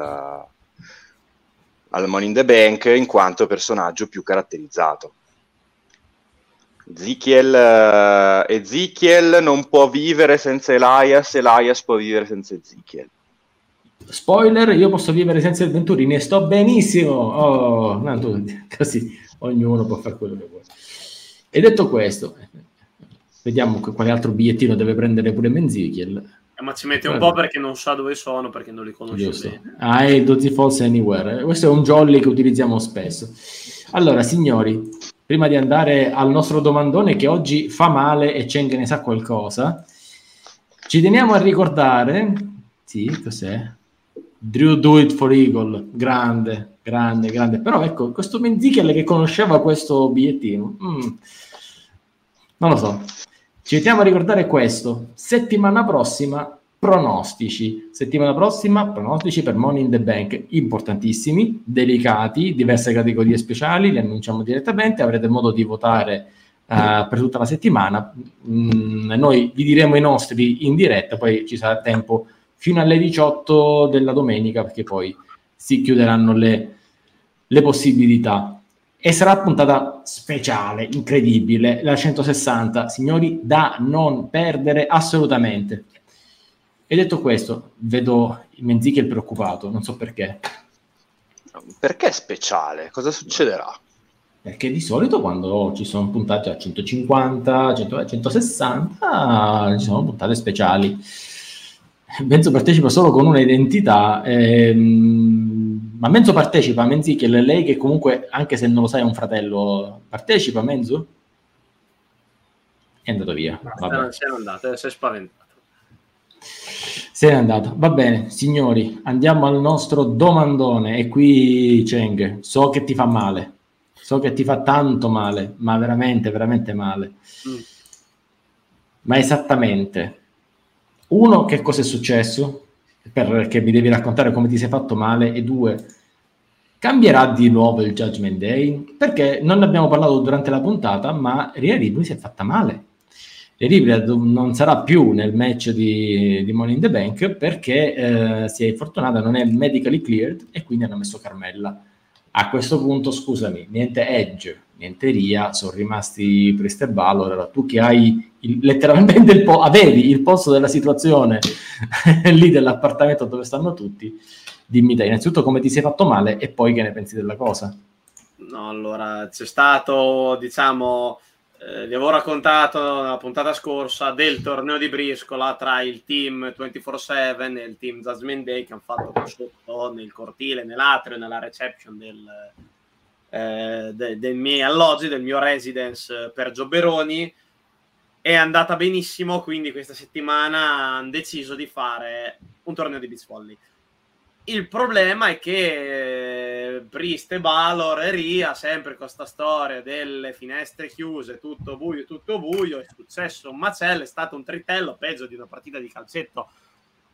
al Money in the Bank in quanto personaggio più caratterizzato. Ezekiel, Ezekiel non può vivere senza Elias, Elias può vivere senza Ezekiel. Spoiler, io posso vivere senza il Venturini e sto benissimo. Oh, no, tu, così ognuno può fare quello che vuole. E detto questo, vediamo quale altro bigliettino deve prendere pure Menzichiel. Eh, ma ci mette un po' perché non sa dove sono, perché non li conosce Giusto. bene. Ah, è Dozy Falls Anywhere. Questo è un jolly che utilizziamo spesso. Allora, signori, prima di andare al nostro domandone che oggi fa male e Cheng ne sa qualcosa, ci teniamo a ricordare... Sì, cos'è? Drew Do It for Eagle, grande, grande, grande. Però ecco, questo Menzichiel che conosceva questo bigliettino... Mm non lo so. Ci mettiamo a ricordare questo. Settimana prossima, pronostici. Settimana prossima, pronostici per Money in the Bank, importantissimi, delicati, diverse categorie speciali, li annunciamo direttamente, avrete modo di votare uh, per tutta la settimana. Mm, noi vi diremo i nostri in diretta, poi ci sarà tempo fino alle 18 della domenica, perché poi si chiuderanno le, le possibilità e sarà puntata speciale, incredibile, la 160, signori, da non perdere assolutamente. E detto questo, vedo Menzichel preoccupato, non so perché. Perché speciale? Cosa succederà? Perché di solito quando ci sono puntate a 150, 100, 160, ci sono puntate speciali. Benzo partecipa solo con una identità. Ehm, ma Menzo partecipa, Menzi che lei che comunque, anche se non lo sai, è un fratello, partecipa Menzo? È andato via. No, se è andato, si è spaventato. Se n'è andato. Va bene, signori, andiamo al nostro domandone. E qui, Cheng, so che ti fa male. So che ti fa tanto male, ma veramente, veramente male. Mm. Ma esattamente. Uno, che cosa è successo? Perché mi devi raccontare come ti sei fatto male. E due, cambierà di nuovo il Judgment Day? Perché non ne abbiamo parlato durante la puntata, ma Ria Ripley si è fatta male Ripley non sarà più nel match di, di Money in the Bank perché eh, si è infortunata, non è medically cleared e quindi hanno messo Carmella. A questo punto, scusami, niente Edge, niente Ria, sono rimasti Priest e Balor. Allora, tu che hai il, letteralmente il po- avevi il posto della situazione lì dell'appartamento dove stanno tutti, dimmi te innanzitutto come ti sei fatto male e poi che ne pensi della cosa. No, allora c'è stato, diciamo, eh, vi avevo raccontato nella puntata scorsa del torneo di briscola tra il team 24-7 e il team Jasmine Day che hanno fatto sotto nel cortile, nell'atrio, nella reception del, eh, de, miei alloggi, del mio residence per Giobberoni. È andata benissimo, quindi questa settimana hanno deciso di fare un torneo di beach volley. Il problema è che Priest e Balor e Ria, sempre con questa storia delle finestre chiuse, tutto buio, tutto buio, è successo un macello, è stato un tritello, peggio di una partita di calcetto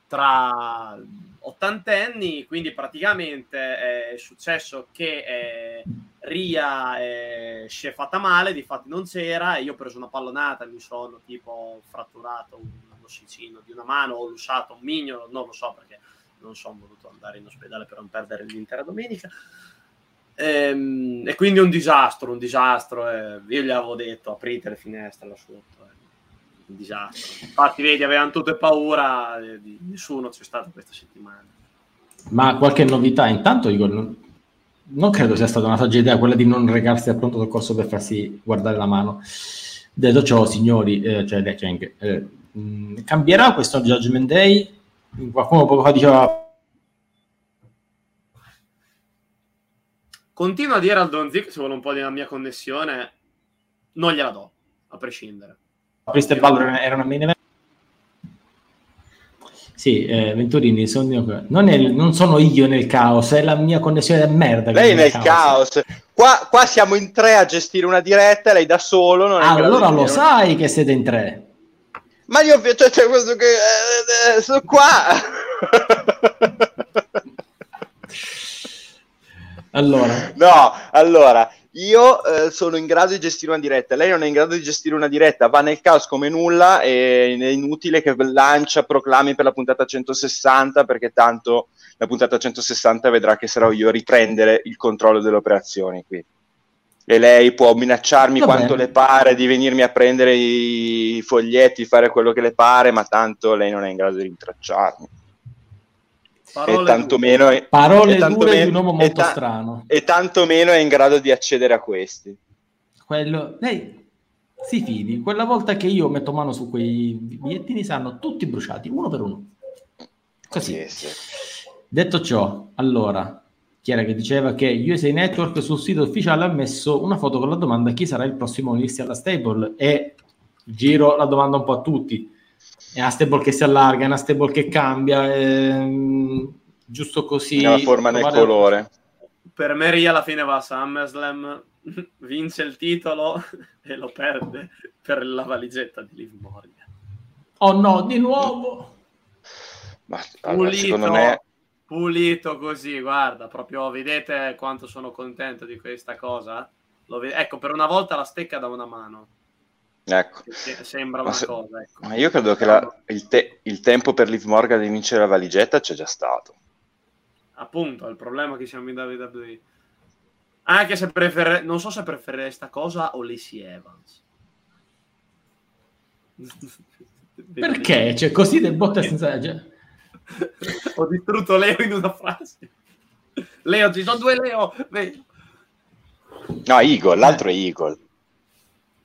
tra ottantenni, quindi praticamente è successo che eh, Ria eh, si è fatta male, di fatto non c'era, e io ho preso una pallonata, mi sono tipo fratturato un ossicino di una mano, ho lussato un mignolo, non lo so perché non sono voluto andare in ospedale per non perdere l'intera domenica. Ehm, e quindi un disastro, un disastro. Eh. Io gli avevo detto aprite le finestre là sotto. Eh. Un disastro. Infatti, vedi, avevano tutte paura, eh, nessuno c'è stato questa settimana. Ma qualche novità? Intanto, Igor, non, non credo sia stata una saggia idea quella di non recarsi al pronto soccorso per farsi guardare la mano. Detto ciò, signori, eh, cioè, eh, mh, cambierà questo Judgment Day? qualcuno poco fa diceva Continua a dire al Don Zic se vuole un po' della mia connessione, non gliela do, a prescindere. Crystal Ballor era una main event. Sì, eh, Venturini, sono non, è, non, sono io nel caos, è la mia connessione di merda. Lei nel caos. caos. Qua, qua, siamo in tre a gestire una diretta, lei da solo. Non ah, allora lo sai che siete in tre. Ma io cioè, cioè questo che eh, eh, sono qua. allora. No, allora, io eh, sono in grado di gestire una diretta, lei non è in grado di gestire una diretta, va nel caos come nulla e è inutile che lancia proclami per la puntata 160 perché tanto la puntata 160 vedrà che sarò io a riprendere il controllo delle operazioni qui e lei può minacciarmi Va quanto bene. le pare di venirmi a prendere i foglietti, fare quello che le pare, ma tanto lei non è in grado di rintracciarmi. Parole e tantomeno è, Parole e tanto meno, di un uomo molto ta- strano. E tantomeno è in grado di accedere a questi. Quello, lei si fidi, quella volta che io metto mano su quei bigliettini saranno tutti bruciati, uno per uno. Così. Sì, sì. Detto ciò, allora, Chiara che diceva che USA Network sul sito ufficiale ha messo una foto con la domanda chi sarà il prossimo unirsi alla stable e giro la domanda un po' a tutti è una stable che si allarga, è una stable che cambia ehm, giusto così nella forma nel colore per me Ria alla fine va a SummerSlam vince il titolo e lo perde per la valigetta di Liv Morgan oh no, di nuovo ma allora, secondo me pulito così, guarda, proprio vedete quanto sono contento di questa cosa? Ved- ecco, per una volta la stecca da una mano. Ecco. Sembra una se- cosa. Ecco. Ma io credo che la, il, te- il, tempo per Liv Morgan di vincere la valigetta c'è già stato. Appunto, il problema è che siamo in WWE. Anche se preferirei, non so se preferirei questa cosa o Lacey Evans. Perché? Cioè, così del botte senza... Ho distrutto Leo in una frase. Leo, ci sono due Leo. No, Eagle, l'altro è Eagle.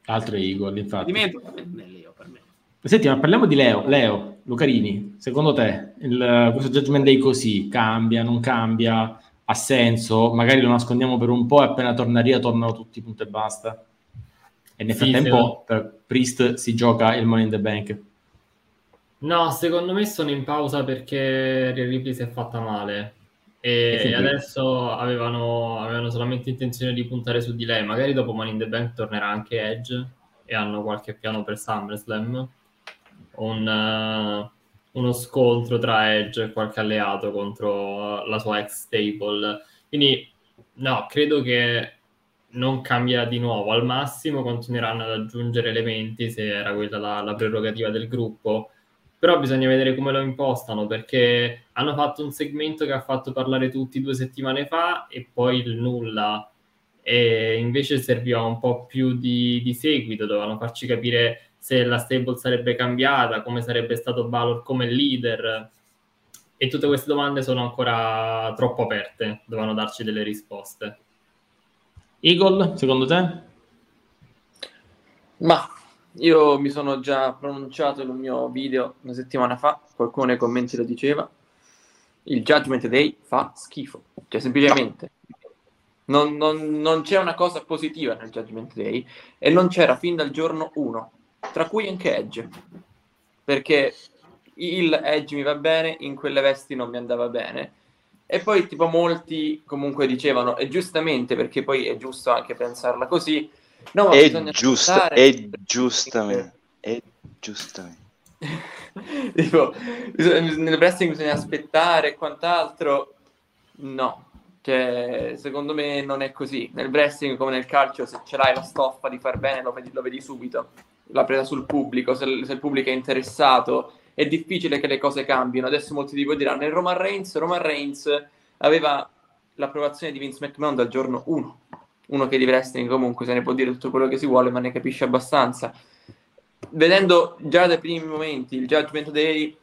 L'altro è Eagle, infatti. Dimentico, Leo per me. Senti, ma parliamo di Leo. Leo, Lucarini, secondo te il, questo Judgment Day così cambia, non cambia? Ha senso? Magari lo nascondiamo per un po' e appena torneria tornano tutti punto e basta. E nel frattempo sì, per Priest si gioca il Money in the Bank. No, secondo me sono in pausa perché Ripley si è fatta male e, E adesso avevano, avevano solamente intenzione di puntare su di lei. Magari dopo Money in the Bank tornerà anche Edge e hanno qualche piano per SummerSlam. Un, eh, uno scontro tra Edge e qualche alleato contro la sua ex stable. Quindi no, credo che non cambierà di nuovo. Al massimo continueranno ad aggiungere elementi se era quella la, la prerogativa del gruppo. Però bisogna vedere come lo impostano perché hanno fatto un segmento che ha fatto parlare tutti due settimane fa e poi il nulla. E invece serviva un po' più di, di seguito, dovevano farci capire se la stable sarebbe cambiata, come sarebbe stato Balor come leader. E tutte queste domande sono ancora troppo aperte, dovevano darci delle risposte. Eagle, secondo te? Ma io mi sono già pronunciato in un mio video una settimana fa, qualcuno nei commenti lo diceva, il Judgment Day fa schifo, cioè semplicemente non, non- non c'è una cosa positiva nel Judgment Day e non c'era fin dal giorno 1, tra cui anche Edge, perché il Edge mi va bene, in quelle vesti non mi andava bene. E poi tipo molti comunque dicevano, e giustamente perché poi è giusto anche pensarla così, no, È aspettare- è giustamente, è giustamente. tipo, nel wrestling bisogna aspettare e quant'altro. No, cioè, secondo me non è così. Nel wrestling, come nel calcio, se ce l'hai la stoffa di far bene, lo vedi, lo vedi subito. La presa sul pubblico, se, se il pubblico è interessato, è difficile che le cose cambino. Adesso molti di voi diranno: il Roman Reigns, Roman Reigns aveva l'approvazione di Vince McMahon dal giorno 1. Uno che di wrestling comunque se ne può dire tutto quello che si vuole, ma ne capisce abbastanza. Vedendo già dai primi momenti il Judgment Day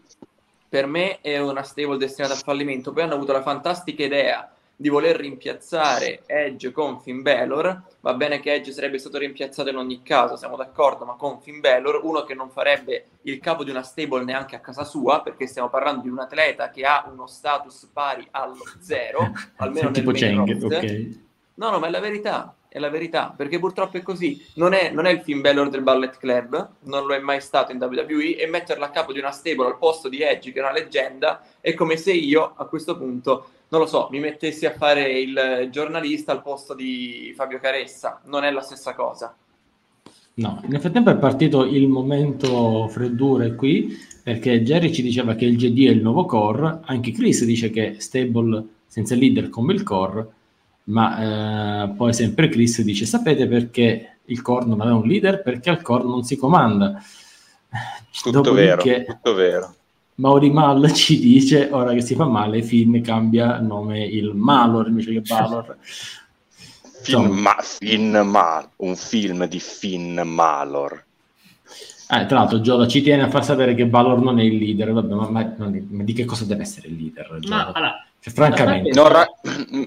per me è una stable destinata al fallimento. Poi hanno avuto la fantastica idea di voler rimpiazzare Edge con Finn Balor. Va bene che Edge sarebbe stato rimpiazzato in ogni caso siamo d'accordo ma con Finn Balor uno che non farebbe il capo di una stable neanche a casa sua perché stiamo parlando di un atleta che ha uno status pari allo zero almeno nel tipo main Cheng, roster. No, no, ma è la verità, è la verità, perché purtroppo è così. Non è, non è il Finn Balor del Ballet Club, non lo è mai stato in WWE, e metterlo a capo di una stable al posto di Edge, che è una leggenda, è come se io, a questo punto, non lo so, mi mettessi a fare il giornalista al posto di Fabio Caressa. Non è la stessa cosa. No, nel frattempo è partito il momento freddure qui, perché Jerry ci diceva che il GD è il nuovo core, anche Chris dice che stable senza leader come il core, ma eh, poi sempre Chris dice sapete perché il core non aveva un leader? Perché al core non si comanda. Tutto vero, Dopodiché tutto vero. Mauri Mal ci dice ora che si fa male Finn cambia nome il Malor invece che Balor. Finn. Ma- Finn Mal- un film di Finn Malor. Eh, tra l'altro Gioda ci tiene a far sapere che Balor non è il leader, vabbè, ma, ma- ma di- ma di che cosa deve essere il leader? Ma Gioda? allora, Cioè, francamente, Non ra-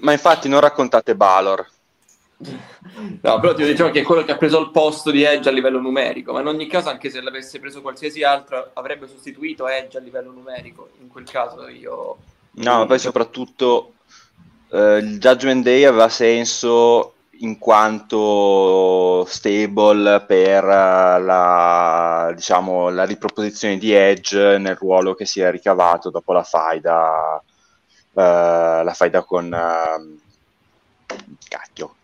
ma infatti non raccontate Balor. No, però ti dicevo che è quello che ha preso il posto di Edge a livello numerico, ma in ogni caso, anche se l'avesse preso qualsiasi altro, avrebbe sostituito Edge a livello numerico. In quel caso io... No, ma poi soprattutto eh, il Judgment Day aveva senso in quanto stable per eh, la, diciamo, la riproposizione di Edge nel ruolo che si è ricavato dopo la faida, la faida con... ehm, cacchio.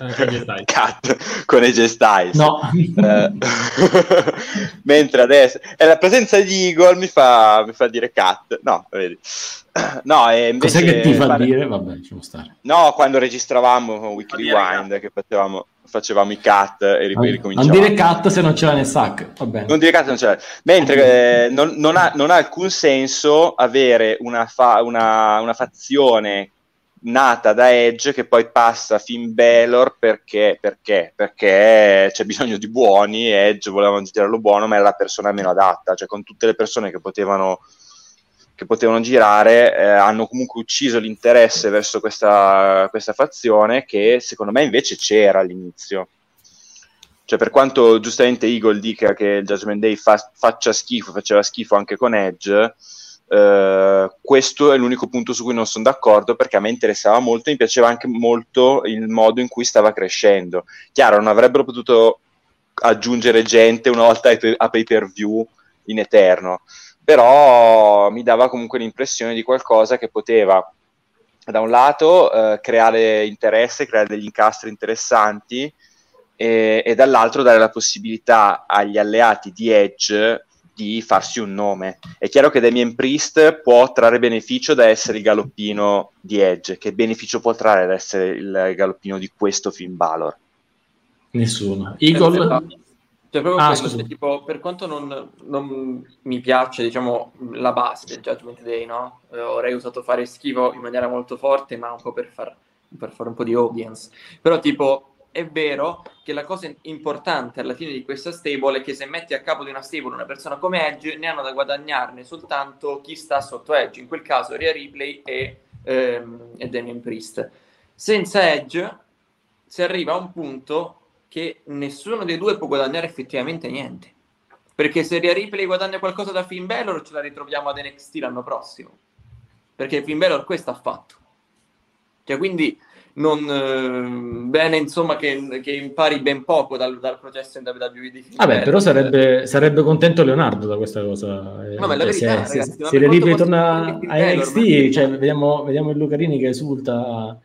Eh. Cut con AJ Styles. no, Eh, mentre adesso e la presenza di Eagle mi fa, mi fa dire cut no vedi no e invece cos'è che ti fa fare- dire? Vabbè, lasciamo stare. no quando registravamo con Weekly Rewind che facevamo, facevamo i cut e ri- Non ricominciavamo dire cut se non c'era nel sac, va bene. non dire cazzo non c'è. Mentre eh, non, non ha, non ha alcun senso avere una, fa- una, una fazione nata da Edge che poi passa a Finn Balor perché, perché? Perché c'è bisogno di buoni e Edge voleva girarlo buono ma era la persona meno adatta, cioè con tutte le persone che potevano che potevano girare eh, hanno comunque ucciso l'interesse verso questa, questa fazione che secondo me invece c'era all'inizio cioè per quanto giustamente Eagle dica che il Judgment Day fa- faccia schifo, faceva schifo anche con Edge, eh, questo è l'unico punto su cui non sono d'accordo perché a me interessava molto e mi piaceva anche molto il modo in cui stava crescendo. Chiaro, non avrebbero potuto aggiungere gente una volta a pay per view in eterno, però mi dava comunque l'impressione di qualcosa che poteva da un lato eh, creare interesse, creare degli incastri interessanti e, e, dall'altro dare la possibilità agli alleati di Edge di farsi un nome. È chiaro che Damien Priest può trarre beneficio da essere il galoppino di Edge, che beneficio può trarre da essere il galoppino di questo Finn Balor? Nessuno. Eagle? Cioè, proprio ah, questo, tipo, per quanto non, non, mi piace, diciamo, la base del Judgment Day, no? Eh, avrei usato fare schifo in maniera molto forte, ma un po' per, far, per fare un po' di audience. Però, tipo, è vero che la cosa importante alla fine di questa stable è che se metti a capo di una stable una persona come Edge, ne hanno da guadagnarne soltanto chi sta sotto Edge, in quel caso Rhea Ripley e, ehm, e Damien Priest. Senza Edge si arriva a un punto che nessuno dei due può guadagnare effettivamente niente. Perché se Rhea Ripley guadagna qualcosa da Finn Balor, ce la ritroviamo ad NXT l'anno prossimo. Perché Finn Balor questo ha fatto. Cioè, quindi non eh, bene insomma che, che, impari ben poco dal, dal processo in WWE di Vabbè, però sarebbe, sarebbe, contento Leonardo da questa cosa. No, ma la cioè, verità, se, ragazzi, se, se Ripley torna a NXT, cioè, vediamo, vediamo il Lucarini che esulta,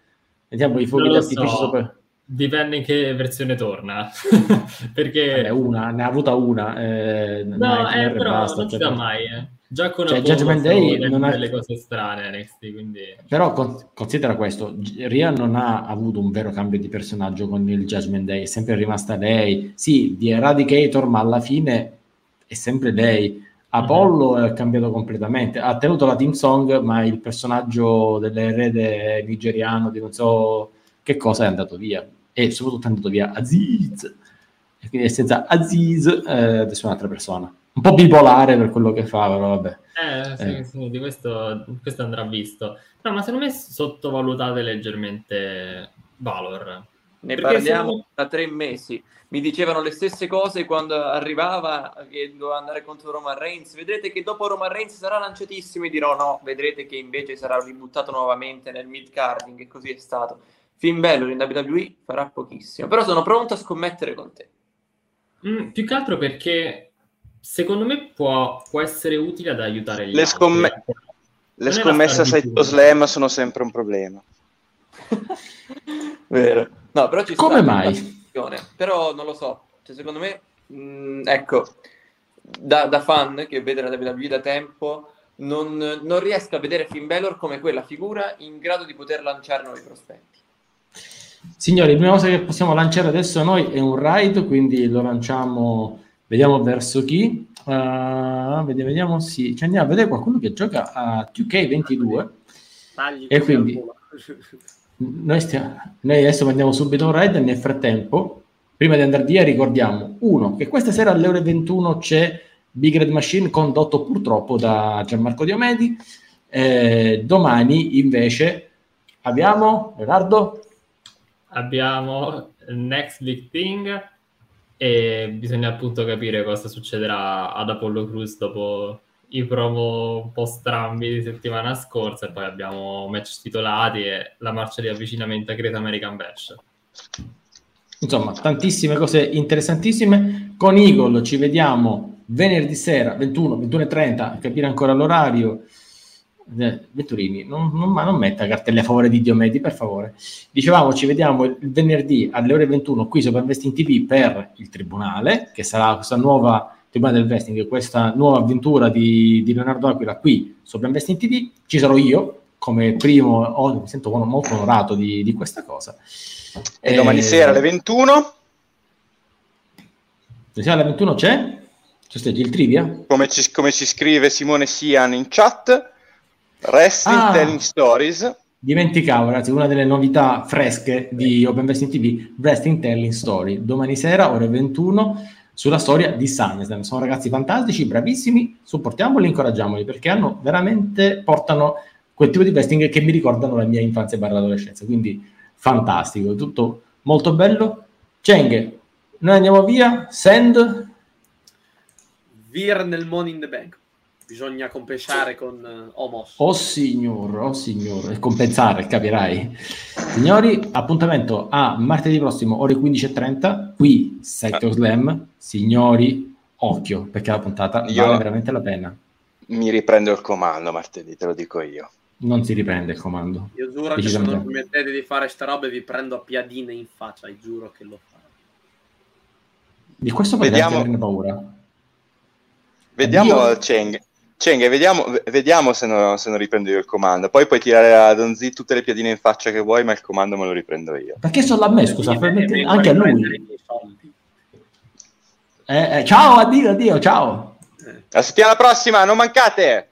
vediamo i fuochi d'artificio so. sopra Dipende in che versione torna. Perché... Vabbè, una, ne ha avuta una. Eh, no, eh, però basta, non si mai. Eh. Già con cioè, Judgment Day non ha delle cose strane NXT, quindi... Però con, considera questo, Ria non ha avuto un vero cambio di personaggio con il Judgment Day, è sempre rimasta lei. Sì, di Eradicator, ma alla fine è sempre lei. Apollo mm-hmm. è cambiato completamente, ha tenuto la team song, ma il personaggio dell'erede nigeriano di non so che cosa è andato via e soprattutto è andato via Aziz, e quindi senza Aziz eh, adesso è un'altra persona. Un po' bipolare per quello che fa, però vabbè. Eh, sì, eh. sì, di questo, questo andrà visto. No, ma secondo me sottovalutate leggermente Valor. Ne parliamo sono... da tre mesi. Mi dicevano le stesse cose quando arrivava che doveva andare contro Roman Reigns. Vedrete che dopo Roman Reigns sarà lanciatissimo e dirò no, vedrete che invece sarà ributtato nuovamente nel mid carding e così è stato. Finn Balor in WWE farà pochissimo, però sono pronto a scommettere con te. Mm, più che altro perché secondo me può, può essere utile ad aiutare gli le altri. Scomme- le scommesse a Saito Slam sono sempre un problema. Vero. No, però ci Come mai? Però non lo so. Cioè, secondo me, mh, mm, ecco, da, da, fan che vede la WWE da tempo, non, non riesco a vedere Finn Balor come quella figura in grado di poter lanciare nuovi prospetti. Signori, la prima cosa che possiamo lanciare adesso noi è un raid, quindi lo lanciamo, vediamo verso chi. Uh, vediamo, vediamo, sì, ci andiamo a vedere qualcuno che gioca a 2K22. Tagli e quindi noi, stiamo, noi adesso mandiamo subito un raid. Nel frattempo, prima di andare via, ricordiamo uno che questa sera alle ore 21 c'è Big Red Machine condotto purtroppo da Gianmarco Diomedi. Eh, domani invece abbiamo Leonardo abbiamo Next Big Thing e bisogna appunto capire cosa succederà ad Apollo Crews dopo i promo un po' strambi di settimana scorsa e poi abbiamo match titolati e la marcia di avvicinamento a Great American Bash. Insomma, tantissime cose interessantissime. Con Eagle ci vediamo venerdì sera 21, 21.30, capire ancora l'orario. Eh, Vetturini, non, non, non, metta cartelle a favore di Diomedi, per favore. Dicevamo, ci vediamo il venerdì alle ore 21 qui su Investing TV per il Tribunale, che sarà questa nuova Tribunale del Vesting, questa nuova avventura di, di Leonardo Aquila qui su Investing TV. Ci sarò io come primo, oh, mi sento molto onorato di, di questa cosa. E, e domani sera alle 21? Domani sera alle 21 c'è? C'è il trivia? Come ci, come ci scrive Simone Sian in chat Wrestling ah, Telling Stories. Dimenticavo, ragazzi, una delle novità fresche di Open Wrestling TV, Wrestling Telling Story. Domani sera, ore 21, sulla storia di SummerSlam. Sono ragazzi fantastici, bravissimi, supportiamoli, incoraggiamoli, perché hanno veramente, portano quel tipo di wrestling che mi ricordano la mia infanzia e adolescenza. Quindi fantastico, tutto molto bello. Cheng, noi andiamo via, send. Vir nel Money in the Bank bisogna compensare con uh, Omos. Oh signor, oh signor, e compensare, capirai. Signori, appuntamento a martedì prossimo, ore 15.30, qui Sector Slam. Signori, occhio, perché la puntata Io... vale veramente la pena. mi riprendo il comando martedì, te lo dico io. Non si riprende il comando. Io giuro che se non permettete di fare sta roba vi prendo a piadine in faccia, giuro che lo farò. Di questo potresti Vediamo- averne paura. Vediamo Addio. Cheng. Cheng, vediamo, vediamo se, no- se non riprendo io il comando. Poi puoi tirare a Donzi tutte le piadine in faccia che vuoi, ma il comando me lo riprendo io. Perché solo a me, scusa, permette- anche a lui. Eh, eh, ciao, addio, addio, ciao. La settimana prossima, non mancate!